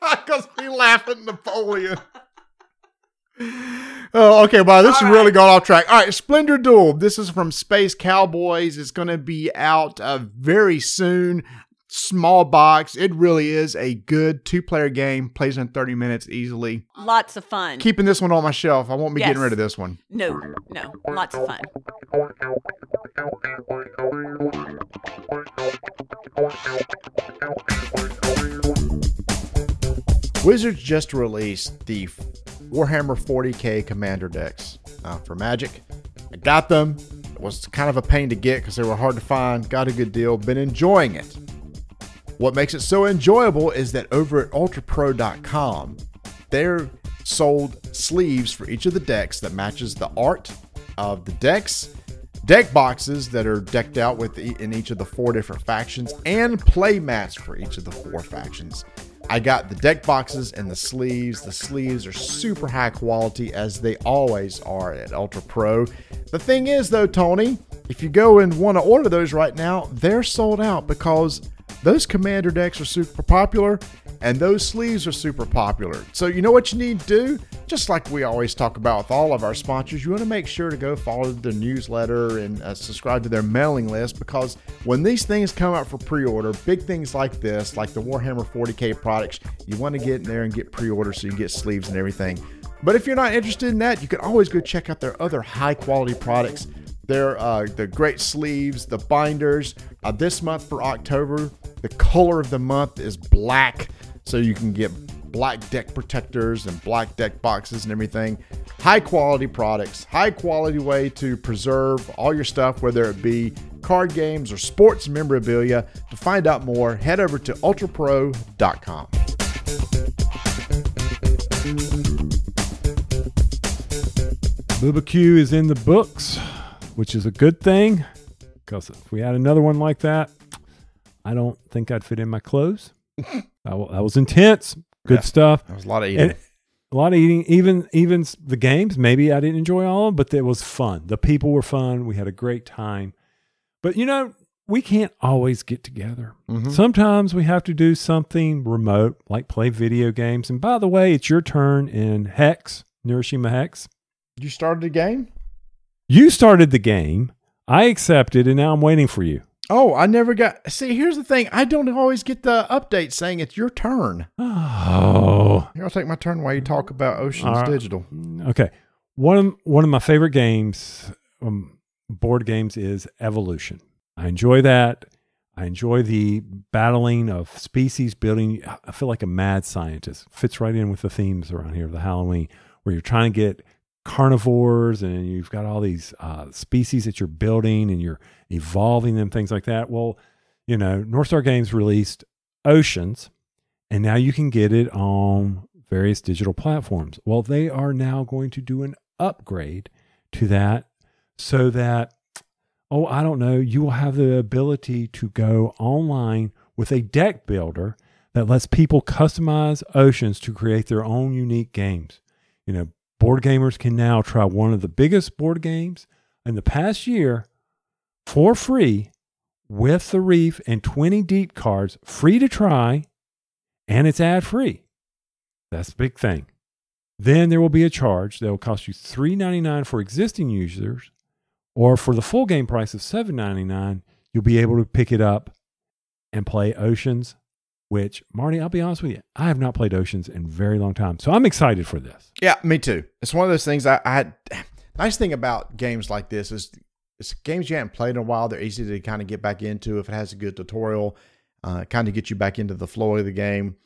[SPEAKER 2] because we laugh at Napoleon. Oh, okay. Wow, this
[SPEAKER 1] All
[SPEAKER 2] has really
[SPEAKER 1] right.
[SPEAKER 2] gone off track. All right, Splendor Duel. This is from Space Cowboys. It's going to be out uh, very soon. Small box. It really is a good two-player game. Plays in 30 minutes easily.
[SPEAKER 1] Lots of fun.
[SPEAKER 2] Keeping this one on my shelf. I won't be getting rid of this one.
[SPEAKER 1] no, no, lots of fun.
[SPEAKER 2] Wizards just released the Warhammer 40k Commander decks uh, for Magic. I got them. It was kind of a pain to get because they were hard to find. Got a good deal. Been enjoying it. What makes it so enjoyable is that over at ultrapro.com, they're sold sleeves for each of the decks that matches the art of the decks, deck boxes that are decked out with e- in each of the four different factions, and play mats for each of the four factions. I got the deck boxes and the sleeves. The sleeves are super high quality as they always are at Ultra Pro. The thing is though, Tony, if you go and want to order those right now, they're sold out because those commander decks are super popular and those sleeves are super popular. So, you know what you need to do? Just like we always talk about with all of our sponsors, you want to make sure to go follow their newsletter and uh, subscribe to their mailing list because when these things come out for pre order, big things like this, like the Warhammer 40k products, you want to get in there and get pre order so you can get sleeves and everything. But if you're not interested in that, you can always go check out their other high quality products. They're uh, the great sleeves, the binders. Uh, this month for October, the color of the month is black, so you can get black deck protectors and black deck boxes and everything. High quality products, high quality way to preserve all your stuff, whether it be card games or sports memorabilia. To find out more, head over to ultrapro.com.
[SPEAKER 3] Q is in the books, which is a good thing because if we had another one like that, I don't think I'd fit in my clothes. that, was intense. Good
[SPEAKER 2] Yeah.
[SPEAKER 3] stuff.
[SPEAKER 2] That was a lot of eating.
[SPEAKER 3] And a lot of eating, even even the games. Maybe I didn't enjoy all of them, but it was fun. The people were fun. We had a great time. But you know, we can't always get together.
[SPEAKER 2] Mhm.
[SPEAKER 3] Sometimes we have to do something remote, like play video games. And by the way, it's your turn in Hex, Neuroshima Hex.
[SPEAKER 2] You started a game?
[SPEAKER 3] You started the game. I accepted, and now I'm waiting for you.
[SPEAKER 2] Oh, I never got. See, here's the thing. I don't always get the update saying it's your turn.
[SPEAKER 3] Oh,
[SPEAKER 2] Here, I'll take my turn while you talk about Oceans
[SPEAKER 3] right.
[SPEAKER 2] Digital.
[SPEAKER 3] okay. One of one of my favorite games, um, board games, is Evolution. I enjoy that. I enjoy the battling of species building. I feel like a mad scientist. Fits right in with the themes around here of the Halloween, where you're trying to get carnivores and you've got all these uh, species that you're building and you're evolving them, things like that. Well, you know, North Star Games released Oceans, and now you can get it on various digital platforms. Well, they are now going to do an upgrade to that so that, oh, I don't know, you will have the ability to go online with a deck builder that lets people customize oceans to create their own unique games. You know, board gamers can now try one of the biggest board games in the past year for free with the reef and 20 deep cards free to try and it's ad free. That's the big thing. Then there will be a charge that will cost you $3.99 for existing users, or for the full game price of $7.99, you'll be able to pick it up and play Oceans. Which, Marty, I'll be honest with you, I have not played Oceans in very long time. So I'm excited for this.
[SPEAKER 2] Yeah, me too. It's one of those things I, I had. Nice thing about games like this is it's games you haven't played in a while. They're easy to kind of get back into if it has a good tutorial, uh, kind of get you back into the flow of the game.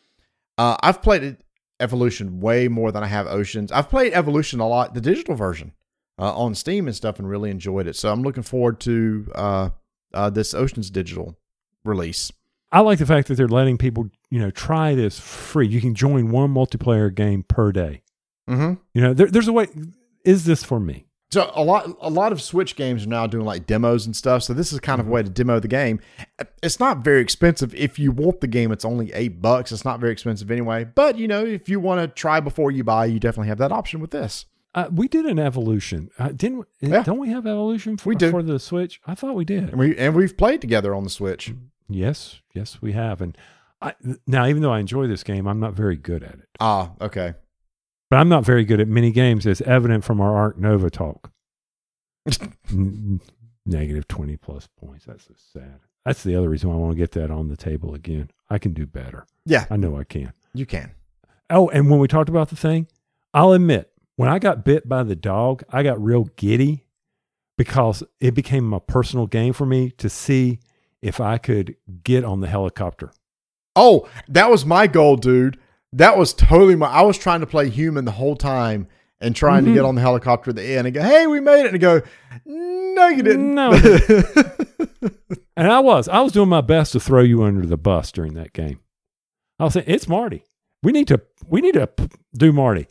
[SPEAKER 2] Uh, I've played Evolution way more than I have Oceans. I've played Evolution a lot, the digital version, uh, on Steam and stuff, and really enjoyed it. So I'm looking forward to uh, uh, this Oceans digital release.
[SPEAKER 3] I like the fact that they're letting people, you know, try this free. You can join one multiplayer game per day.
[SPEAKER 2] Mm-hmm.
[SPEAKER 3] You know, there, there's a way. Is this for me?
[SPEAKER 2] So a lot a lot of Switch games are now doing like demos and stuff. So this is kind of a way to demo the game. It's not very expensive. If you want the game, it's only eight bucks. It's not very expensive anyway. But you know, if you want to try before you buy, you definitely have that option with this.
[SPEAKER 3] Uh, we did an evolution, uh, didn't?
[SPEAKER 2] Yeah.
[SPEAKER 3] Don't we have evolution for,
[SPEAKER 2] We do.
[SPEAKER 3] for the Switch? I thought we did.
[SPEAKER 2] And we and we've played together on the Switch.
[SPEAKER 3] Yes, yes, we have. And I, now, even though I enjoy this game, I'm not very good at it.
[SPEAKER 2] Ah, okay.
[SPEAKER 3] But I'm not very good at mini games, as evident from our Ark Nova talk. negative 20 plus points. That's so sad. That's the other reason why I want to get that on the table again. I can do better.
[SPEAKER 2] Yeah,
[SPEAKER 3] I know I can.
[SPEAKER 2] you can.
[SPEAKER 3] Oh, and when we talked about the thing, I'll admit, when I got bit by the dog, I got real giddy because it became a personal game for me to see if I could get on the helicopter.
[SPEAKER 2] Oh, that was my goal, dude. That was totally my. I was trying to play human the whole time and trying to
[SPEAKER 3] Mhm.
[SPEAKER 2] get on the helicopter at the end and go, "Hey, we made it!" And go, "No, you didn't."
[SPEAKER 3] No. And I was. I was doing my best to throw you under the bus during that game. I was saying, it's Marty. We need to we need to do Marty.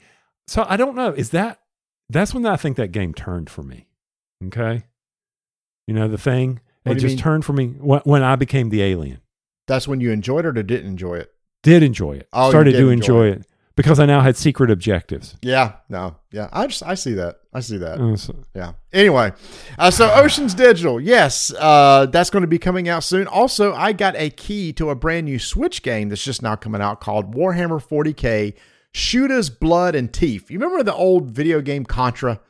[SPEAKER 3] So I don't know. Is that that's when I think that game turned for me. Okay. You know the thing?
[SPEAKER 2] What
[SPEAKER 3] it just
[SPEAKER 2] mean?
[SPEAKER 3] turned for me when, when I became the alien.
[SPEAKER 2] That's when you enjoyed it or didn't enjoy it.
[SPEAKER 3] Did enjoy it.
[SPEAKER 2] Oh,
[SPEAKER 3] Started to
[SPEAKER 2] enjoy
[SPEAKER 3] enjoy it. because I now had secret objectives.
[SPEAKER 2] Yeah, no, yeah. I just I see that. I see that.
[SPEAKER 3] Uh, so-
[SPEAKER 2] Yeah. Anyway, uh, so Oceans Digital, yes, uh, that's going to be coming out soon. Also, I got a key to a brand new Switch game that's just now coming out called Warhammer 40k: Shootas, Blood, and Teeth. You remember the old video game Contra?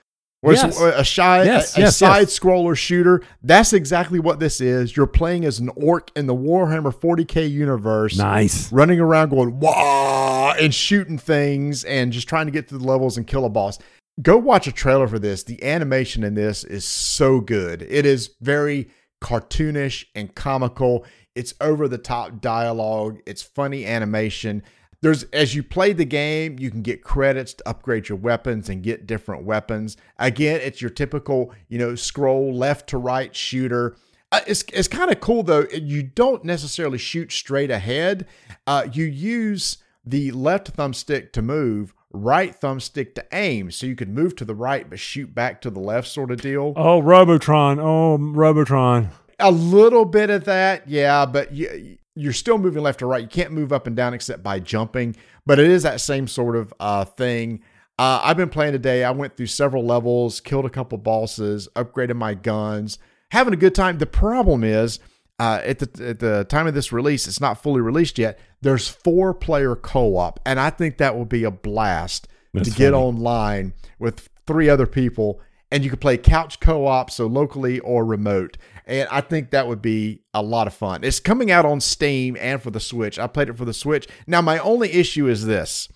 [SPEAKER 2] Where
[SPEAKER 3] Yes.
[SPEAKER 2] a, a shy,
[SPEAKER 3] Yes,
[SPEAKER 2] a, a
[SPEAKER 3] yes,
[SPEAKER 2] side
[SPEAKER 3] yes.
[SPEAKER 2] scroller shooter. That's exactly what this is. You're playing as an orc in the Warhammer 40k universe
[SPEAKER 3] nice.
[SPEAKER 2] running around going wah and shooting things and just trying to get to the levels and kill a boss. Go watch a trailer for this. The animation in this is so good. It is very cartoonish and comical. It's over the top dialogue. It's funny animation. There's as you play the game, you can get credits to upgrade your weapons and get different weapons. Again, it's your typical, you know, scroll left to right shooter. Uh, it's it's kind of cool though. You don't necessarily shoot straight ahead. Uh, you use the left thumbstick to move, right thumbstick to aim, so you can move to the right but shoot back to the left, sort of deal.
[SPEAKER 3] Oh, Robotron. Oh, Robotron.
[SPEAKER 2] A little bit of that, yeah, but you, you're still moving left or right. You can't move up and down except by jumping, but it is that same sort of uh, thing. Uh, I've been playing today. I went through several levels, killed a couple bosses, upgraded my guns, having a good time. The problem is, uh, at the at the time of this release, it's not fully released yet. There's four player co op, and I think that will be a blast
[SPEAKER 3] That's
[SPEAKER 2] to get
[SPEAKER 3] funny.
[SPEAKER 2] online with three other people, and you can play couch co op, so locally or remote. And I think that would be a lot of fun. It's coming out on Steam and for the Switch. I played it for the Switch. Now, my only issue is this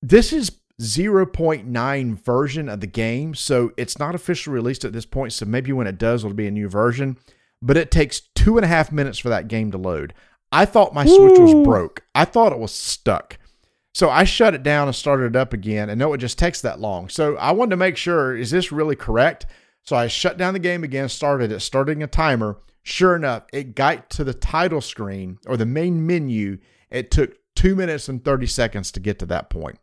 [SPEAKER 2] this is 0.9 version of the game, so it's not officially released at this point. So maybe when it does, it'll be a new version. But it takes two and a half minutes for that game to load. I thought my Switch was broke. I thought it was stuck. So I shut it down and started it up again, and no, it just takes that long. So I wanted to make sure is this really correct? So I shut down the game again, started it, starting a timer. Sure enough, it got to the title screen or the main menu. It took two minutes and 30 seconds to get to that point.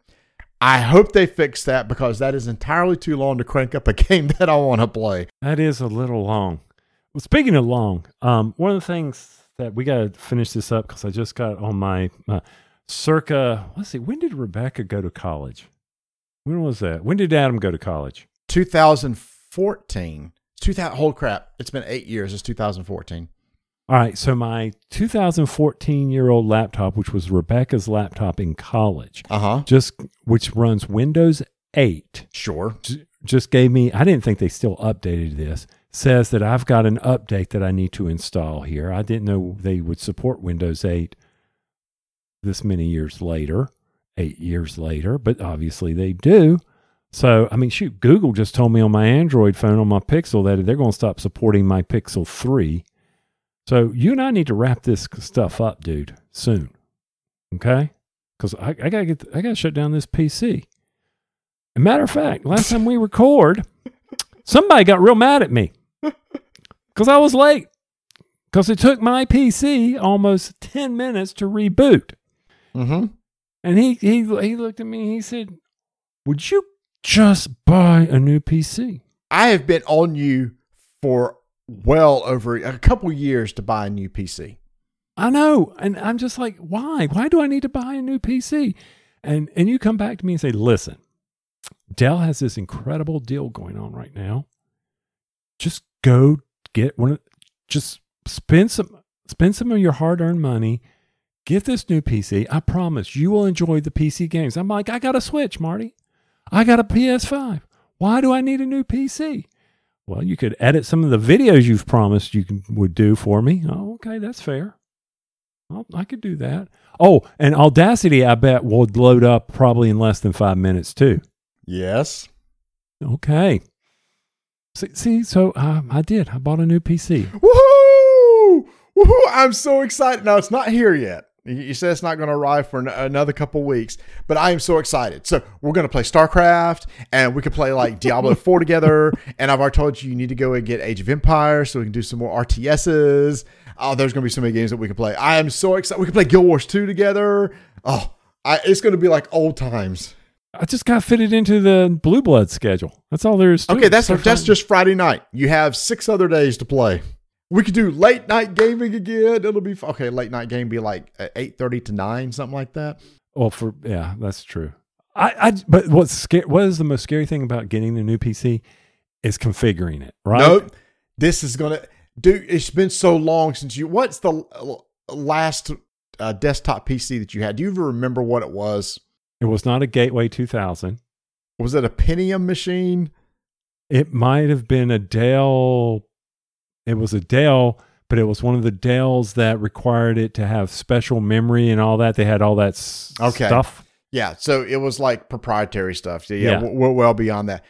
[SPEAKER 2] I hope they fix that because that is entirely too long to crank up a game that I want to play.
[SPEAKER 3] That is a little long. Well, speaking of long, um, one of the things that we got to finish this up because I just got on my uh, circa. Let's see, when did Rebecca go to college? When was that? When did Adam go to college?
[SPEAKER 2] 2014. 2000, holy crap. It's been eight years. It's 2014.
[SPEAKER 3] All right, so my 2014 year old laptop, which was Rebecca's laptop in college,
[SPEAKER 2] Uh huh.
[SPEAKER 3] just which runs Windows 8,
[SPEAKER 2] Sure.
[SPEAKER 3] j- just gave me. I didn't think they still updated this. Says that I've got an update that I need to install here. I didn't know they would support Windows 8 this many years later, eight years later, but obviously they do. So, I mean, shoot, Google just told me on my Android phone, on my Pixel, that they're going to stop supporting my Pixel 3. So, you and I need to wrap this stuff up, dude, soon. Okay? Because I, I got to get, I got to shut down this PC. Matter of fact, last time we record, somebody got real mad at me because I was late. Because it took my PC almost 10 minutes to reboot.
[SPEAKER 2] Mm-hmm.
[SPEAKER 3] And he, he, he looked at me and he said, Would you just buy a new PC?
[SPEAKER 2] I have been on you for well over a couple years to buy a new PC.
[SPEAKER 3] I know. And I'm just like, Why? Why do I need to buy a new PC? And, and you come back to me and say, Listen, Dell has this incredible deal going on right now. Just go get one of, just spend some, spend some of your hard earned money. Get this new PC. I promise you will enjoy the PC games. I'm like, I got a Switch, Marty. I got a PS5. Why do I need a new PC? Well, you could edit some of the videos you've promised you can, would do for me. Oh, okay, that's fair. Well, I could do that. Oh, and Audacity, I bet, would load up probably in less than five minutes too.
[SPEAKER 2] Yes.
[SPEAKER 3] Okay. See, see so um, I did. I bought a new PC.
[SPEAKER 2] Woohoo! Woohoo! I'm so excited. Now, it's not here yet. You- said it's not going to arrive for an- another couple weeks, but I am so excited. So we're going to play StarCraft, and we could play like Diablo 4 together. And I've already told you you need to go and get Age of Empires so we can do some more RTSs. Oh, there's going to be so many games that we can play. I am so excited. We can play Guild Wars 2 together. Oh, I, it's going to be like old times.
[SPEAKER 3] I just got fitted into the Blue Blood schedule. That's all there is. To
[SPEAKER 2] Okay,
[SPEAKER 3] it.
[SPEAKER 2] that's that's just Friday night. You have six other days to play. We could do late night gaming again. It'll be okay. Late night game be like eight thirty to nine, something like that.
[SPEAKER 3] well for yeah, that's true. I, I but what's scary? What is the most scary thing about getting a new PC is configuring it. Right?
[SPEAKER 2] Nope. This is gonna, dude. It's been so long since you. What's the last uh, desktop PC that you had? Do you even remember what it was?
[SPEAKER 3] It was not a Gateway 2000.
[SPEAKER 2] Was it a Pentium machine?
[SPEAKER 3] It might have been a Dell. It was a Dell, but it was one of the Dells that required it to have special memory and all that. They had all that s-
[SPEAKER 2] Okay.
[SPEAKER 3] stuff.
[SPEAKER 2] Yeah, so it was like proprietary stuff. So yeah,
[SPEAKER 3] Yeah.
[SPEAKER 2] We're, well beyond that.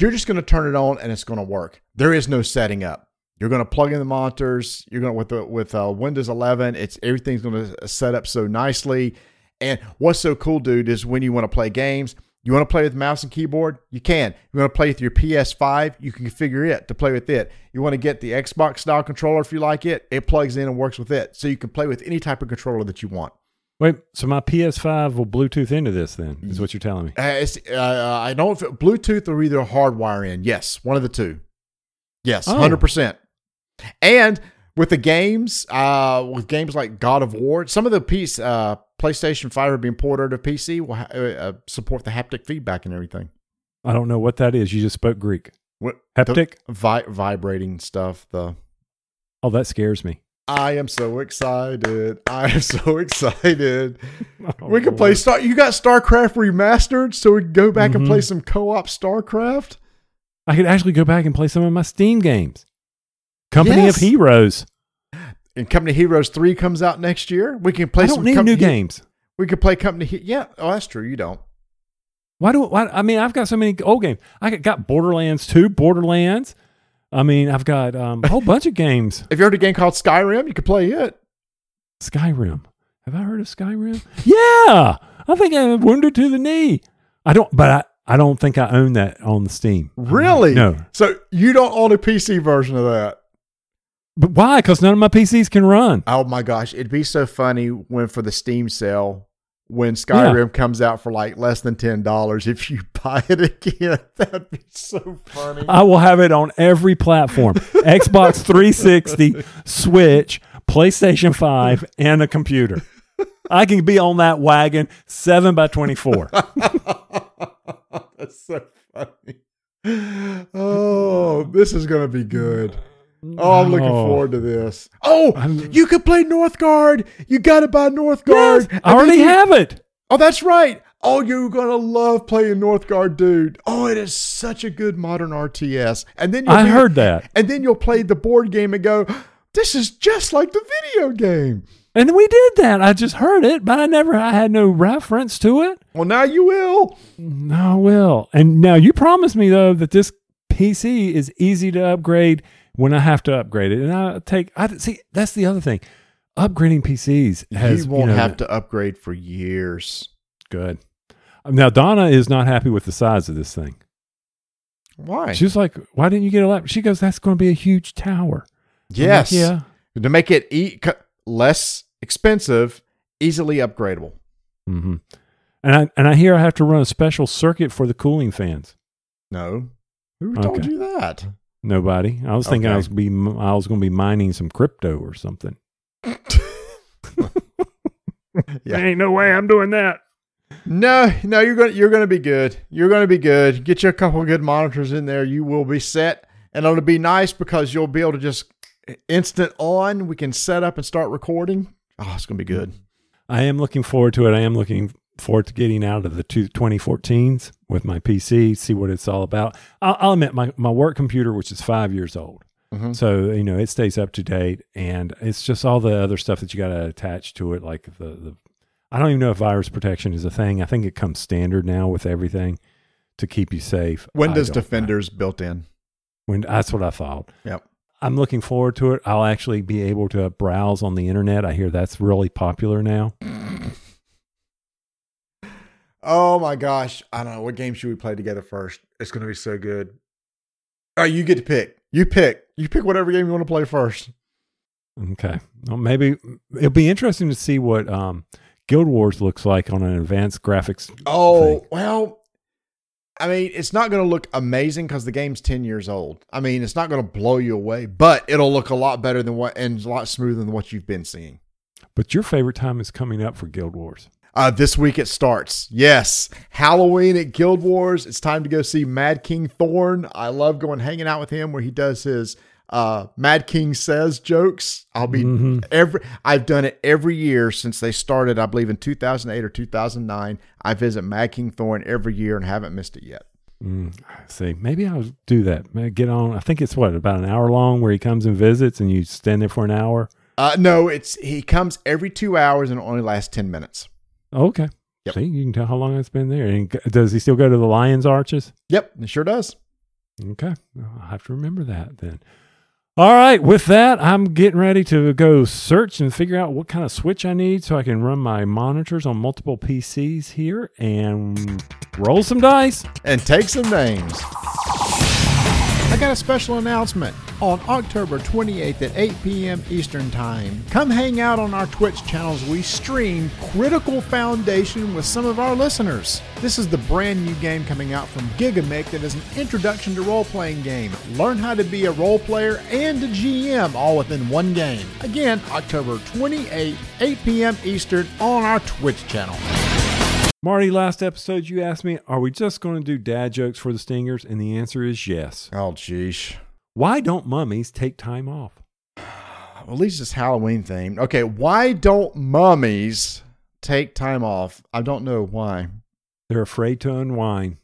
[SPEAKER 2] You're just going to turn it on and it's going to work. There is no setting up. You're going to plug in the monitors. You're going to with the with uh, Windows 11. It's everything's going to set up so nicely. And what's so cool, dude, is when you want to play games, you want to play with mouse and keyboard, you can. You want to play with your PS5, you can configure it to play with it. You want to get the Xbox style controller if you like it, it plugs in and works with it. So you can play with any type of controller that you want.
[SPEAKER 3] Wait, so my PS5 will Bluetooth into this then, is what you're telling me.
[SPEAKER 2] Uh, it's, uh, I don't. know if Bluetooth or either hardwire in. Yes, one of the two. Yes,
[SPEAKER 3] Oh.
[SPEAKER 2] hundred percent. And with the games, uh, with games like God of War, some of the piece, uh, PlayStation Five are being ported to PC will ha- uh, uh, support the haptic feedback and everything.
[SPEAKER 3] I don't know what that is. You just spoke Greek.
[SPEAKER 2] What
[SPEAKER 3] Haptic?
[SPEAKER 2] vi- vibrating stuff. The
[SPEAKER 3] Oh, that scares me.
[SPEAKER 2] I am so excited. I am so excited.
[SPEAKER 3] Oh,
[SPEAKER 2] we can play Star. You got StarCraft remastered, so we can go back and
[SPEAKER 3] Mhm.
[SPEAKER 2] play some co-op StarCraft.
[SPEAKER 3] I could actually go back and play some of my Steam games. Company
[SPEAKER 2] Yes.
[SPEAKER 3] of Heroes.
[SPEAKER 2] And Company Heroes Three comes out next year. We can play
[SPEAKER 3] I
[SPEAKER 2] some
[SPEAKER 3] don't need
[SPEAKER 2] Company
[SPEAKER 3] new games.
[SPEAKER 2] We could play Company. He- yeah, oh, that's true. You don't.
[SPEAKER 3] Why do why, I mean I've got so many old games. I got Borderlands 2, Borderlands. I mean I've got um, a whole bunch of games.
[SPEAKER 2] If you heard a game called Skyrim, you could play it.
[SPEAKER 3] Skyrim. Have I heard of Skyrim? Yeah, I think I'm wounded to the knee. I don't, but I, I don't think I own that on the Steam.
[SPEAKER 2] Really?
[SPEAKER 3] No.
[SPEAKER 2] So you don't own a PC version of that?
[SPEAKER 3] But why? Because none of my PCs can run.
[SPEAKER 2] Oh my gosh, it'd be so funny when for the Steam sale when Skyrim comes out for like less than ten dollars. If you buy it again, that'd be so funny.
[SPEAKER 3] I will have it on every platform: Xbox 360, Switch, PlayStation 5, and a computer. I can be on that wagon seven by twenty-four.
[SPEAKER 2] That's so funny. Oh, this is gonna be good. Oh, I'm looking
[SPEAKER 3] Oh.
[SPEAKER 2] forward to this. Oh,
[SPEAKER 3] I'm-
[SPEAKER 2] you could play Northgard. You got to buy Northgard.
[SPEAKER 3] Yes, I already have it.
[SPEAKER 2] Oh, that's right. Oh, you're gonna love playing Northgard, dude. Oh, it is such a good modern RTS. And then you'll
[SPEAKER 3] I
[SPEAKER 2] be-
[SPEAKER 3] heard that,
[SPEAKER 2] And then you'll play the board game and go, "This is just like the video game."
[SPEAKER 3] and we did that. I just heard it, but I never. I had no reference to it.
[SPEAKER 2] Well, now you will.
[SPEAKER 3] No, I will. And now you promised me though that this PC is easy to upgrade when I have to upgrade it, and I take. I see. That's the other thing. Upgrading PCs has
[SPEAKER 2] you won't
[SPEAKER 3] know,
[SPEAKER 2] have to upgrade for years.
[SPEAKER 3] good. Now Donna is not happy with the size of this thing.
[SPEAKER 2] Why?
[SPEAKER 3] She was like, "Why didn't you get a laptop?" She goes, "That's going to be a huge tower." I'm like,
[SPEAKER 2] yes.
[SPEAKER 3] yeah.
[SPEAKER 2] To make it e- less expensive, easily upgradable.
[SPEAKER 3] Mm-hmm. And I and I hear I have to run a special circuit for the cooling fans.
[SPEAKER 2] No. Who told
[SPEAKER 3] Okay.
[SPEAKER 2] you that?
[SPEAKER 3] Nobody. I was thinking I
[SPEAKER 2] Okay.
[SPEAKER 3] was be I was going to be mining some crypto or something.
[SPEAKER 2] Yeah.
[SPEAKER 3] Ain't no way I'm doing that.
[SPEAKER 2] No, no, you're gonna you're gonna be good. You're gonna be good. Get you a couple of good monitors in there. You will be set, and it'll be nice because you'll be able to just instant on. We can set up and start recording. Oh, it's gonna be good.
[SPEAKER 3] I am looking forward to it. I am looking forward to getting out of the two, 2014s with my PC, see what it's all about. I'll, I'll admit, my, my work computer, which is five years old,
[SPEAKER 2] Mhm.
[SPEAKER 3] so you know it stays up to date, and it's just all the other stuff that you got to attach to it, like the the. I don't even know if virus protection is a thing. I think it comes standard now with everything to keep you safe. When
[SPEAKER 2] does
[SPEAKER 3] don't know.
[SPEAKER 2] Defender's built in.
[SPEAKER 3] When that's what I thought.
[SPEAKER 2] Yep.
[SPEAKER 3] I'm looking forward to it. I'll actually be able to browse on the internet. I hear that's really popular now.
[SPEAKER 2] Oh my gosh. I don't know. What game should we play together first? It's going to be so good. All right, you get to pick. You pick. You pick whatever game you want to play first.
[SPEAKER 3] Okay. Well, maybe it'll be interesting to see what um, Guild Wars looks like on an advanced graphics.
[SPEAKER 2] Oh,
[SPEAKER 3] thing.
[SPEAKER 2] well, I mean, it's not going to look amazing because the game's 10 years old. I mean, it's not going to blow you away, but it'll look a lot better than what and a lot smoother than what you've been seeing.
[SPEAKER 3] But your favorite time is coming up for Guild Wars.
[SPEAKER 2] Uh, this week it starts. Yes, Halloween at Guild Wars. It's time to go see Mad King Thorn. I love going hanging out with him where he does his uh, Mad King says jokes. I'll be
[SPEAKER 3] Mhm.
[SPEAKER 2] every. I've done it every year since they started. I believe in 2008 or 2009. I visit Mad King Thorn every year and haven't missed it yet.
[SPEAKER 3] Mm, see, maybe I'll do that. Get on. I think it's what about an hour long where he comes and visits, and you stand there for an hour.
[SPEAKER 2] Uh, no, it's he comes every two hours and only lasts 10 minutes.
[SPEAKER 3] Oh, okay.
[SPEAKER 2] Yep.
[SPEAKER 3] See, you can tell how long it's been there. And does he still go to the Lions Arches?
[SPEAKER 2] Yep, it sure does.
[SPEAKER 3] Okay. I'll have to remember that then. All right. With that, I'm getting ready to go search and figure out what kind of switch I need so I can run my monitors on multiple PCs here and roll some dice.
[SPEAKER 2] and take some names. I got a special announcement. On October 28th at 8 p.m. Eastern Time, come hang out on our Twitch channels. We stream Critical Foundation with some of our listeners. This is the brand new game coming out from Gigamic that is an introduction to role playing game. Learn how to be a role player and a GM all within one game. Again, October 28th, 8 p.m. Eastern on our Twitch channel.
[SPEAKER 3] Marty, last episode you asked me, are we just going to do dad jokes for the stingers? And the answer is yes.
[SPEAKER 2] Oh, geesh.
[SPEAKER 3] Why don't mummies take time off?
[SPEAKER 2] Well, at least it's Halloween themed. Okay, why don't mummies take time off? I don't know why.
[SPEAKER 3] They're afraid to unwind.